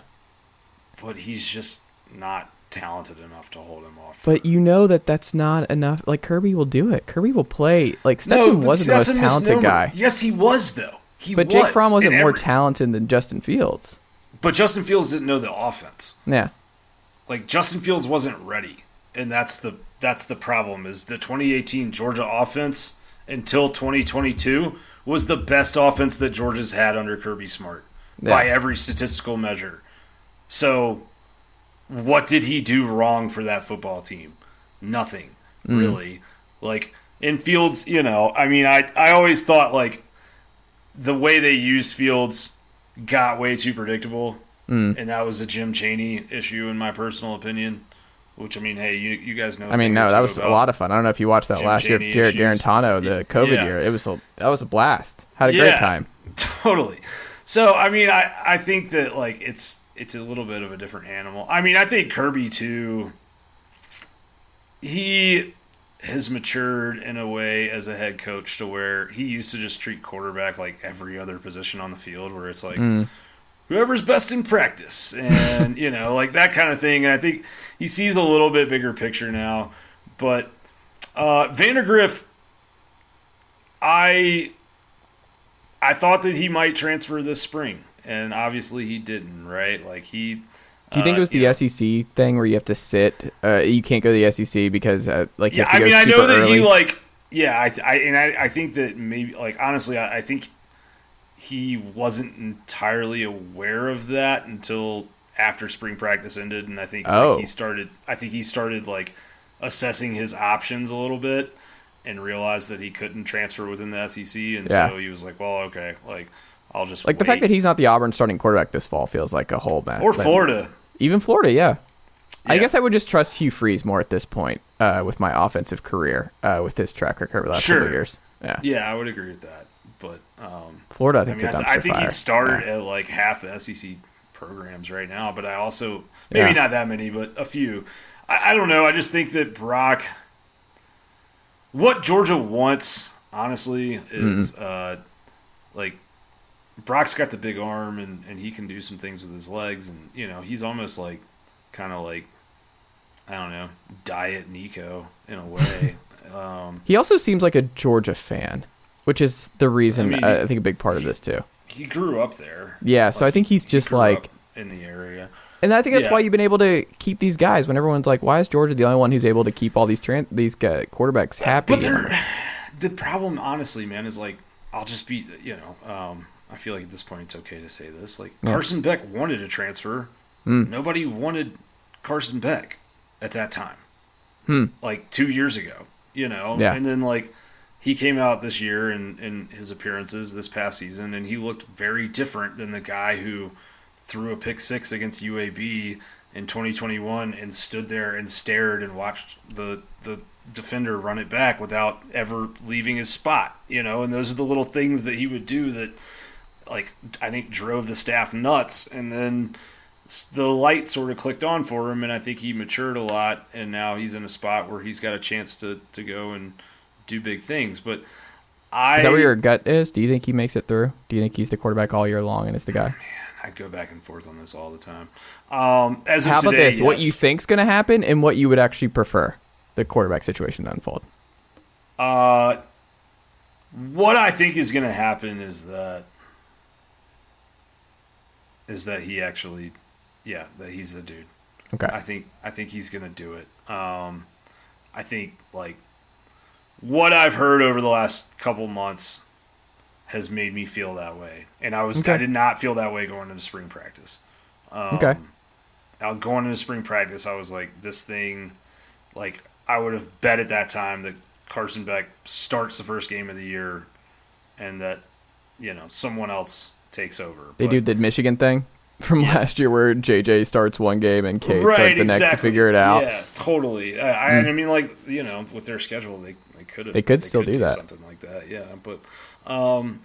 but he's just not talented enough to hold him off. But you know that that's not enough. Like Kirby will do it. Kirby will play. Like Stetson but wasn't the most talented misnomer. guy, Yes, he was though. He but was. Jake Fromm wasn't And more every- talented than Justin Fields. But Justin Fields didn't know the offense. Yeah. like Justin Fields wasn't ready, and that's the that's the problem. Is the 2018 Georgia offense until 2022 was the best offense that Georgia's had under Kirby Smart by every statistical measure. So, what did he do wrong for that football team? Nothing mm. really. Like in Fields, you know, I mean, I I always thought like the way they used Fields got way too predictable, mm. and that was a Jim Chaney issue, in my personal opinion. Which I mean, hey, you you guys know. I mean, no, that was a lot of fun. I don't know if you watched that Jim last year, Jarrett issues. Guarantano, the COVID Yeah. year. It was a, that was a blast. Had a great time. Totally. So I mean, I I think that like it's it's a little bit of a different animal. I mean, I think Kirby too. He has matured in a way as a head coach to where he used to just treat quarterback like every other position on the field, where it's like mm. Whoever's best in practice and you know like that kind of thing. And I think he sees a little bit bigger picture now. But uh, Vandagriff, I I thought that he might transfer this spring, and obviously he didn't. Right? Like he. Do you think uh, it was the know- SEC thing where you have to sit? Uh, you can't go to the SEC because uh, like you Yeah, have I mean, I know that early. he like. Yeah, I, I and I, I think that maybe like honestly, I, I think he wasn't entirely aware of that until after spring practice ended, and I think like, Oh. he started. I think he started like assessing his options a little bit and realized that he couldn't transfer within the SEC, and Yeah. so he was like, "Well, okay, like I'll just like the fact that he's not the Auburn starting quarterback this fall feels like a whole mess. or Like, Florida." even Florida, yeah. I guess I would just trust Hugh Freeze more at this point uh, with my offensive career, uh, with his track record over the last couple Sure. of years. Yeah. Yeah, I would agree with that, um, Florida, I I think, mean, I, th- I think fire. he'd start Yeah. at like half the SEC programs right now, but I also maybe Yeah. not that many, but a few. I, I don't know. I just think that Brock, what Georgia wants, honestly, is Mm-hmm. uh, like Brock's got the big arm and, and he can do some things with his legs, and you know he's almost like kind of like I don't know, diet Nico in a way. um, He also seems like a Georgia fan, which is the reason I mean, I think a big part of this too. he grew up there. Yeah, so I think he's he just grew like, in the area. and I think that's Yeah. why you've been able to keep these guys. When everyone's like, "Why is Georgia the only one who's able to keep all these tran- these uh, quarterbacks happy?" But the problem, honestly, man, is like I'll just be, you know, um, I feel like at this point it's okay to say this. Like Carson Beck wanted a transfer. Hmm. Nobody wanted Carson Beck at that time. Like two years ago, you know, Hmm. Yeah. and then like he came out this year in in his appearances this past season, and he looked very different than the guy who threw a pick six against UAB in 2021 and stood there and stared and watched the the defender run it back without ever leaving his spot, you know, and those are the little things that he would do that like I think drove the staff nuts. And then the light sort of clicked on for him and I think he matured a lot and now he's in a spot where he's got a chance to to go and do big things but I is that where your gut is? Do you think he makes it through? Do you think he's the quarterback all year long and is the guy? Man, I go back and forth on this all the time. Um, as of How about today, this? What you yes. think's going to happen and what you would actually prefer the quarterback situation to unfold? Uh, what I think is going to happen is that is that he actually, yeah, that he's the dude. Okay. I think I think he's going to do it. Um, I think like what I've heard over the last couple months has made me feel that way, and I was I did not feel that way going into spring practice. Um, Okay. Now going into spring practice, I was like, this thing, like I would have bet at that time that Carson Beck starts the first game of the year, and that you know someone else takes over. They But- do the Michigan thing from last year where JJ starts one game and Cade starts the next to figure it out. Hmm. Yeah, totally. I, I mean, like you know, with their schedule, they could have They could still do that. something like that. Yeah, but um,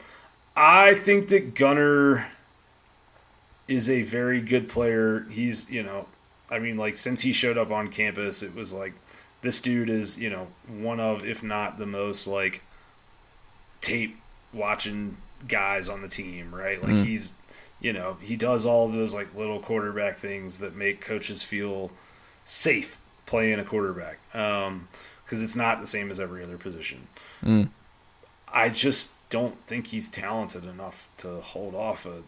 I think that Gunner is a very good player. He's you know, I mean, like since he showed up on campus, it was like this dude is you know one of, if not the most like tape watching guys on the team, right? Like Mm. he's you know, he does all those like little quarterback things that make coaches feel safe playing a quarterback. Um, because it's not the same as every other position. Mm. I just don't think he's talented enough to hold off a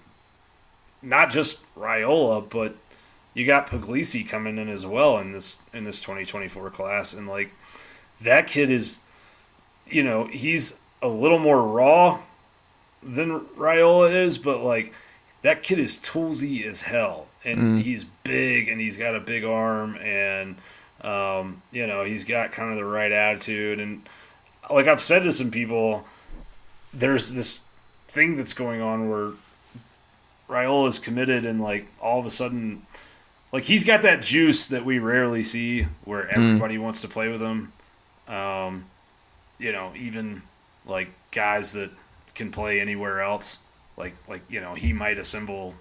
not just Raiola, but you got Puglisi coming in as well in this in this 2024 class, and like that kid is, you know, he's a little more raw than Raiola is, but like that kid is toolsy as hell, and Mm. he's big, and he's got a big arm, and um, you know, he's got kind of the right attitude, and like I've said to some people, there's this thing that's going on where Raiola is committed, and like all of a sudden, like he's got that juice that we rarely see, where everybody wants to play with him. Um, you know, even like guys that can play anywhere else, like like you know, he might assemble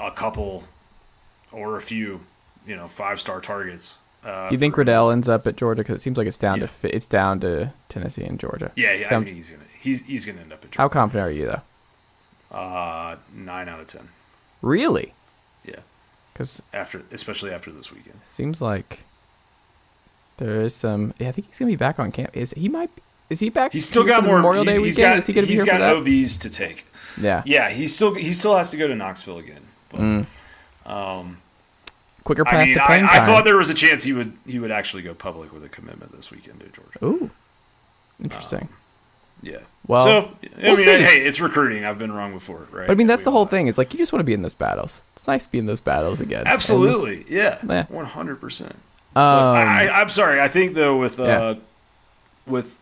a couple or a few, you know, five star targets. Uh, Do you think Riddell ends up at Georgia? Because it seems like it's down to it's down to Tennessee and Georgia. Yeah, yeah, I think he's gonna he's he's gonna end up at Georgia. How confident are you though? Uh, nine out of ten. Really? Yeah, Because after especially after this weekend. seems like there is some. Yeah, I think he's gonna be back on camp. Is he might? Is he back? He's still got more Memorial Day he- he's weekend. got, is he gonna be he's here for got that? OVs to take. Yeah. Yeah, he still he still has to go to Knoxville again. But, Mm. um, Quicker path I mean, to I, playing I time. thought there was a chance he would he would actually go public with a commitment this weekend to Georgia. Ooh, interesting. Yeah. Well, so I we'll mean, see. hey, it's recruiting. I've been wrong before, right? but I mean, that's We the whole thing. It's like you just want to be in those battles. It's nice to be in those battles again. Absolutely, yeah, Yeah. one hundred percent. Um, I, I'm sorry. I think though with uh, Yeah. with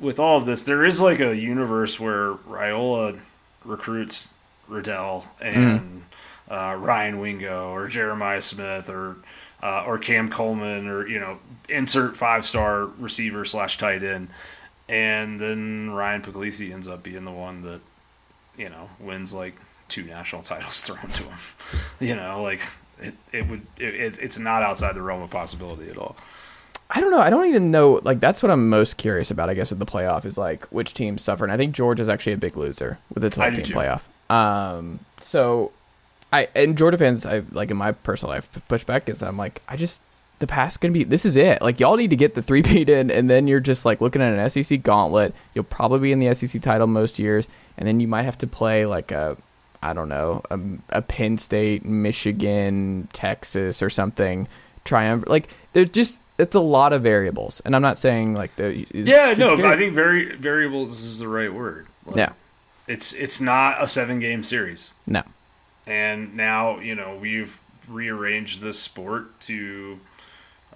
with all of this, there is like a universe where Raiola recruits Riddell and uh, Ryan Wingo or Jeremiah Smith or uh, or Cam Coleman or you know insert five star receiver slash tight end, and then Ryan Puglisi ends up being the one that you know wins like two national titles thrown to him. you know, like it, it would it, it's not outside the realm of possibility at all. I don't know. I don't even know. Like that's what I'm most curious about. I guess with the playoff is like which teams suffer, and I think Georgia's actually a big loser with the 12 team playoff. Um, so I and Georgia fans, I like in my personal life push back against. I'm like, I just the past gonna be. This is it. Like y'all need to get the three peat in, and then you're just like looking at an SEC gauntlet. You'll probably be in the SEC title most years, and then you might have to play like a. I don't know, a, a Penn State, Michigan, Texas, or something. Triumph. Like they're just. It's a lot of variables, and I'm not saying like the. Yeah, no, I think very variables is the right word. Like, Yeah. it's it's not a seven game series, No. And now you know we've rearranged this sport to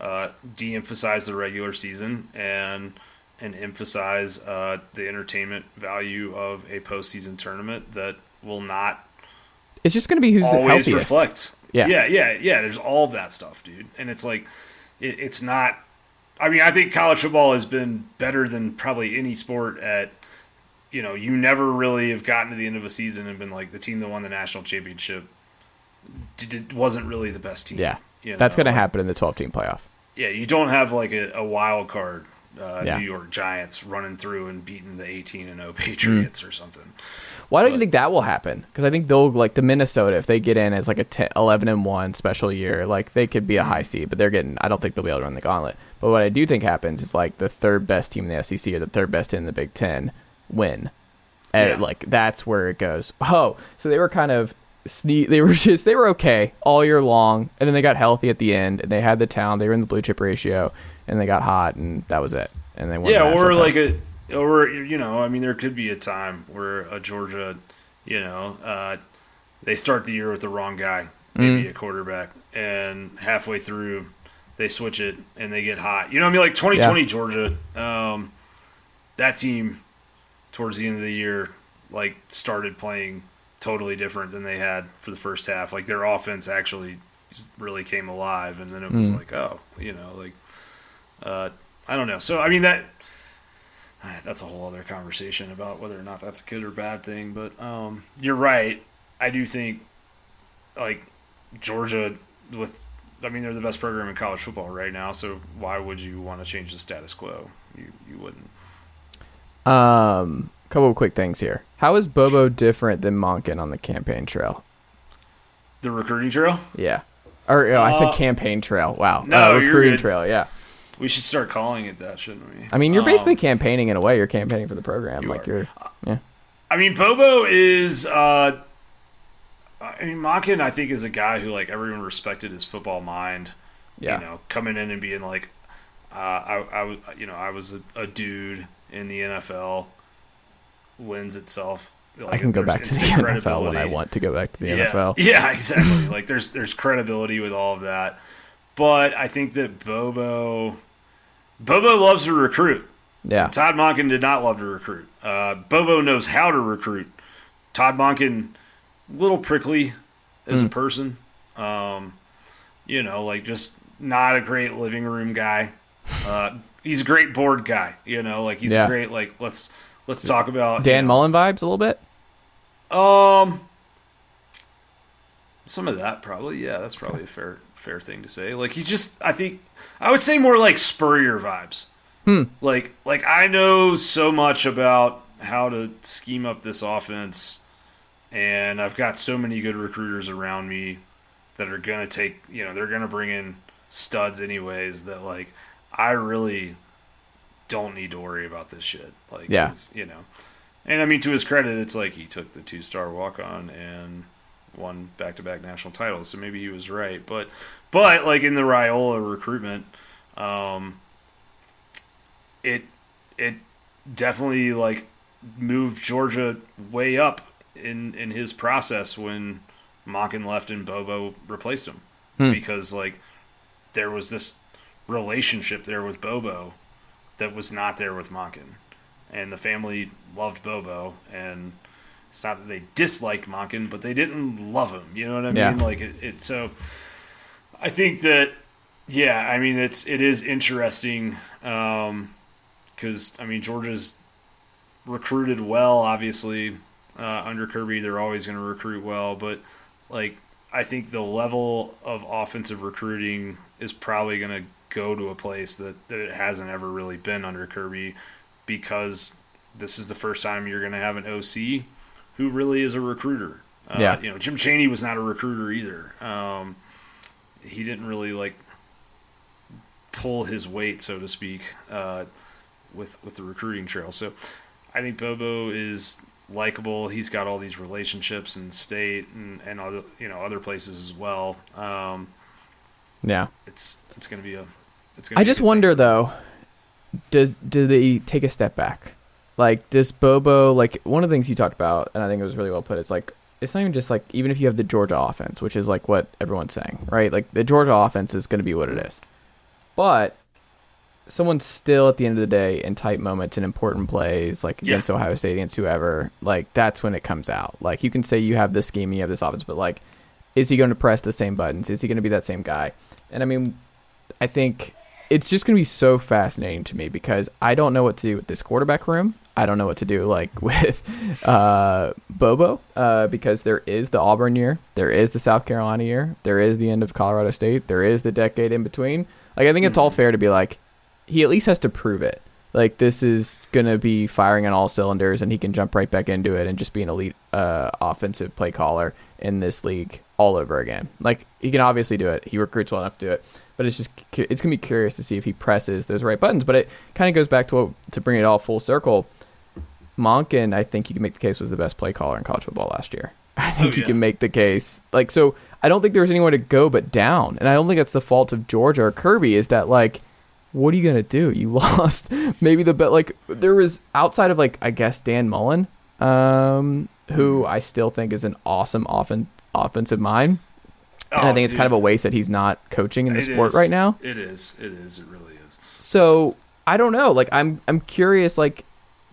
uh, de-emphasize the regular season and and emphasize uh, the entertainment value of a postseason tournament that will not It's just going to be who's always healthiest. reflect. Yeah. yeah, yeah, yeah. There's all of that stuff, dude, and it's like it, it's not. I mean, I think college football has been better than probably any sport at. You know, you never really have gotten to the end of a season and been like the team that won the national championship d- d- wasn't really the best team. Yeah. You That's going to happen in the 12 team playoff. Yeah, you don't have like a, a wild card uh, Yeah. New York Giants running through and beating the 18 and 0 Patriots or something. Why don't you think that will happen? Because I think they'll like the Minnesota if they get in as like a 10, 11 and one special year, like they could be a high seed, but they're getting. I don't think they'll be able to run the gauntlet. But what I do think happens is like the third best team in the SEC or the third best in the Big Ten win, and Yeah. like that's where it goes. Oh, so they were kind of sne- They were just they were okay all year long, and then they got healthy at the end, and they had the talent. They were in the blue chip ratio, and they got hot, and that was it. And they won. the Yeah, national or like a, or you know, I mean, there could be a time where a Georgia, you know, uh, they start the year with the wrong guy maybe mm. a quarterback, and halfway through they switch it and they get hot. You know what I mean? Like 2020 yeah. Georgia, um, that team towards the end of the year like started playing totally different than they had for the first half. Like their offense actually really came alive, and then it was mm. like, oh, you know, like uh, I don't know. So I mean that that's a whole other conversation about whether or not that's a good or bad thing. But um, you're right. I do think like Georgia with. I mean, they're the best program in college football right now. So why would you want to change the status quo? You you wouldn't. Um, couple of quick things here. How is Bobo different than Monken on the campaign trail? The recruiting trail? Yeah. Or oh, I said uh, campaign trail. Wow. No, uh, recruiting trail. Yeah. We should start calling it that, shouldn't we? I mean, you're basically um, campaigning in a way. You're campaigning for the program. You like are. you're, yeah. I mean, Bobo is. Uh, I mean, Monken, I think, is a guy who like everyone respected his football mind. Yeah. You know, coming in and being like, uh, I, I was, you know, I was a, a dude in the NFL lends itself. Like, I can go back to the NFL when I want to go back to the yeah. NFL. Yeah, exactly. like there's there's credibility with all of that, but I think that Bobo Bobo loves to recruit. Yeah, Todd Monken did not love to recruit. Uh, Bobo knows how to recruit. Todd Monken, little prickly as mm. a hmm. person. Um, you know, like just not a great living room guy. Uh, he's a great board guy. You know, like he's yeah. a great like let's let's talk about Dan you know, Mullen vibes a little bit. Um, some of that probably. Yeah, that's probably a fair fair thing to say. Like he's just, I think, I would say more like Spurrier vibes. Hmm. Like like I know so much about how to scheme up this offense, and I've got so many good recruiters around me that are gonna take. You know, they're gonna bring in studs anyways. That like I really don't need to worry about this shit. Like, yeah, you know. And I mean, to his credit, it's like he took the two star walk on and won back to back national titles. So maybe he was right. But, but like in the Raiola recruitment, um, it it definitely like moved Georgia way up in in his process when Monken left and Bobo replaced him hmm. because like there was this relationship there with Bobo that was not there with Monken. And the family loved Bobo, and it's not that they disliked Monken, but they didn't love him. You know what I yeah. mean? Like it, it. So I think that, yeah, I mean it's it is interesting because um, I mean Georgia's recruited well, obviously uh, under Kirby. They're always going to recruit well, but like I think the level of offensive recruiting is probably going to go to a place that, that it hasn't ever really been under Kirby because this is the first time you're going to have an OC who really is a recruiter. Uh, yeah. You know, Jim Chaney was not a recruiter either. Um, he didn't really like pull his weight, so to speak, uh, with with the recruiting trail. So I think Bobo is likable. He's got all these relationships in state and, and other you know other places as well. Um, yeah, it's it's going to be a I just wonder though, does do they take a step back? Like does Bobo like one of the things you talked about, and I think it was really well put. It's like it's not even just like even if you have the Georgia offense, which is like what everyone's saying, right? Like the Georgia offense is going to be what it is, but someone's still at the end of the day in tight moments and important plays, like against yeah. Ohio State, against whoever, like that's when it comes out. Like you can say you have this scheme, you have this offense, but like, is he going to press the same buttons? Is he going to be that same guy? And I mean, I think it's just going to be so fascinating to me because I don't know what to do with this quarterback room. I don't know what to do like with uh, Bobo uh, because there is the Auburn year, there is the South Carolina year, there is the end of Colorado State, there is the decade in between. Like I think it's mm-hmm. all fair to be like he at least has to prove it. Like this is gonna be firing on all cylinders, and he can jump right back into it and just be an elite uh, offensive play caller in this league all over again. Like he can obviously do it. He recruits well enough to do it but it's just it's gonna be curious to see if he presses those right buttons. But it kind of goes back to what to bring it all full circle. Monken, I think you can make the case was the best play caller in college football last year. I think oh, you can make the case like so. I don't think there's anywhere to go but down, and I don't think that's the fault of Georgia or Kirby. Is that like, what are you gonna do? You lost maybe the bet. Like there was outside of like I guess Dan Mullen, um, who I still think is an awesome offen- offensive mind and I Oh, think it's kind of a waste that he's not coaching in the It sport is. right now. It is. It is. It really is. So I don't know. Like I'm I'm curious. Like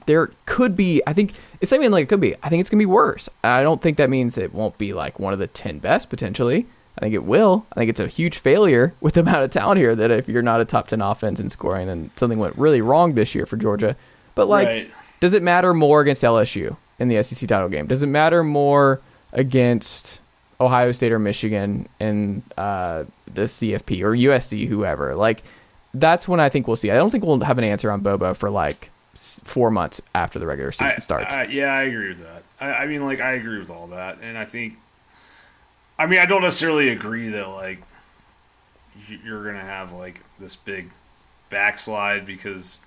there could be. I think it's something like it could be. I think it's gonna be worse. I don't think that means it won't be like one of the ten best potentially. I think it will. I think it's a huge failure with the amount of talent here that if you're not a top ten offense in scoring, then something went really wrong this year for Georgia. But like, Right. does it matter more against LSU in the SEC title game? Does it matter more against Ohio State or Michigan in uh, the CFP or USC, whoever? Like, that's when I think we'll see. I don't think we'll have an answer on Bobo for like four months after the regular season I, starts. I, yeah, I agree with that. I, I mean, like, I agree with all that, and I think, I mean, I don't necessarily agree that like you're gonna have like this big backslide because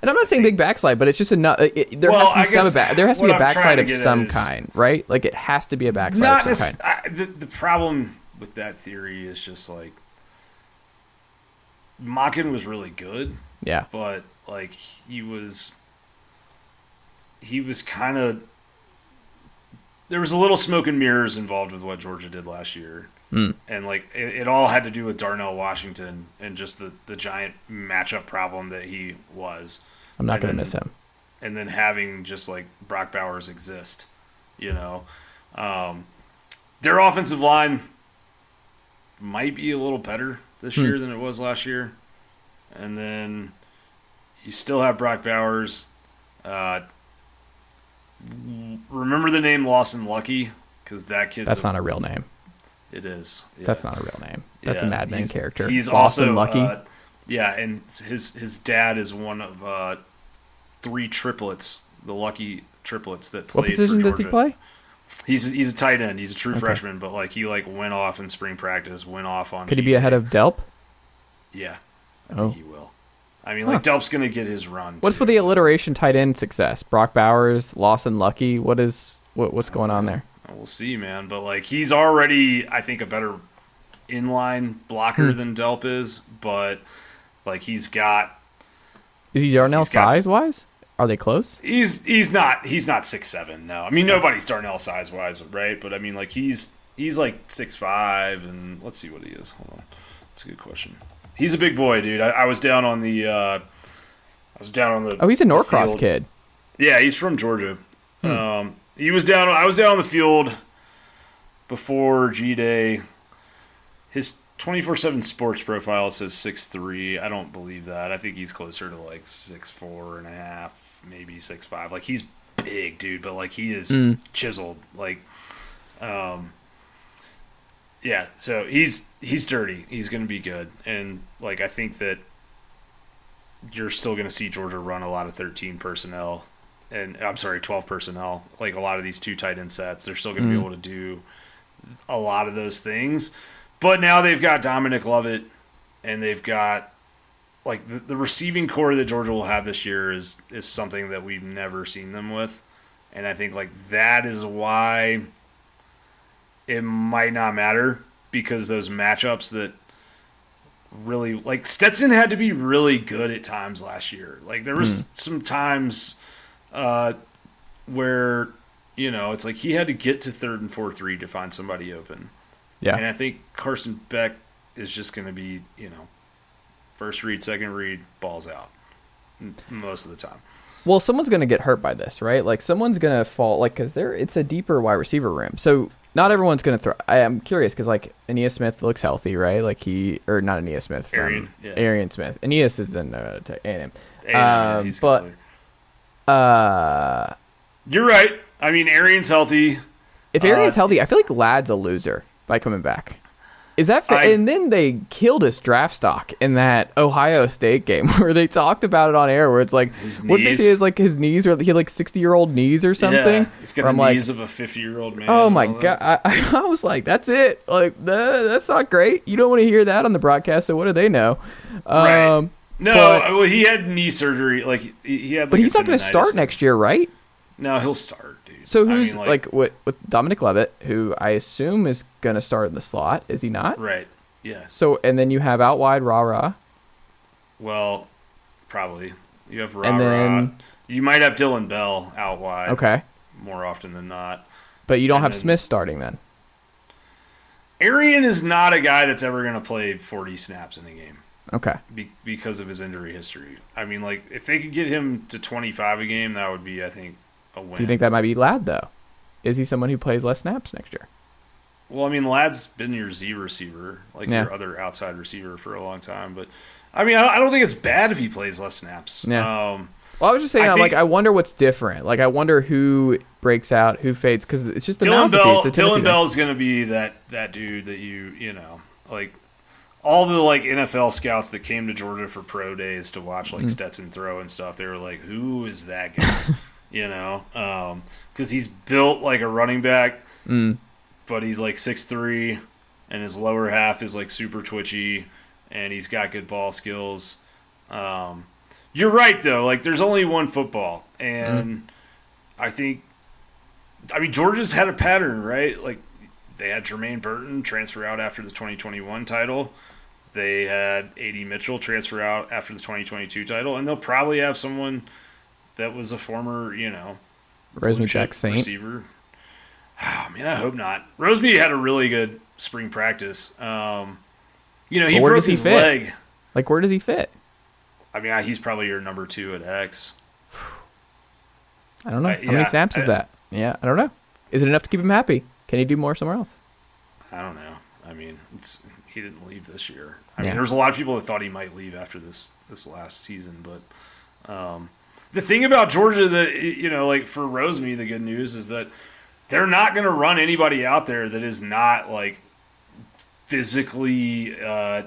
and I'm not saying big backslide, but it's just enough. It, there Well, has to be I some. guess Ba- there has to be a backslide of some kind, right? Like it has to be a backslide not of some kind. I, the, the problem with that theory is just like Machin was really good, Yeah. but like he was he was kind of there was a little smoke and mirrors involved with what Georgia did last year. Mm. And like it, it all had to do with Darnell Washington and just the, the giant matchup problem that he was. I'm not And gonna then- miss him. And then having just like Brock Bowers exist, you know. Um, their offensive line might be a little better this Hmm. year than it was last year. And then you still have Brock Bowers. Uh, remember the name Lawson Luckie because that kid's That's not a real name. It is. yeah. That's not a real name. That's a Yeah, Mad Men he's- character. He's Boston also Luckie. uh, yeah, and his his dad is one of uh, three triplets, the Luckie triplets that played. what position does he play? He's he's a tight end. He's a true Okay. freshman, but like he like went off in spring practice, went off on. Could he be ahead of Delp? Yeah, I Oh. think he will. I mean, like Delp's gonna get his run. What's too. with the alliteration tight end success? Brock Bowers, Lawson Luckie. What is what, what's going on there? We'll see, man. But like he's already, I think, a better inline blocker Hmm. than Delp is. But like he's got Is he Darnell size wise? Are they close? He's he's not he's not six seven. No, I mean nobody's Darnell size wise, right? But I mean like he's he's like six five, and let's see what he is. Hold on, that's a good question. He's a big boy, dude. I, I was down on the uh, I was down on the. Oh, he's a Norcross kid. Yeah, he's from Georgia. Hmm. Um, he was down. I was down on the field before G Day. His twenty four seven sports profile says six three. I don't believe that. I think he's closer to like six four and a half, maybe six five. Like he's big, dude, but like he is Mm. chiseled. Like, um, yeah. So he's he's dirty. He's gonna be good, and like I think that you're still gonna see Georgia run a lot of thirteen personnel and I'm sorry, 12 personnel, like a lot of these two tight end sets, they're still going to Mhm. be able to do a lot of those things. But now they've got Dominic Lovett and they've got like the, the receiving corps that Georgia will have this year is is something that we've never seen them with. And I think like that is why it might not matter because those matchups that really like Stetson had to be really good at times last year. Like there was Hmm. some times uh, where you know it's like he had to get to third and fourth three to find somebody open. Yeah. and I think Carson Beck is just going to be you know first read, second read, balls out most of the time. Well, someone's going to get hurt by this, right? Like someone's going to fall, like because there it's a deeper wide receiver room, so not everyone's going to throw. I am curious because like Ainias Smith looks healthy, right? Like he or not Ainias Smith, Arian, yeah. Arian Smith. Ainias is in uh, to A&M. A&M, yeah, Um, he's but uh, You're right. I mean, Arian's healthy. if Uh, Arian's healthy, I feel like Ladd's a loser by coming back. Is that fair? I- and then they killed his draft stock in that Ohio State game where they talked about it on air, where it's like, what they say is like his knees, or he had like sixty year old knees or something. Yeah, he's got the I'm like, knees of a 50 year old man. Oh my god! I, I was like, "That's it. Like, that, that's not great. You don't want to hear that on the broadcast. So what do they know?" Right. No, but- well, he had knee surgery. Like he, had. but he's not going to start next year, right? No, he'll start, dude. So I who's mean, like, with, with Dominic Lovett, who I assume is going to start in the slot? Is he not? right? Yeah. So and then you have out wide Rah Rah. Well, probably. You have Ra And Ra. then- You might have Dillon Bell out wide. Okay, More often than not. but you don't And have then- Smith starting then. Arian is not a guy that's ever going to play 40 snaps in a game. Okay. Be, because of his injury history. I mean, like if they could get him to 25 a game, that would be, I think, a win. Do you think that might be Ladd though? Is he someone who plays less snaps next year? Well, I mean, Ladd's been your Z receiver, like yeah. your other outside receiver for a long time. But I mean, I don't think it's bad if he plays less snaps. Yeah. Um, well, I was just saying, I think, like, I wonder what's different. Like, I wonder who breaks out, who fades, because it's just the Dillon Bell. Piece, Dillon Bell's going to be that that dude that you you know like all the like NFL scouts that came to Georgia for pro days to watch like mm. Stetson throw and stuff. They were like, "Who is that guy?" you know, because um, he's built like a running back, mm. but he's like six three, and his lower half is like super twitchy, and he's got good ball skills. Um, you're right though. Like there's only one football, and mm. I think, I mean Georgia's had a pattern, right? Like they had Jermaine Burton transfer out after the 2021 title. They had Ad Mitchell transfer out after the 2022 title, and they'll probably have someone that was a former, you know, Rosemy Saint receiver. Oh man, I hope not. Rosemy had a really good spring practice. Um, you know, he broke his fit? leg. Like, where does he fit? I mean, he's probably your number two at X. I don't know. How many snaps is that? Yeah, I don't know. Is it enough to keep him happy? Can he do more somewhere else? I don't know. I mean, it's he didn't leave this year. I yeah. mean, there's a lot of people that thought he might leave after this this last season, but um, the thing about Georgia that you know, like for Rosemy, the good news is that they're not going to run anybody out there that is not like physically uh,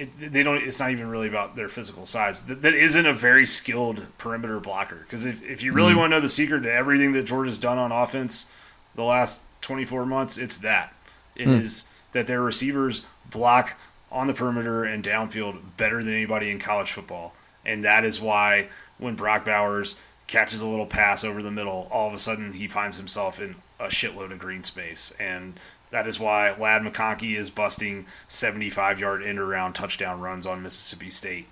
it, they don't. It's not even really about their physical size. That, that isn't a very skilled perimeter blocker. Because if, if you really mm. want to know the secret to everything that Georgia's done on offense the last 24 months, it's that. It mm. is that their receivers block on the perimeter and downfield better than anybody in college football, and that is why when Brock Bowers catches a little pass over the middle, all of a sudden he finds himself in a shitload of green space and that is why Ladd McConkey is busting 75 yard end around touchdown runs on Mississippi State.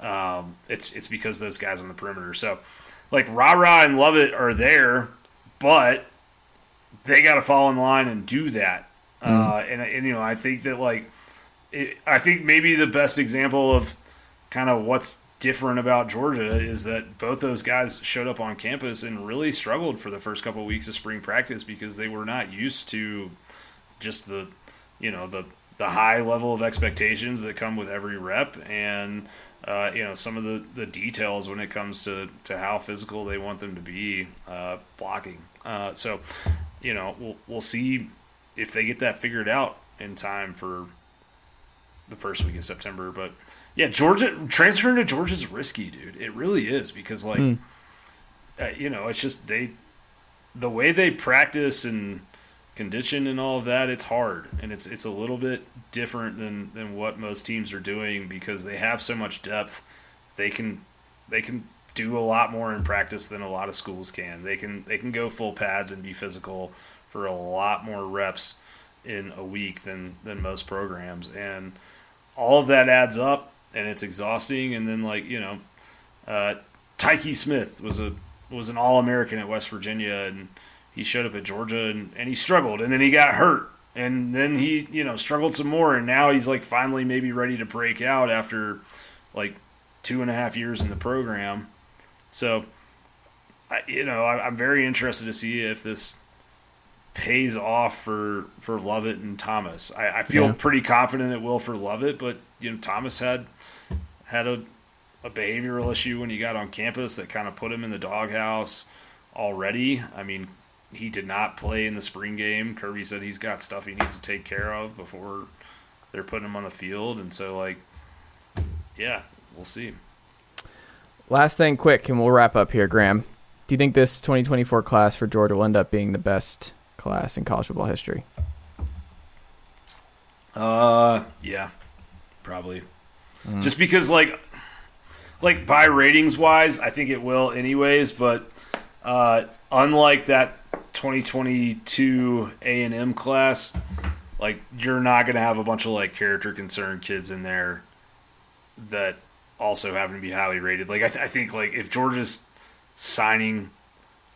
Um, it's it's because those guys on the perimeter. So, like Ra and Lovett are there, but they got to fall in line and do that. Mm-hmm. Uh, and, and you know, I think that like, it, I think maybe the best example of kind of what's different about Georgia is that both those guys showed up on campus and really struggled for the first couple of weeks of spring practice because they were not used to just the you know the the high level of expectations that come with every rep and uh, you know some of the, the details when it comes to, to how physical they want them to be uh, blocking. Uh, so you know we'll we'll see if they get that figured out in time for the first week of September. But yeah, Georgia transferring to Georgia is risky, dude. It really is because like mm. you know it's just they the way they practice and condition and all of that, it's hard and it's it's a little bit different than than what most teams are doing because they have so much depth. They can they can do a lot more in practice than a lot of schools can. They can they can go full pads and be physical for a lot more reps in a week than than most programs and all of that adds up and it's exhausting. And then like you know uh, Tykee Smith was a was an all American at West Virginia and he showed up at Georgia and, and he struggled. And then he got hurt. And then he you know struggled some more and now he's like finally maybe ready to break out after like two and a half years in the program. So I, you know I, am very interested to see if this pays off for for Lovett and Thomas I, I feel yeah. pretty confident it will for Lovett but you know Thomas had had a a behavioral issue when he got on campus that kind of put him in the doghouse already. I mean, he did not play in the spring game. Kirby said he's got stuff he needs to take care of before they're putting him on the field, and so like, yeah, we'll see. Last thing, quick, and we'll wrap up here, Graham. Do you think this 2024 class for Georgia will end up being the best class in college football history? Uh, yeah, probably. Mm. Just because, like, like by ratings wise, I think it will, anyways. But uh, unlike that 2022 A&M class, like you're not going to have a bunch of like character concerned kids in there that also happen to be highly rated. Like I, th- I think like if Georgia's signing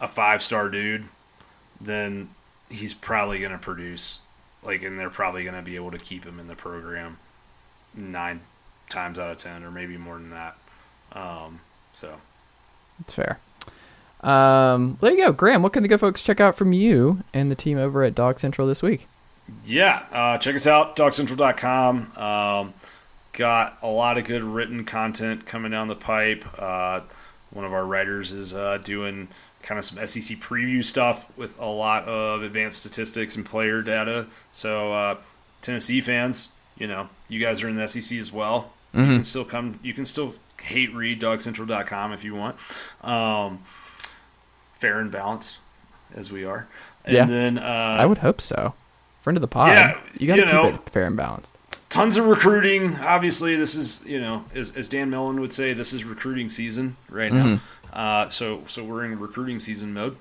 a five star dude, then he's probably going to produce like, and they're probably going to be able to keep him in the program nine times out of ten, or maybe more than that. Um, so it's fair. Um, there you go, Graham. What can the good folks check out from you and the team over at Dawg Central this week? Yeah, uh, check us out, dawgcentral.com. Um, got a lot of good written content coming down the pipe. Uh, one of our writers is uh, doing kind of some SEC preview stuff with a lot of advanced statistics and player data. So, uh, Tennessee fans, you know, you guys are in the SEC as well. Mm-hmm. You can still come. You can still hate read dawgcentral.com if you want. Um, fair and balanced, as we are. And yeah. then uh, I would hope so. Friend of the pod. Yeah, you got to keep know, it fair and balanced. Tons of recruiting. Obviously, this is you know, as, as Dan Mullen would say, this is recruiting season right now. Mm-hmm. Uh, so so we're in recruiting season mode,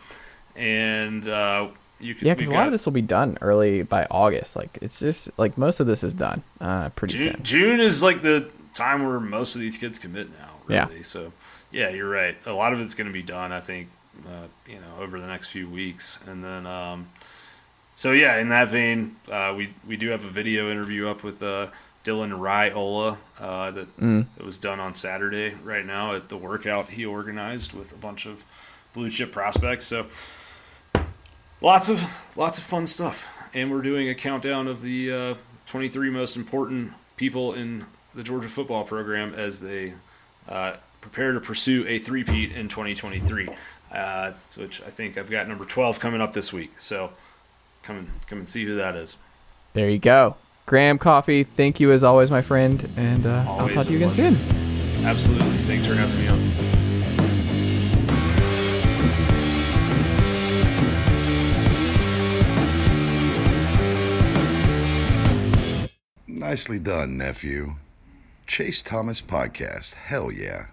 and uh, you can, yeah, because a lot of this will be done early by August. Like it's just like most of this is done uh, pretty June, soon. June is like the time where most of these kids commit now. Really. Yeah. So yeah, you're right. A lot of it's going to be done. I think uh, you know over the next few weeks, and then. Um, so yeah, in that vein, uh, we we do have a video interview up with uh, Dylan Raiola uh, that, mm. that was done on Saturday. Right now at the workout he organized with a bunch of blue chip prospects. So lots of lots of fun stuff, and we're doing a countdown of the uh, 23 most important people in the Georgia football program as they uh, prepare to pursue a three-peat in 2023. Uh, which I think I've got number 12 coming up this week. So come and come and see who that is. There you go. Graham Coffey, thank you as always, my friend, and uh, I'll talk to you again soon. Absolutely. Thanks for having me on. Nicely done, nephew. Chase Thomas Podcast. Hell yeah.